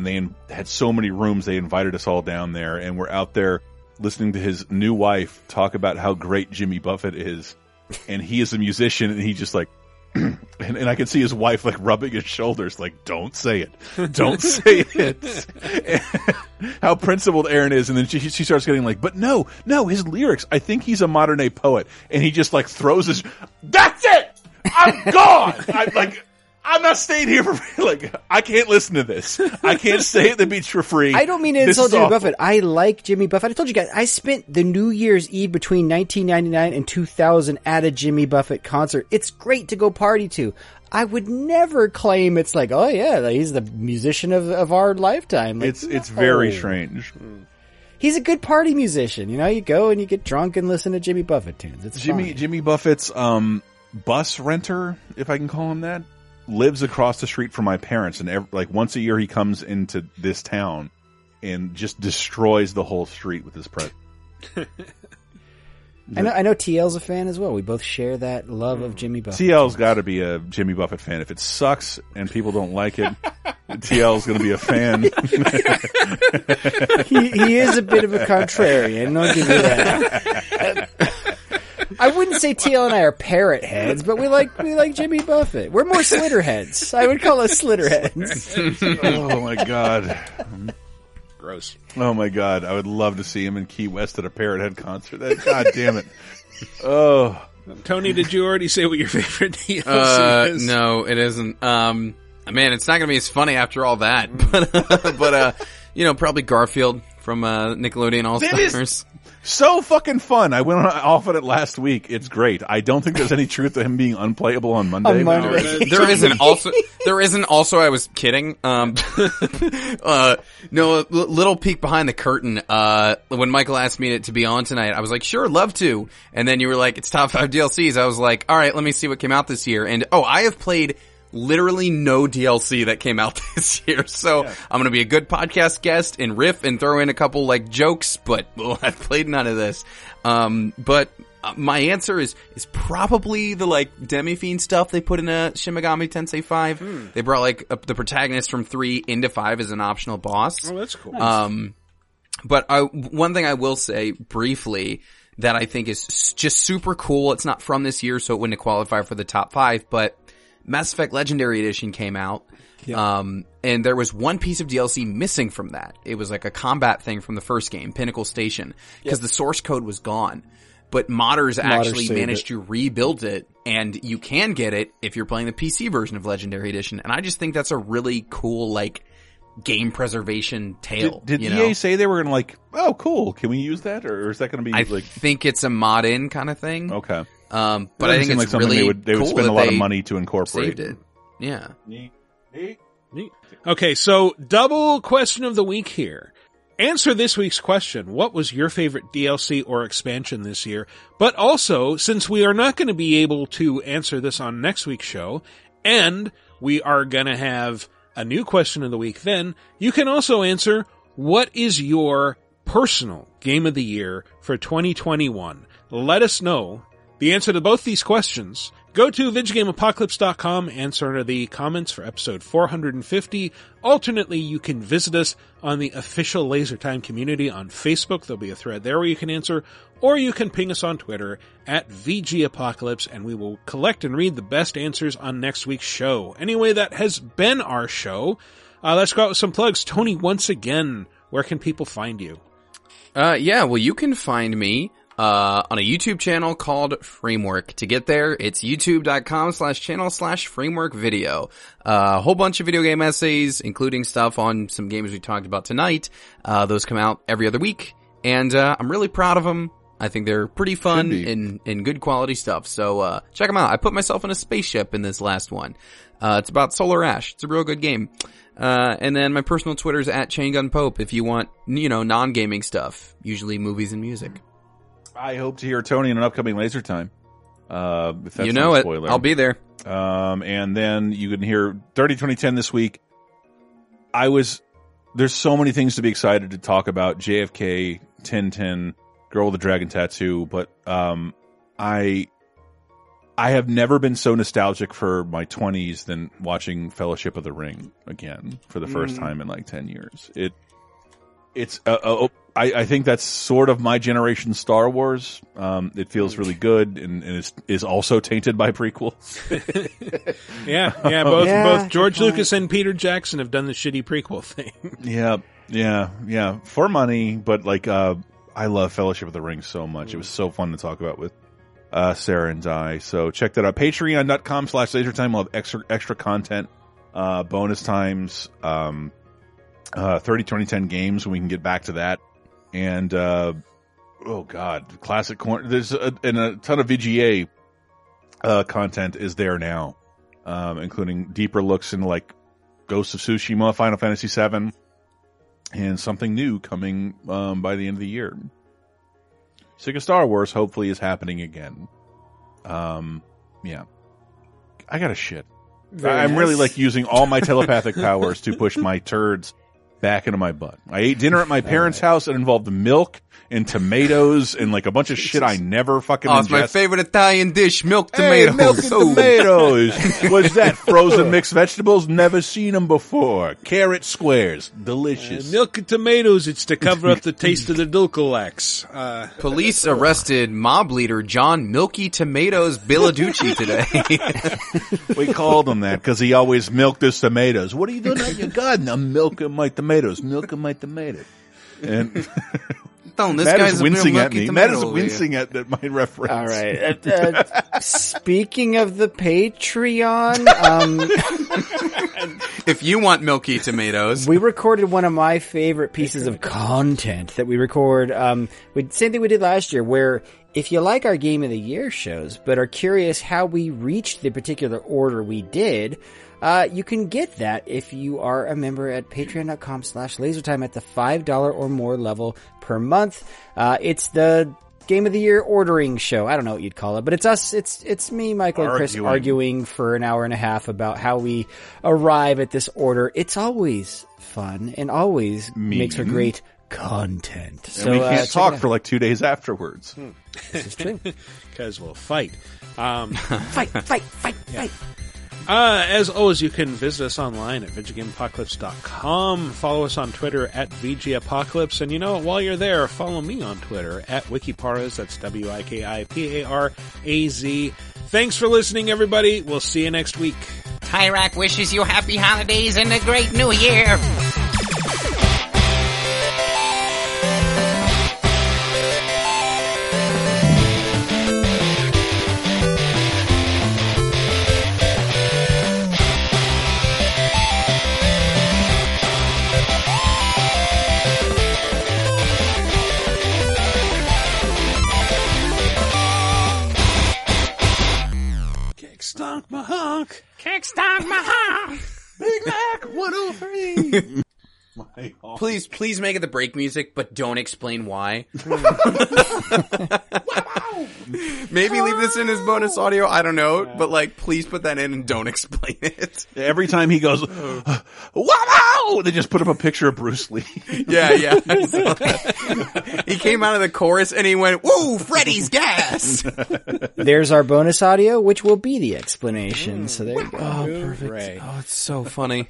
and they in, had so many rooms they invited us all down there, and we're out there listening to his new wife talk about how great Jimmy Buffett is, and he is a musician, and he just like. and, and I can see his wife like rubbing his shoulders, like, "Don't say it, don't say it." How principled Aaron is, and then she she starts getting like, "But no, no, his lyrics. I think he's a modern day poet." And he just like throws his. That's it. I'm gone. I'm like, I'm not staying here for free. Like, I can't listen to this. I can't stay at the beach for free. I don't mean to This insult Jimmy awful. Buffett. I like Jimmy Buffett. I told you guys, I spent the New Year's Eve between 1999 and 2000 at a Jimmy Buffett concert. It's great to go party to. I would never claim it's like, oh yeah, he's the musician of, of our lifetime. Like, It's it's very strange. He's a good party musician. You know, you go and you get drunk and listen to Jimmy Buffett tunes. It's Jimmy fine. Jimmy Buffett's um bus renter, if I can call him that, lives across the street from my parents, and ev like once a year he comes into this town and just destroys the whole street with his presence. I know, I know TL's a fan as well. We both share that love of Jimmy Buffett. TL's got to be a Jimmy Buffett fan. If it sucks and people don't like it, TL's going to be a fan. he, he is a bit of a contrarian. I'll give you that. I wouldn't say TL and I are parrot heads, but we like we like Jimmy Buffett. We're more slitter heads. I would call us slitter heads. oh my god. Gross. Oh my god. I would love to see him in Key West at a Parrot Head concert. God damn it. Oh. Tony, did you already say what your favorite DLC Uh, is? no, it isn't. Um, man, it's not going to be as funny after all that. But, but uh, you know, probably Garfield from uh, Nickelodeon All Stars. So fucking fun. I went on, off on it last week. It's great. I don't think there's any truth to him being unplayable on Monday. On Monday. there isn't also there isn't also I was kidding. Um, uh, no, a l- little peek behind the curtain. Uh, when Michael asked me to, to be on tonight, I was like, sure, love to. And then you were like, it's top five DLCs. I was like, all right, let me see what came out this year. And oh, I have played literally no DLC that came out this year. So I'm going to be a good podcast guest and riff and throw in a couple like jokes, but well, I've played none of this. Um, but uh, my answer is is probably the like Demi Fiend stuff they put in a Shin Megami Tensei 5. They brought like a, the protagonist from 3 into 5 as an optional boss. Oh, that's cool. Um, but I, one thing I will say briefly that I think is just super cool. It's not from this year, so it wouldn't qualify for the top five, but Mass Effect Legendary Edition came out. Um, and there was one piece of DLC missing from that. It was like a combat thing from the first game, Pinnacle Station, because the source code was gone. But modders actually managed it. to rebuild it, and you can get it if you're playing the PC version of Legendary Edition. And I just think that's a really cool, like, game preservation tale. Did, did EA know? say they were going to like, oh cool, can we use that? Or is that going to be I like, think it's a mod in kind of thing. okay. Um, but I think seem it's like something really they would, they would cool spend a that lot of they money to incorporate. Saved it. Yeah. Okay, so double question of the week here. Answer this week's question. What was your favorite DLC or expansion this year? But also, since we are not going to be able to answer this on next week's show, and we are going to have a new question of the week then, you can also answer what is your personal game of the year for 2021? Let us know the answer to both these questions. Go to VidjagameApocalypse.com, answer the comments for episode 450. Alternately, you can visit us on the official Laser Time community on Facebook. There'll be a thread there where you can answer, or you can ping us on Twitter at VGApocalypse, and we will collect and read the best answers on next week's show. Anyway, that has been our show. Uh, let's go out with some plugs. Tony, once again, where can people find you? Uh, yeah, well, you can find me, uh, on a YouTube channel called Framework. To get there, it's youtube.com slash channel slash framework video. Uh, a whole bunch of video game essays, including stuff on some games we talked about tonight. Uh, those come out every other week, and, uh, I'm really proud of them. I think they're pretty fun and, and good quality stuff. So, uh, check them out. I put myself in a spaceship in this last one. Uh, it's about Solar Ash. It's a real good game. Uh, and then my personal Twitter's at Chaingun Pope if you want, you know, non-gaming stuff. Usually movies and music. I hope to hear Tony in an upcoming Laser Time. Uh, if that's you know it. spoiler. I'll be there. Um, and then you can hear 30 2010 this week. I was, there's so many things to be excited to talk about. JFK, Tintin, Girl with the Dragon Tattoo, but, um, I, I have never been so nostalgic for my 20s than watching Fellowship of the Ring again for the first Mm. time in like 10 years. It, it's, uh, uh, I, I think that's sort of my generation Star Wars. Um, it feels really good and, and is, is also tainted by prequels. Yeah, yeah, both Yeah, both George point. Lucas and Peter Jackson have done the shitty prequel thing. Yeah, yeah, yeah. For money, but like, uh, I love Fellowship of the Ring so much. It was so fun to talk about with, uh, Sarah and I. So check that out. Patreon.com slash lasertime. We'll have extra, extra content, uh, bonus times, um, uh, 30, 20, 10 games. We can get back to that. And, uh, oh God, classic corner. There's a, and a ton of VGA, uh, content is there now, um, including deeper looks into like Ghost of Tsushima, Final Fantasy VII, and something new coming um, by the end of the year. Of Star Wars, hopefully, is happening again. Um, yeah, I got a shit. Very I'm really like using all my telepathic powers to push my turds back into my butt. I ate dinner at my parents' house. It involved milk and tomatoes and like a bunch of shit I never fucking. Oh, it's my favorite Italian dish, milk Hey, tomatoes. milk and tomatoes. What's that? Frozen mixed vegetables? Never seen them before. Carrot squares, delicious. Milk and tomatoes. It's to cover up the taste of the Dulcolax. Uh, Police arrested mob leader John Milky Tomatoes Billaducci today. we called him that because he always milked his tomatoes. What are you doing out in your garden? I'm milking my tomatoes. Milking my tomatoes. And Don't, this Matt guy's is wincing at me. Matt is tomato over here. wincing at, at my reference. All right. Uh, uh, speaking of the Patreon, um, If you want milky tomatoes, we recorded one of my favorite pieces of content that we record. Um, we, same thing we did last year, where if you like our Game of the Year shows, but are curious how we reached the particular order we did, uh, you can get that if you are a member at patreon.com slash lasertime at the $5 or more level per month. Uh, it's the Game of the Year ordering show. I don't know what you'd call it, but it's us. It's it's me, Michael, and Chris Arguing. arguing for an hour and a half about how we arrive at this order. It's always fun and always makes for great content. And So we uh, can't check talk for like two days afterwards. This is true. because we'll fight. Um, fight, fight, fight, fight. Uh, as always, you can visit us online at VidjagameApocalypse.com. Follow us on Twitter at VGApocalypse. And you know, while you're there, follow me on Twitter at Wikiparaz. That's W-I-K-I-P-A-R-A-Z. Thanks for listening, everybody. We'll see you next week. Tyrak wishes you happy holidays and a great new year. Kickstonk my honk. Kickstark my honk. Big Mac 103. please, please make it the break music, but don't explain why. Maybe leave this in as bonus audio. I don't know, but like, please put that in and don't explain it. Every time he goes, wow! They just put up a picture of Bruce Lee. Yeah, yeah. I saw that. he came out of the chorus and he went, "Whoa, Freddy's gas!" There's our bonus audio, which will be the explanation. So there you go. Oh, perfect. Oh, it's so funny.